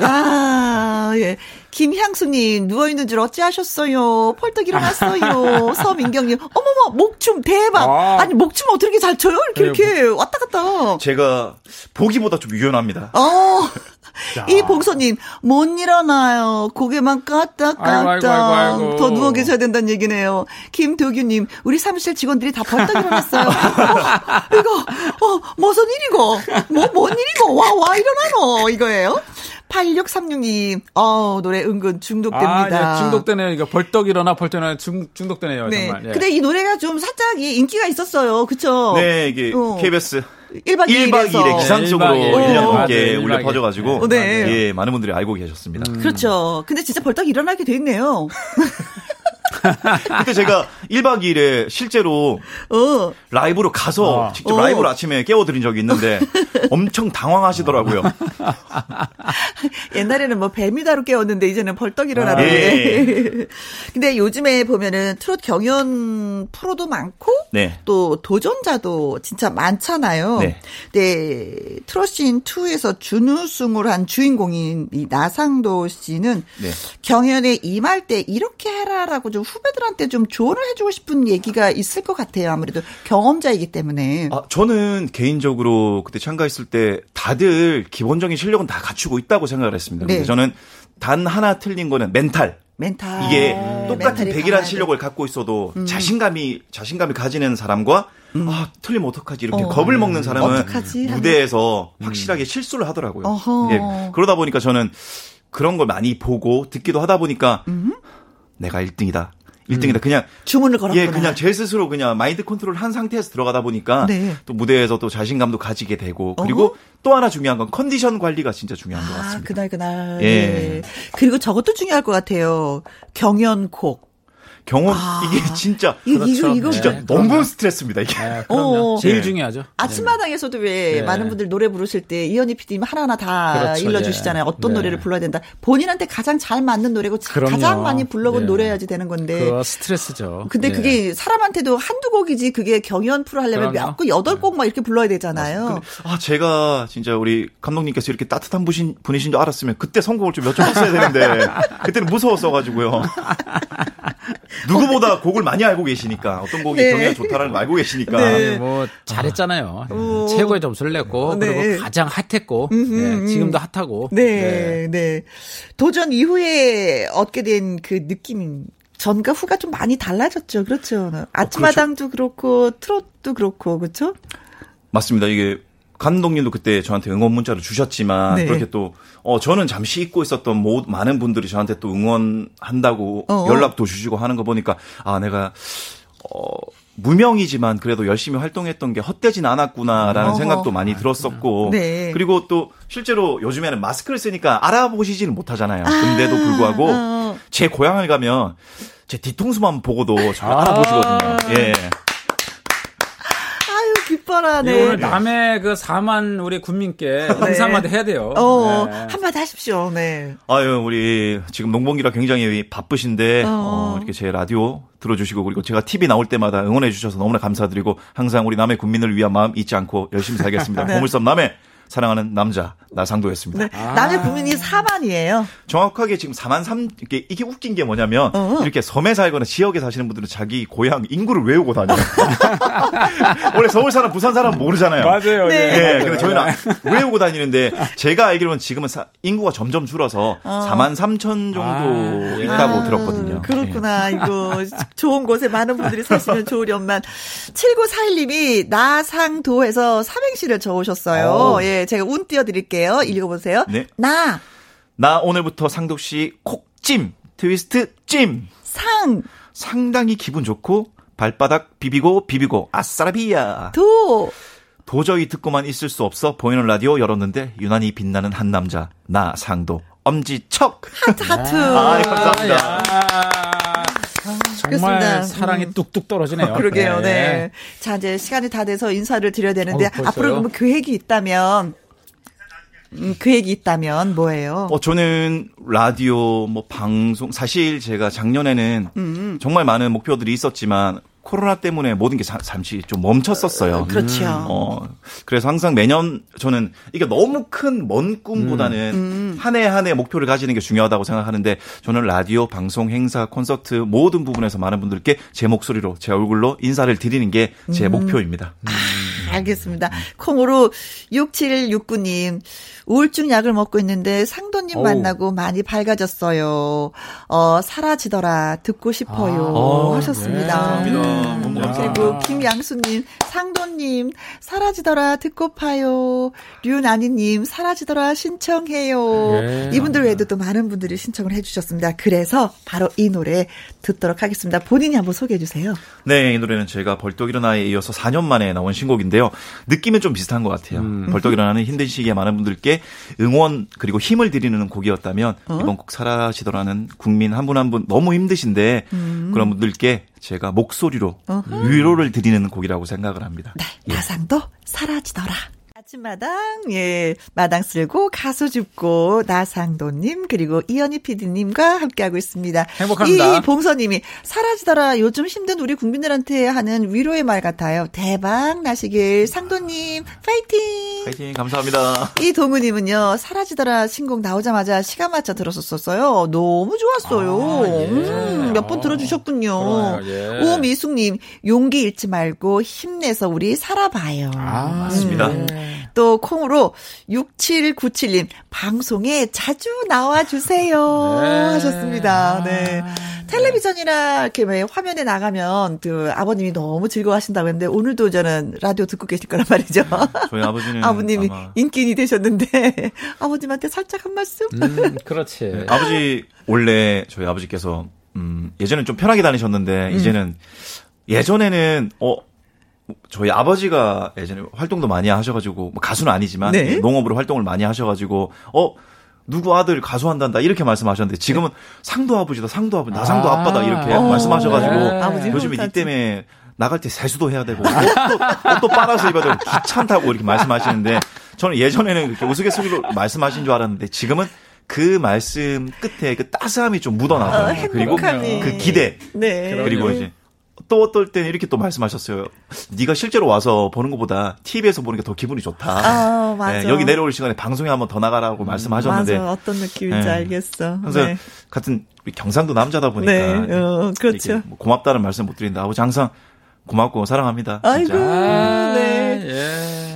[SPEAKER 1] 야, 예. 김향수님, 누워있는 줄 어찌하셨어요? 펄떡 일어났어요. 서민경님, 어머머, 목춤 대박.
[SPEAKER 5] 아.
[SPEAKER 1] 아. 니 목춤 어떻게 잘 춰요? 이렇게, 이렇게 왔다 갔다.
[SPEAKER 4] 제가 보기보다 좀 유연합니다.
[SPEAKER 1] 어. 이 봉서님, 못 일어나요. 고개만 까딱,
[SPEAKER 5] 아이고, 아이고,
[SPEAKER 1] 까딱.
[SPEAKER 5] 아이고, 아이고.
[SPEAKER 1] 더 누워 계셔야 된다는 얘기네요. 김도규님, 우리 사무실 직원들이 다 벌떡 일어났어요. 어, 이거, 어, 무슨 일이고? 뭐, 뭔 일이고? 와, 와, 일어나노? 이거예요. 8636님, 어 노래 은근 중독됩니다.
[SPEAKER 5] 아, 예, 중독되네요. 이거 벌떡 일어나 벌떡 일어나 중, 중독되네요.
[SPEAKER 1] 네.
[SPEAKER 5] 정말. 예.
[SPEAKER 1] 근데 이 노래가 좀 살짝 이 인기가 있었어요. 그쵸?
[SPEAKER 4] 네, 이게
[SPEAKER 1] 어.
[SPEAKER 4] KBS
[SPEAKER 1] 1박 2일
[SPEAKER 4] 1박 2일에 기상적으로
[SPEAKER 5] 네,
[SPEAKER 4] 1년
[SPEAKER 5] 일박 이일.
[SPEAKER 4] 넘게
[SPEAKER 5] 어,
[SPEAKER 4] 울려
[SPEAKER 5] 맞아요.
[SPEAKER 4] 퍼져가지고
[SPEAKER 1] 어, 네.
[SPEAKER 4] 예, 많은 분들이 알고 계셨습니다.
[SPEAKER 1] 그렇죠. 근데 진짜 벌떡 일어나게 돼 있네요.
[SPEAKER 4] 그때 제가 1박 2일에 실제로
[SPEAKER 1] 어.
[SPEAKER 4] 라이브로 가서
[SPEAKER 5] 어.
[SPEAKER 4] 직접
[SPEAKER 1] 어.
[SPEAKER 4] 라이브로 아침에 깨워드린 적이 있는데 엄청 당황하시더라고요.
[SPEAKER 1] 옛날에는 뭐 뱀이다로 깨웠는데 이제는 벌떡 일어나네.
[SPEAKER 4] 예.
[SPEAKER 1] 근데 요즘에 보면은 트롯 경연 프로도 많고
[SPEAKER 4] 네.
[SPEAKER 1] 또 도전자도 진짜 많잖아요.
[SPEAKER 4] 네.
[SPEAKER 1] 네. 트롯신 2에서 준우승을 한 주인공인 이 나상도 씨는
[SPEAKER 4] 네.
[SPEAKER 1] 경연에 임할 때 이렇게 해라라고 좀 후배들한테 좀 조언을 해주고 싶은 얘기가 있을 것 같아요. 아무래도 경험자이기 때문에.
[SPEAKER 4] 아, 저는 개인적으로 그때 참가했을 때 다들 기본적인 실력은 다 갖추고 있다고 생각을 했습니다.
[SPEAKER 1] 네.
[SPEAKER 4] 근데 저는 단 하나 틀린 거는 멘탈.
[SPEAKER 1] 멘탈.
[SPEAKER 4] 이게
[SPEAKER 1] 멘탈이
[SPEAKER 4] 똑같은 백일한
[SPEAKER 1] 강해야
[SPEAKER 4] 실력을
[SPEAKER 1] 돼.
[SPEAKER 4] 갖고 있어도 자신감이 자신감을 가지는 사람과 아 틀리면 어떡하지 이렇게
[SPEAKER 1] 어.
[SPEAKER 4] 겁을 먹는 사람은
[SPEAKER 1] 어떡하지
[SPEAKER 4] 무대에서 확실하게 실수를 하더라고요. 예, 그러다 보니까 저는 그런 걸 많이 보고 듣기도 하다 보니까
[SPEAKER 1] 음.
[SPEAKER 4] 내가 1등이다. 1등이다. 그냥
[SPEAKER 1] 주문을 걸었구나.
[SPEAKER 4] 예, 그냥 제 스스로 그냥 마인드 컨트롤 한 상태에서 들어가다 보니까
[SPEAKER 1] 네.
[SPEAKER 4] 또 무대에서 또 자신감도 가지게 되고 그리고 또 하나 중요한 건 컨디션 관리가 진짜 중요한 것
[SPEAKER 1] 아,
[SPEAKER 4] 같습니다.
[SPEAKER 1] 그날 그날.
[SPEAKER 4] 예.
[SPEAKER 1] 네. 그리고 저것도 중요할 것 같아요. 경연곡.
[SPEAKER 4] 경험
[SPEAKER 1] 아.
[SPEAKER 4] 이게 진짜
[SPEAKER 1] 이,
[SPEAKER 5] 그렇죠.
[SPEAKER 1] 이거 이거
[SPEAKER 4] 진짜
[SPEAKER 5] 네,
[SPEAKER 4] 너무
[SPEAKER 5] 그럼요.
[SPEAKER 4] 스트레스입니다 이게.
[SPEAKER 5] 예, 그럼요.
[SPEAKER 1] 어.
[SPEAKER 5] 제일
[SPEAKER 4] 네.
[SPEAKER 5] 중요하죠.
[SPEAKER 1] 아침마당에서도 왜
[SPEAKER 5] 네.
[SPEAKER 1] 많은 분들 노래 부르실 때 이현희 PD님 하나하나 다
[SPEAKER 5] 그렇죠,
[SPEAKER 1] 일러주시잖아요.
[SPEAKER 5] 예.
[SPEAKER 1] 어떤
[SPEAKER 5] 네.
[SPEAKER 1] 노래를 불러야 된다. 본인한테 가장 잘 맞는 노래고
[SPEAKER 5] 그럼요.
[SPEAKER 1] 가장 많이 불러본
[SPEAKER 5] 네.
[SPEAKER 1] 노래야지 되는 건데.
[SPEAKER 5] 그거 스트레스죠.
[SPEAKER 1] 근데
[SPEAKER 5] 예.
[SPEAKER 1] 그게 사람한테도 한두 곡이지 그게 경연 프로 하려면. 몇 곡, 여덟 곡 막 이렇게 불러야 되잖아요.
[SPEAKER 4] 근데, 아, 제가 진짜 우리 감독님께서 이렇게 따뜻한 분이신, 분이신 줄 알았으면 그때 선곡을 좀 여쭤봤어야 되는데, 그때는 무서웠어가지고요. 누구보다 곡을 많이 알고 계시니까, 어떤 곡이
[SPEAKER 1] 네.
[SPEAKER 4] 경기가 좋다라는 걸 알고 계시니까.
[SPEAKER 1] 네.
[SPEAKER 5] 뭐 잘했잖아요. 예.
[SPEAKER 1] 어.
[SPEAKER 5] 최고의 점수를 냈고
[SPEAKER 1] 네.
[SPEAKER 5] 그리고 가장 핫했고 예, 지금도 핫하고.
[SPEAKER 1] 네, 네. 도전 이후에 얻게 된 그 느낌, 전과 후가 좀 많이 달라졌죠. 그렇죠. 아침마당도 그렇고 트롯도 그렇고, 그렇죠?
[SPEAKER 4] 맞습니다. 이게 감독님도 그때 저한테 응원 문자를 주셨지만,
[SPEAKER 1] 네.
[SPEAKER 4] 그렇게 또, 어, 저는 잠시 잊고 있었던 모, 많은 분들이 저한테 또 응원한다고
[SPEAKER 1] 어.
[SPEAKER 4] 연락도 주시고 하는 거 보니까, 아, 내가, 어, 무명이지만 그래도 열심히 활동했던 게 헛되진 않았구나라는
[SPEAKER 1] 어허.
[SPEAKER 4] 생각도 많이 들었었고
[SPEAKER 1] 네.
[SPEAKER 4] 그리고 또 실제로 요즘에는 마스크를 쓰니까 알아보시지는 못하잖아요. 근데도 불구하고
[SPEAKER 1] 어.
[SPEAKER 4] 제 고향을 가면 제 뒤통수만 보고도 정말
[SPEAKER 5] 아.
[SPEAKER 4] 알아보시거든요. 예.
[SPEAKER 1] 기뻐. 어머나,
[SPEAKER 5] 네.
[SPEAKER 1] 네.
[SPEAKER 5] 오늘 남의 그 4만 우리 국민께 인사 한마디 해야 돼요.
[SPEAKER 1] 어,
[SPEAKER 5] 네.
[SPEAKER 1] 한마디 하십시오. 네.
[SPEAKER 4] 아유, 우리 지금 농번기라 굉장히 바쁘신데,
[SPEAKER 1] 어.
[SPEAKER 4] 어, 이렇게 제 라디오 들어주시고, 그리고 제가 TV 나올 때마다 응원해 주셔서 너무나 감사드리고, 항상 우리 남의 국민을 위한 마음 잊지 않고 열심히 살겠습니다.
[SPEAKER 1] 네.
[SPEAKER 4] 보물섬 남의 사랑하는 남자, 나상도였습니다.
[SPEAKER 1] 네. 남의 국민이 4만이에요.
[SPEAKER 4] 정확하게 지금 4만 3, 이게, 이게 웃긴 게 뭐냐면,
[SPEAKER 1] 어.
[SPEAKER 4] 이렇게 섬에 살거나 지역에 사시는 분들은 자기 고향 인구를 외우고 다녀요. 원래 서울 사람, 부산 사람 모르잖아요.
[SPEAKER 5] 맞아요.
[SPEAKER 1] 네.
[SPEAKER 4] 예, 근데 저희는 외우고 다니는데 제가 알기로는 지금은 사- 인구가 점점 줄어서 4만 3천 정도
[SPEAKER 5] 아, 예.
[SPEAKER 4] 있다고
[SPEAKER 1] 아,
[SPEAKER 4] 들었거든요.
[SPEAKER 1] 그렇구나. 이거 좋은 곳에 많은 분들이 사시면 좋으련만. 7941님이 나상도에서 삼행시를 적으셨어요.
[SPEAKER 4] 오.
[SPEAKER 1] 예, 제가 운 띄워드릴게요. 읽어보세요.
[SPEAKER 4] 네.
[SPEAKER 1] 나,
[SPEAKER 4] 나 오늘부터 상도 씨 콕 찜, 트위스트 찜.
[SPEAKER 1] 상,
[SPEAKER 4] 상당히 기분 좋고 발바닥 비비고 비비고 아싸라비야.
[SPEAKER 1] 도,
[SPEAKER 4] 도저히 듣고만 있을 수 없어 보이는 라디오 열었는데 유난히 빛나는 한 남자 나상도 엄지척.
[SPEAKER 1] 하트, 하트.
[SPEAKER 4] 아, 감사합니다.
[SPEAKER 5] 야. 정말
[SPEAKER 1] 그렇습니다.
[SPEAKER 5] 사랑이
[SPEAKER 1] 음.
[SPEAKER 5] 뚝뚝 떨어지네요.
[SPEAKER 1] 그러게요, 네. 자, 이제 시간이 다 돼서 인사를 드려야 되는데,
[SPEAKER 5] 벌써요?
[SPEAKER 1] 앞으로 뭐 계획이 있다면, 음, 계획이 있다면 뭐예요?
[SPEAKER 4] 어, 저는 라디오, 뭐, 방송, 사실 제가 작년에는
[SPEAKER 1] 음.
[SPEAKER 4] 정말 많은 목표들이 있었지만, 코로나 때문에 모든 게 자- 잠시 좀 멈췄었어요.
[SPEAKER 1] 그렇죠.
[SPEAKER 4] 어, 그래서 항상 매년 저는 이게 너무 큰 먼 꿈보다는
[SPEAKER 1] 음.
[SPEAKER 4] 한 해 한 해 목표를 가지는 게 중요하다고 생각하는데 저는 라디오, 방송, 행사, 콘서트 모든 부분에서 많은 분들께 제 목소리로 제 얼굴로 인사를 드리는 게제
[SPEAKER 1] 음.
[SPEAKER 4] 목표입니다.
[SPEAKER 1] 알겠습니다. 콩으로 6769님, 우울증 약을 먹고 있는데 상도님
[SPEAKER 5] 어우.
[SPEAKER 1] 만나고 많이 밝아졌어요. 어, 사라지더라, 듣고 싶어요.
[SPEAKER 5] 아,
[SPEAKER 1] 하셨습니다.
[SPEAKER 5] 네.
[SPEAKER 4] 감사합니다.
[SPEAKER 1] 음,
[SPEAKER 4] 너무
[SPEAKER 1] 그리고 김양수님, 상도님, 사라지더라, 듣고파요. 류나니님, 사라지더라, 신청해요.
[SPEAKER 5] 예.
[SPEAKER 1] 이분들 외에도 또 많은 분들이 신청을 해주셨습니다. 그래서 바로 이 노래 듣도록 하겠습니다. 본인이 한번 소개해 주세요.
[SPEAKER 4] 네, 이 노래는 제가 벌떡 일어나에 이어서 4년 만에 나온 신곡인데요. 느낌은 좀 비슷한 것 같아요. 벌떡 일어나는 힘든 시기에 많은 분들께 응원 그리고 힘을 드리는 곡이었다면 이번 곡 사라지더라는 국민 한 분 한 분 너무 힘드신데 그런 분들께 제가 목소리로 위로를 드리는 곡이라고 생각을 합니다.
[SPEAKER 1] 네, 나상도 사라지더라. 아침마당, 예, 마당 쓸고 가수 줍고 나상도님 그리고 이현희 PD님과 함께하고 있습니다.
[SPEAKER 5] 행복합니다.
[SPEAKER 1] 이 봉서님이 사라지더라. 요즘 힘든 우리 국민들한테 하는 위로의 말 같아요. 대박 나시길 상도님 파이팅.
[SPEAKER 4] 파이팅 감사합니다.
[SPEAKER 1] 이 동우님은요 사라지더라 신곡 나오자마자 시간 맞춰 들었었어요. 너무 좋았어요.
[SPEAKER 5] 아, 예.
[SPEAKER 1] 음, 몇번
[SPEAKER 5] 어,
[SPEAKER 1] 들어주셨군요.
[SPEAKER 5] 예.
[SPEAKER 1] 오미숙님 용기 잃지 말고 힘내서 우리 살아봐요.
[SPEAKER 5] 아,
[SPEAKER 4] 맞습니다.
[SPEAKER 5] 네.
[SPEAKER 1] 또 콩으로 6797님 방송에 자주 나와 주세요
[SPEAKER 5] 네.
[SPEAKER 1] 하셨습니다. 네. 텔레비전이나 이렇게 왜 화면에 나가면 그 아버님이 너무 즐거워하신다고 했는데 오늘도 저는 라디오 듣고 계실 거란 말이죠.
[SPEAKER 4] 저희 아버지는
[SPEAKER 1] 아버님이
[SPEAKER 4] 아마
[SPEAKER 1] 인기인이 되셨는데 아버님한테 살짝 한 말씀.
[SPEAKER 5] 음, 그렇지.
[SPEAKER 4] 네, 아버지 원래 저희 아버지께서 음 예전엔 좀 편하게 다니셨는데 이제는 예전에는 어 저희 아버지가 예전에 활동도 많이 하셔가지고 뭐 가수는 아니지만
[SPEAKER 1] 네.
[SPEAKER 4] 농업으로 활동을 많이 하셔가지고 어 누구 아들 가수한단다 이렇게 말씀하셨는데 지금은 상도 아버지다 상도 아버지 나 상도
[SPEAKER 5] 아.
[SPEAKER 4] 아빠다 이렇게
[SPEAKER 1] 어.
[SPEAKER 4] 말씀하셔가지고
[SPEAKER 5] 네.
[SPEAKER 4] 요즘에 니. 때문에 나갈 때 세수도 해야 되고 옷도, 옷도 빨아서 입어야 되고 귀찮다고 이렇게 말씀하시는데 저는 예전에는 이렇게 우스갯소리로 말씀하신 줄 알았는데 지금은 그 말씀 끝에 그 따스함이 좀 묻어나요.
[SPEAKER 1] 어,
[SPEAKER 4] 그리고. 그 기대
[SPEAKER 1] 네.
[SPEAKER 4] 그리고 이제 또 어떨 때는 이렇게 또 말씀하셨어요. 네가 실제로 와서 보는 것보다 TV에서 보는 게 더 기분이 좋다.
[SPEAKER 1] 아, 맞아.
[SPEAKER 4] 네, 여기 내려올 시간에 방송에 한번 더 나가라고 말씀하셨는데
[SPEAKER 1] 맞아. 어떤 느낌인지
[SPEAKER 4] 네.
[SPEAKER 1] 알겠어.
[SPEAKER 4] 그래서
[SPEAKER 1] 네.
[SPEAKER 4] 같은 경상도 남자다 보니까
[SPEAKER 1] 네, 어, 그렇죠.
[SPEAKER 4] 뭐 고맙다는 말씀 못 드린다. 아버지 항상 고맙고 사랑합니다.
[SPEAKER 1] 아이고,
[SPEAKER 5] 아,
[SPEAKER 1] 네.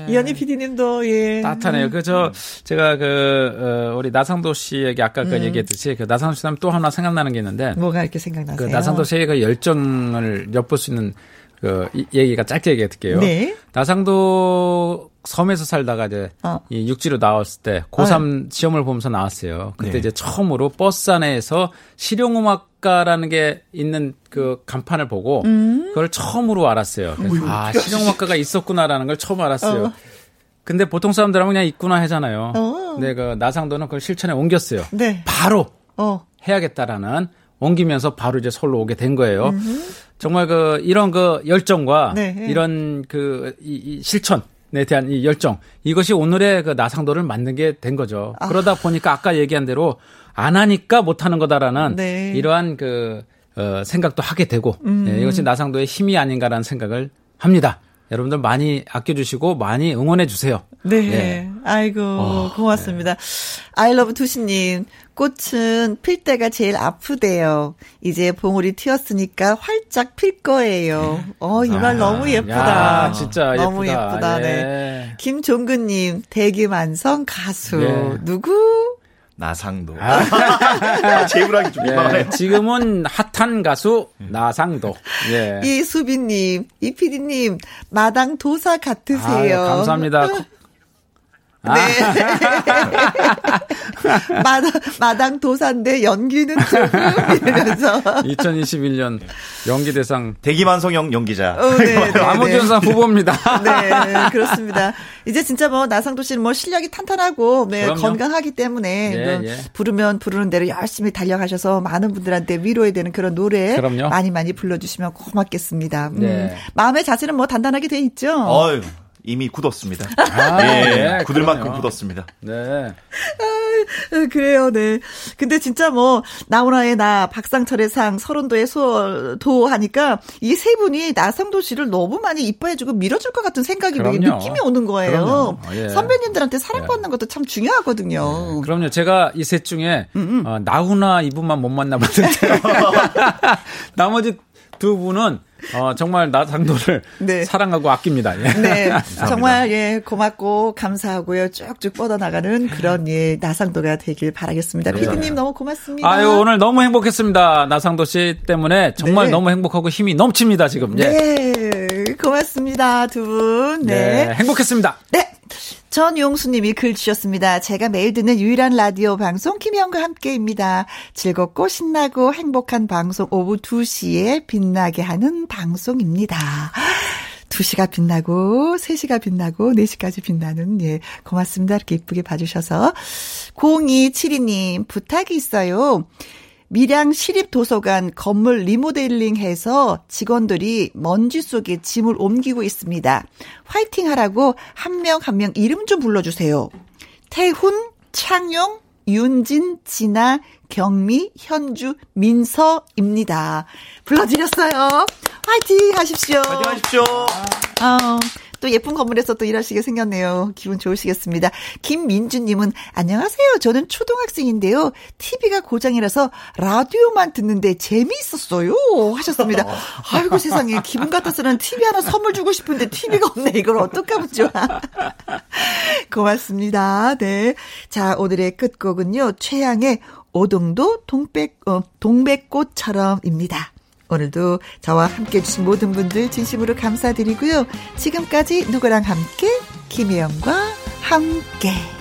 [SPEAKER 5] 예.
[SPEAKER 1] 이현희 PD님도 예.
[SPEAKER 5] 따뜻하네요. 그, 저, 제가 그, 어, 우리 나상도 씨에게 아까 그 얘기했듯이 그 나상도 씨 하면 또 하나 생각나는 게 있는데
[SPEAKER 1] 뭐가 이렇게 생각나세요?
[SPEAKER 5] 그 나상도 씨의 그 열정을 엿볼 수 있는 그 이- 얘기가 짧게 얘기해 드릴게요.
[SPEAKER 1] 네.
[SPEAKER 5] 나상도 섬에서 살다가 이제
[SPEAKER 1] 어.
[SPEAKER 5] 이 육지로 나왔을 때 고3 시험을 보면서 나왔어요. 그때
[SPEAKER 4] 네.
[SPEAKER 5] 이제 처음으로 버스 안에서 실용음악가라는 게 있는 그 간판을 보고
[SPEAKER 1] 음.
[SPEAKER 5] 그걸 처음으로 알았어요. 그래서 아, 실용음악가가 있었구나라는 걸 처음 알았어요. 근데 보통 사람들은 그냥 있구나 하잖아요.
[SPEAKER 1] 어.
[SPEAKER 5] 근데 그 나상도는 그걸 실천에 옮겼어요.
[SPEAKER 1] 네.
[SPEAKER 5] 바로
[SPEAKER 1] 어.
[SPEAKER 5] 해야겠다라는 옮기면서 바로 이제 서울로 오게 된 거예요. 정말 그 이런 그 열정과
[SPEAKER 1] 네.
[SPEAKER 5] 이런 그 이, 이 실천에 대한 이 열정 이것이 오늘의 그 나상도를 만든 게 된 거죠. 그러다 보니까 아까 얘기한 대로 안 하니까 못 하는 거다라는
[SPEAKER 1] 네.
[SPEAKER 5] 이러한 그 어, 생각도 하게 되고
[SPEAKER 1] 음.
[SPEAKER 5] 예, 이것이 나상도의 힘이 아닌가라는 생각을 합니다. 여러분들 많이 아껴주시고 많이 응원해 주세요.
[SPEAKER 1] 네.
[SPEAKER 5] 예.
[SPEAKER 1] 아이고,
[SPEAKER 5] 어,
[SPEAKER 1] 고맙습니다. 아이러브 투시님, 꽃은 필 때가 제일 아프대요. 이제 봉우리 튀었으니까 활짝 필 거예요. 어, 이말 너무 예쁘다.
[SPEAKER 5] 야, 진짜
[SPEAKER 1] 너무
[SPEAKER 5] 예쁘다.
[SPEAKER 1] 예쁘다. 네.
[SPEAKER 5] 예.
[SPEAKER 1] 김종근님, 대기만성 가수.
[SPEAKER 5] 예.
[SPEAKER 1] 누구?
[SPEAKER 4] 나상도.
[SPEAKER 5] 아.
[SPEAKER 4] 제불하기 좀
[SPEAKER 5] 예. 지금은 핫한 가수 나상도. 예.
[SPEAKER 1] 이 수빈님, 이피디님, 마당 도사 같으세요.
[SPEAKER 5] 아유, 감사합니다. 아,
[SPEAKER 1] 네. 마당, 마당 도사인데 연기는 조금 이러면서.
[SPEAKER 5] 2021년 연기대상
[SPEAKER 4] 대기만성형 연기자.
[SPEAKER 1] 어, 네, 네, 네.
[SPEAKER 5] 아무준상 후보입니다.
[SPEAKER 1] 네, 그렇습니다. 이제 진짜 뭐 나상도 씨는 뭐 실력이 탄탄하고 네. 건강하기 때문에
[SPEAKER 5] 예,
[SPEAKER 1] 뭐
[SPEAKER 5] 예.
[SPEAKER 1] 부르면 부르는 대로 열심히 달려가셔서 많은 분들한테 위로해야 되는 그런 노래
[SPEAKER 5] 그럼요.
[SPEAKER 1] 많이 많이 불러주시면 고맙겠습니다. 음,
[SPEAKER 5] 네.
[SPEAKER 1] 마음의 자세는 뭐 단단하게 돼 있죠.
[SPEAKER 4] 어휴, 이미 굳었습니다.
[SPEAKER 5] 아,
[SPEAKER 4] 예,
[SPEAKER 5] 네,
[SPEAKER 4] 굳을 만큼. 굳었습니다.
[SPEAKER 5] 네.
[SPEAKER 1] 어, 그래요, 네. 근데 진짜 뭐, 나훈아의 나, 박상철의 상, 서른도의 소도 하니까, 이 세 분이 나성도 씨를 너무 많이 이뻐해주고 밀어줄 것 같은 생각이 되게
[SPEAKER 5] 그럼요.
[SPEAKER 1] 느낌이 오는 거예요.
[SPEAKER 5] 그럼요. 예.
[SPEAKER 1] 선배님들한테 사랑받는 것도 참 중요하거든요.
[SPEAKER 5] 그럼요. 제가 이 셋 중에
[SPEAKER 1] 음,
[SPEAKER 5] 어, 나훈아 이분만 못 만나봤는데 나머지 두 분은 어, 정말 나상도를
[SPEAKER 1] 네.
[SPEAKER 5] 사랑하고 아낍니다. 예.
[SPEAKER 1] 네, 정말 예 고맙고 감사하고요. 쭉쭉 뻗어나가는 그런 예 나상도가 되길 바라겠습니다. 피디님 너무 고맙습니다.
[SPEAKER 5] 네. 아유 오늘 너무 행복했습니다. 나상도 씨 때문에 정말
[SPEAKER 1] 네.
[SPEAKER 5] 너무 행복하고 힘이 넘칩니다 지금. 예.
[SPEAKER 1] 네, 고맙습니다 두 분.
[SPEAKER 5] 네,
[SPEAKER 1] 네.
[SPEAKER 5] 행복했습니다.
[SPEAKER 1] 네. 전용수님이 글 주셨습니다. 제가 매일 듣는 유일한 라디오 방송 김혜영과 함께입니다. 즐겁고 신나고 행복한 방송 오후 2시에 빛나게 하는 방송입니다. 2시가 빛나고 3시가 빛나고 4시까지 빛나는 예 고맙습니다. 이렇게 이쁘게 봐주셔서 0272님 부탁이 있어요. 밀양 시립도서관 건물 리모델링 해서 직원들이 먼지 속에 짐을 옮기고 있습니다. 화이팅 하라고 한 명 한명 이름 좀 불러주세요. 태훈, 창용, 윤진, 진아, 경미, 현주, 민서입니다. 불러드렸어요. 화이팅 하십시오.
[SPEAKER 4] 안녕하십시오.
[SPEAKER 1] 아, 또 예쁜 건물에서 또 일하시게 생겼네요. 기분 좋으시겠습니다. 김민주님은 안녕하세요. 저는 초등학생인데요. TV가 고장이라서 라디오만 듣는데 재미있었어요. 하셨습니다. 아이고 세상에 기분 같아서는 TV 하나 선물 주고 싶은데 TV가 없네. 이걸 어떡하면 좋아. 고맙습니다. 네. 자, 오늘의 끝곡은요. 최양의 오동도 동백, 어, 동백꽃처럼입니다. 오늘도 저와 함께 해주신 모든 분들 진심으로 감사드리고요. 지금까지 누구랑 함께? 김혜영과 함께.